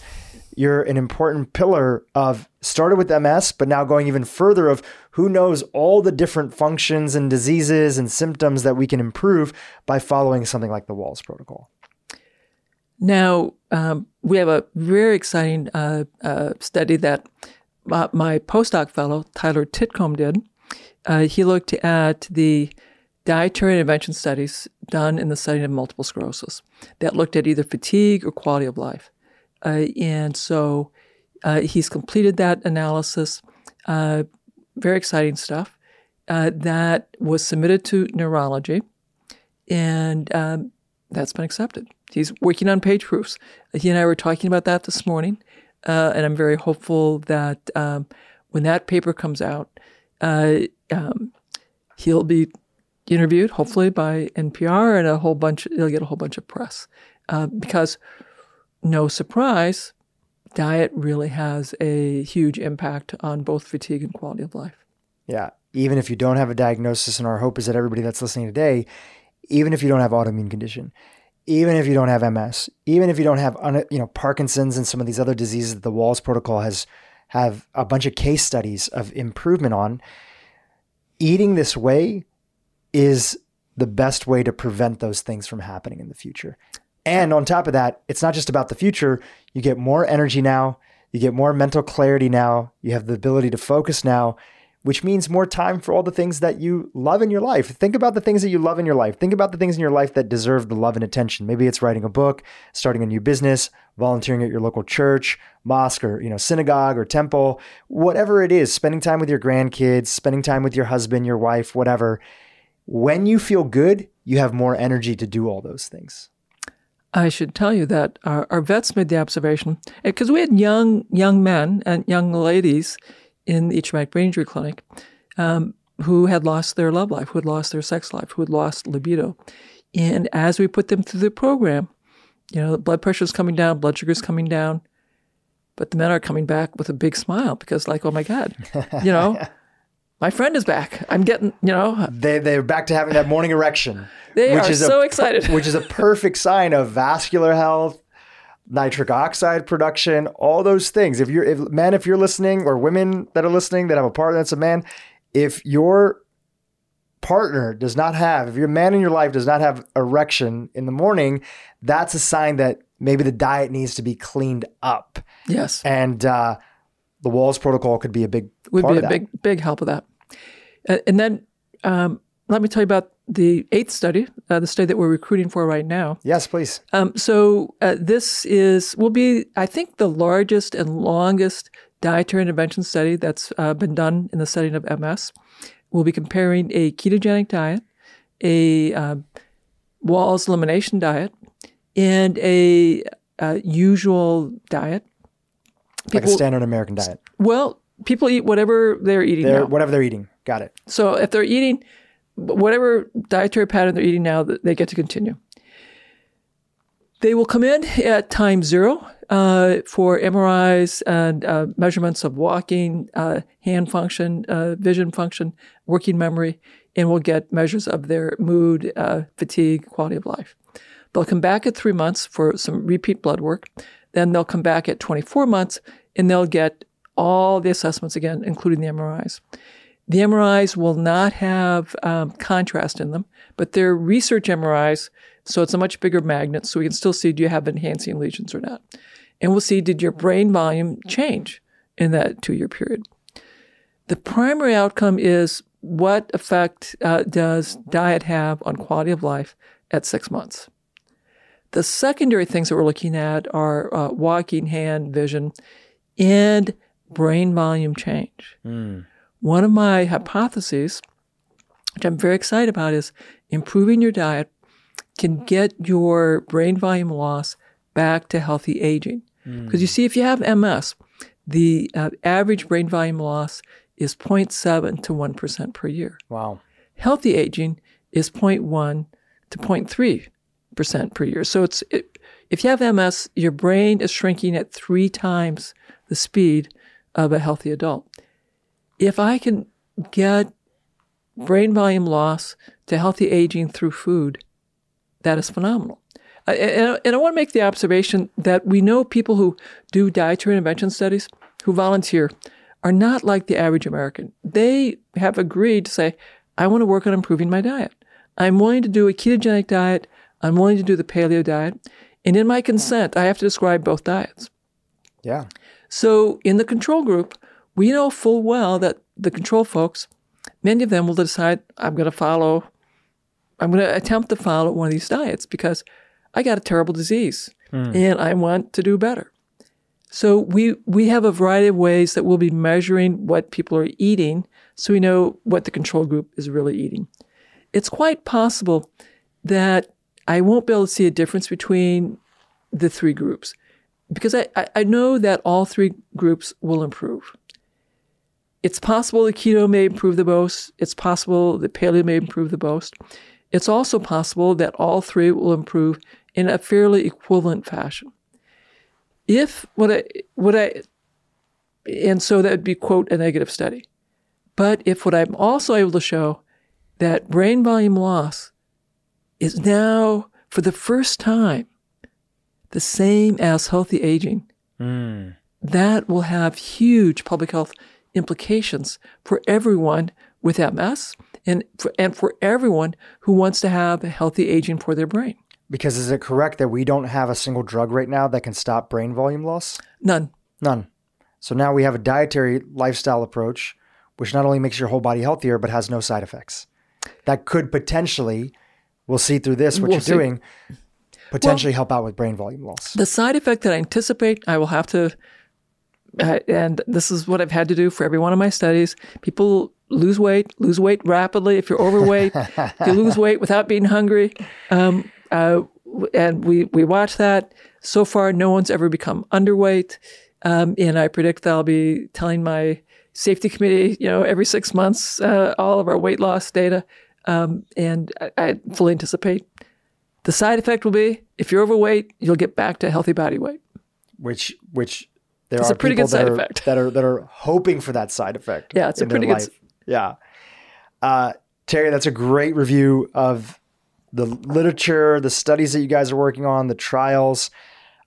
[SPEAKER 1] you're an important pillar of started with MS, but now going even further of who knows all the different functions and diseases and symptoms that we can improve by following something like the Wahls protocol.
[SPEAKER 2] Now, um, we have a very exciting uh, uh, study that my, my, postdoc fellow, Tyler Titcomb, did. Uh, he looked at the dietary intervention studies done in the setting of multiple sclerosis that looked at either fatigue or quality of life. Uh, and so uh, he's completed that analysis. Uh, very exciting stuff. that was submitted to neurology, and um, that's been accepted. He's working on page proofs. He and I were talking about that this morning, uh, and I'm very hopeful that um, when that paper comes out, uh, um, he'll be interviewed, hopefully by NPR, and a whole bunch. He'll get a whole bunch of press uh, because, no surprise, diet really has a huge impact on both fatigue and quality of life.
[SPEAKER 1] Yeah, even if you don't have a diagnosis, and our hope is that everybody that's listening today, even if you don't have autoimmune condition, even if you don't have MS, even if you don't have you know Parkinson's and some of these other diseases that the Wahls protocol has have a bunch of case studies of improvement on, eating this way is the best way to prevent those things from happening in the future. And on top of that, it's not just about the future. You get more energy now, you get more mental clarity now, you have the ability to focus now, which means more time for all the things that you love in your life. Think about the things that you love in your life. Think about the things in your life that deserve the love and attention. Maybe it's writing a book, starting a new business, volunteering at your local church, mosque or, you know, synagogue or temple, whatever it is, spending time with your grandkids, spending time with your husband, your wife, whatever. When you feel good, you have more energy to do all those things.
[SPEAKER 2] I should tell you that our, our vets made the observation because we had young young men and young ladies in the traumatic brain injury clinic um, who had lost their love life, who had lost their sex life, who had lost libido. And as we put them through the program, you know, the blood pressure is coming down, blood sugar is coming down, but the men are coming back with a big smile because, like, oh my God, you know, my friend is back. I'm getting, you know,
[SPEAKER 1] they they're back to having that morning erection.
[SPEAKER 2] they which are is so a, excited,
[SPEAKER 1] which is a perfect sign of vascular health, nitric oxide production, all those things. If you're, if man, if you're listening, or women that are listening that have a partner that's a man, if your partner does not have, if your man in your life does not have erection in the morning, that's a sign that maybe the diet needs to be cleaned up.
[SPEAKER 2] Yes,
[SPEAKER 1] and uh, the Wahls protocol could be a big
[SPEAKER 2] would be a big big help of that. And then um, let me tell you about the eighth study, uh, the study that we're recruiting for right now.
[SPEAKER 1] Yes, please.
[SPEAKER 2] Um, so uh, this is will be, I think, the largest and longest dietary intervention study that's uh, been done in the setting of MS. We'll be comparing a ketogenic diet, a uh, Wahls elimination diet, and a uh, usual diet.
[SPEAKER 1] People, like a standard American diet.
[SPEAKER 2] Well, people eat whatever they're eating.
[SPEAKER 1] They're, whatever they're eating. Got it.
[SPEAKER 2] So if they're eating whatever dietary pattern they're eating now, they get to continue. They will come in at time zero uh, for MRIs and uh, measurements of walking, uh, hand function, uh, vision function, working memory, and we'll get measures of their mood, uh, fatigue, quality of life. They'll come back at three months for some repeat blood work. Then they'll come back at 24 months and they'll get all the assessments again, including the MRIs. The MRIs will not have um, contrast in them, but they're research MRIs, so it's a much bigger magnet, so we can still see do you have enhancing lesions or not. And we'll see did your brain volume change in that two year period. The primary outcome is what effect uh, does diet have on quality of life at six months? The secondary things that we're looking at are uh, walking, hand, vision, and brain volume change. Mm. One of my hypotheses which I'm very excited about, is improving your diet can get your brain volume loss back to healthy aging. Because you see, if you have MS, the uh, average brain volume loss is 0.7 to 1% per year.
[SPEAKER 1] Wow.
[SPEAKER 2] Healthy aging is 0.1 to 0.3% per year. So it's it, if you have MS, your brain is shrinking at three times the speed of a healthy adult. If I can get brain volume loss to healthy aging through food, that is phenomenal. And I want to make the observation that we know people who do dietary intervention studies, who volunteer, are not like the average American. They have agreed to say, I want to work on improving my diet. I'm willing to do a ketogenic diet. I'm willing to do the paleo diet. And in my consent, I have to describe both diets.
[SPEAKER 1] Yeah.
[SPEAKER 2] So in the control group, we know full well that the control folks, many of them will decide, I'm going to follow, I'm going to attempt to follow one of these diets because I got a terrible disease hmm. and I want to do better. So we we have a variety of ways that we'll be measuring what people are eating so we know what the control group is really eating. It's quite possible that I won't be able to see a difference between the three groups because I, I, know that all three groups will improve. It's possible the keto may improve the most. It's possible the paleo may improve the most. It's also possible that all three will improve in a fairly equivalent fashion. If what I what I and so that would be quote a negative study. But if what I'm also able to show that brain volume loss is now for the first time the same as healthy aging, hmm. that will have huge public health implications for everyone with MS and for, and for everyone who wants to have a healthy aging for their brain.
[SPEAKER 1] Because is it correct that we don't have a single drug right now that can stop brain volume loss?
[SPEAKER 2] None.
[SPEAKER 1] None. So now we have a dietary lifestyle approach, which not only makes your whole body healthier, but has no side effects. That could potentially, we'll see through this what
[SPEAKER 2] We'll
[SPEAKER 1] you're
[SPEAKER 2] see.
[SPEAKER 1] doing, potentially help out with brain volume loss.
[SPEAKER 2] The side effect that I anticipate I will have to, uh, and this is what I've had to do for every one of my studies. People lose weight, lose weight rapidly. If you're overweight, you lose weight without being hungry, um, uh, and we we watch that. So far, no one's ever become underweight, um, and I predict that I'll be telling my safety committee, you know, every six months, uh, all of our weight loss data, um, and I, I fully anticipate the side effect will be if you're overweight, you'll get back to healthy body weight.
[SPEAKER 1] Which which there
[SPEAKER 2] It's
[SPEAKER 1] are
[SPEAKER 2] pretty
[SPEAKER 1] people
[SPEAKER 2] good side
[SPEAKER 1] that are,
[SPEAKER 2] effect.
[SPEAKER 1] that are that are hoping for that side effect.
[SPEAKER 2] Yeah, it's a pretty good
[SPEAKER 1] life. Yeah. Uh, Terry, that's a great review of the literature, the studies that you guys are working on, the trials.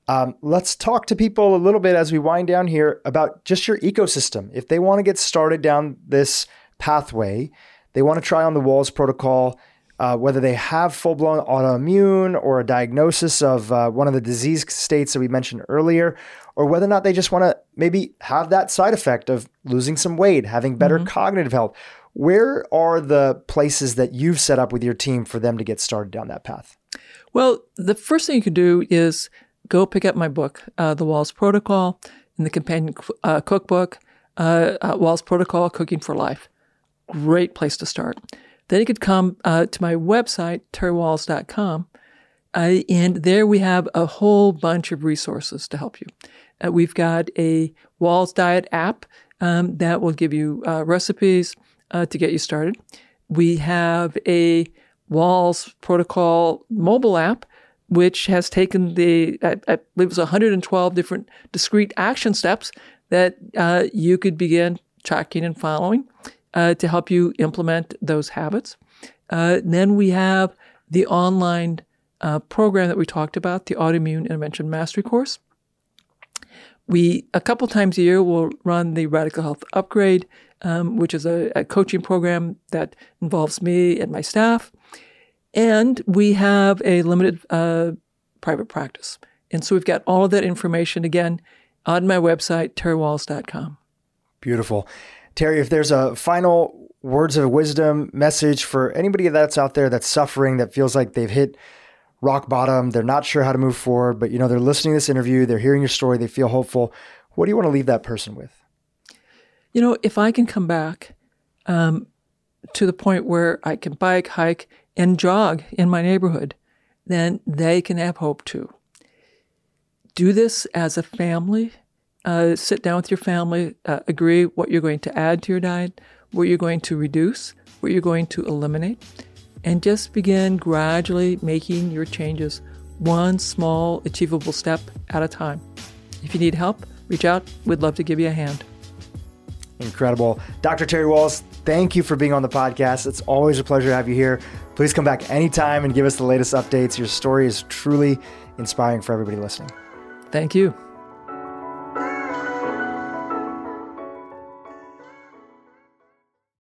[SPEAKER 1] Um, let's talk to people a little bit as we wind down here about just your ecosystem. If they want to get started down this pathway, they want to try on the Wahls protocol, uh, whether they have full blown autoimmune or a diagnosis of uh, one of the disease states that we mentioned earlier, or whether or not they just want to maybe have that side effect of losing some weight, having better cognitive health. Where are the places that you've set up with your team for them to get started down that path?
[SPEAKER 2] Well, the first thing you can do is go pick up my book, uh, The Wahls Protocol, and the companion uh, cookbook, uh, uh, Wahls Protocol Cooking for Life. Great place to start. Then you could come uh, to my website, terrywahls.com, uh, and there we have a whole bunch of resources to help you. Uh, we've got a Wahls Diet app um, that will give you uh, recipes uh, to get you started. We have a Wahls Protocol mobile app, which has taken the, I, I believe it was 112 different discrete action steps that uh, you could begin tracking and following uh, to help you implement those habits. Uh, then we have the online uh, program that we talked about, the Autoimmune Intervention Mastery Course. We, a couple times a year, will run the Radical Health Upgrade, um, which is a, a coaching program that involves me and my staff. And we have a limited uh, private practice. And so we've got all of that information again on my website, terrywahls.com.
[SPEAKER 1] Beautiful. Terry, if there's a final words of wisdom message for anybody that's out there that's suffering, that feels like they've hit rock bottom, they're not sure how to move forward, but you know, they're listening to this interview, they're hearing your story, they feel hopeful. What do you want to leave that person with?
[SPEAKER 2] You know, if I can come back, um, to the point where I can bike, hike, and jog in my neighborhood, then they can have hope too. Do this as a family. Uh, sit down with your family, uh, agree what you're going to add to your diet, what you're going to reduce, what you're going to eliminate, and just begin gradually making your changes one small, achievable step at a time. If you need help, reach out. We'd love to give you a hand.
[SPEAKER 1] Incredible. Dr. Terry Wahls, thank you for being on the podcast. It's always a pleasure to have you here. Please come back anytime and give us the latest updates. Your story is truly inspiring for everybody listening.
[SPEAKER 2] Thank you.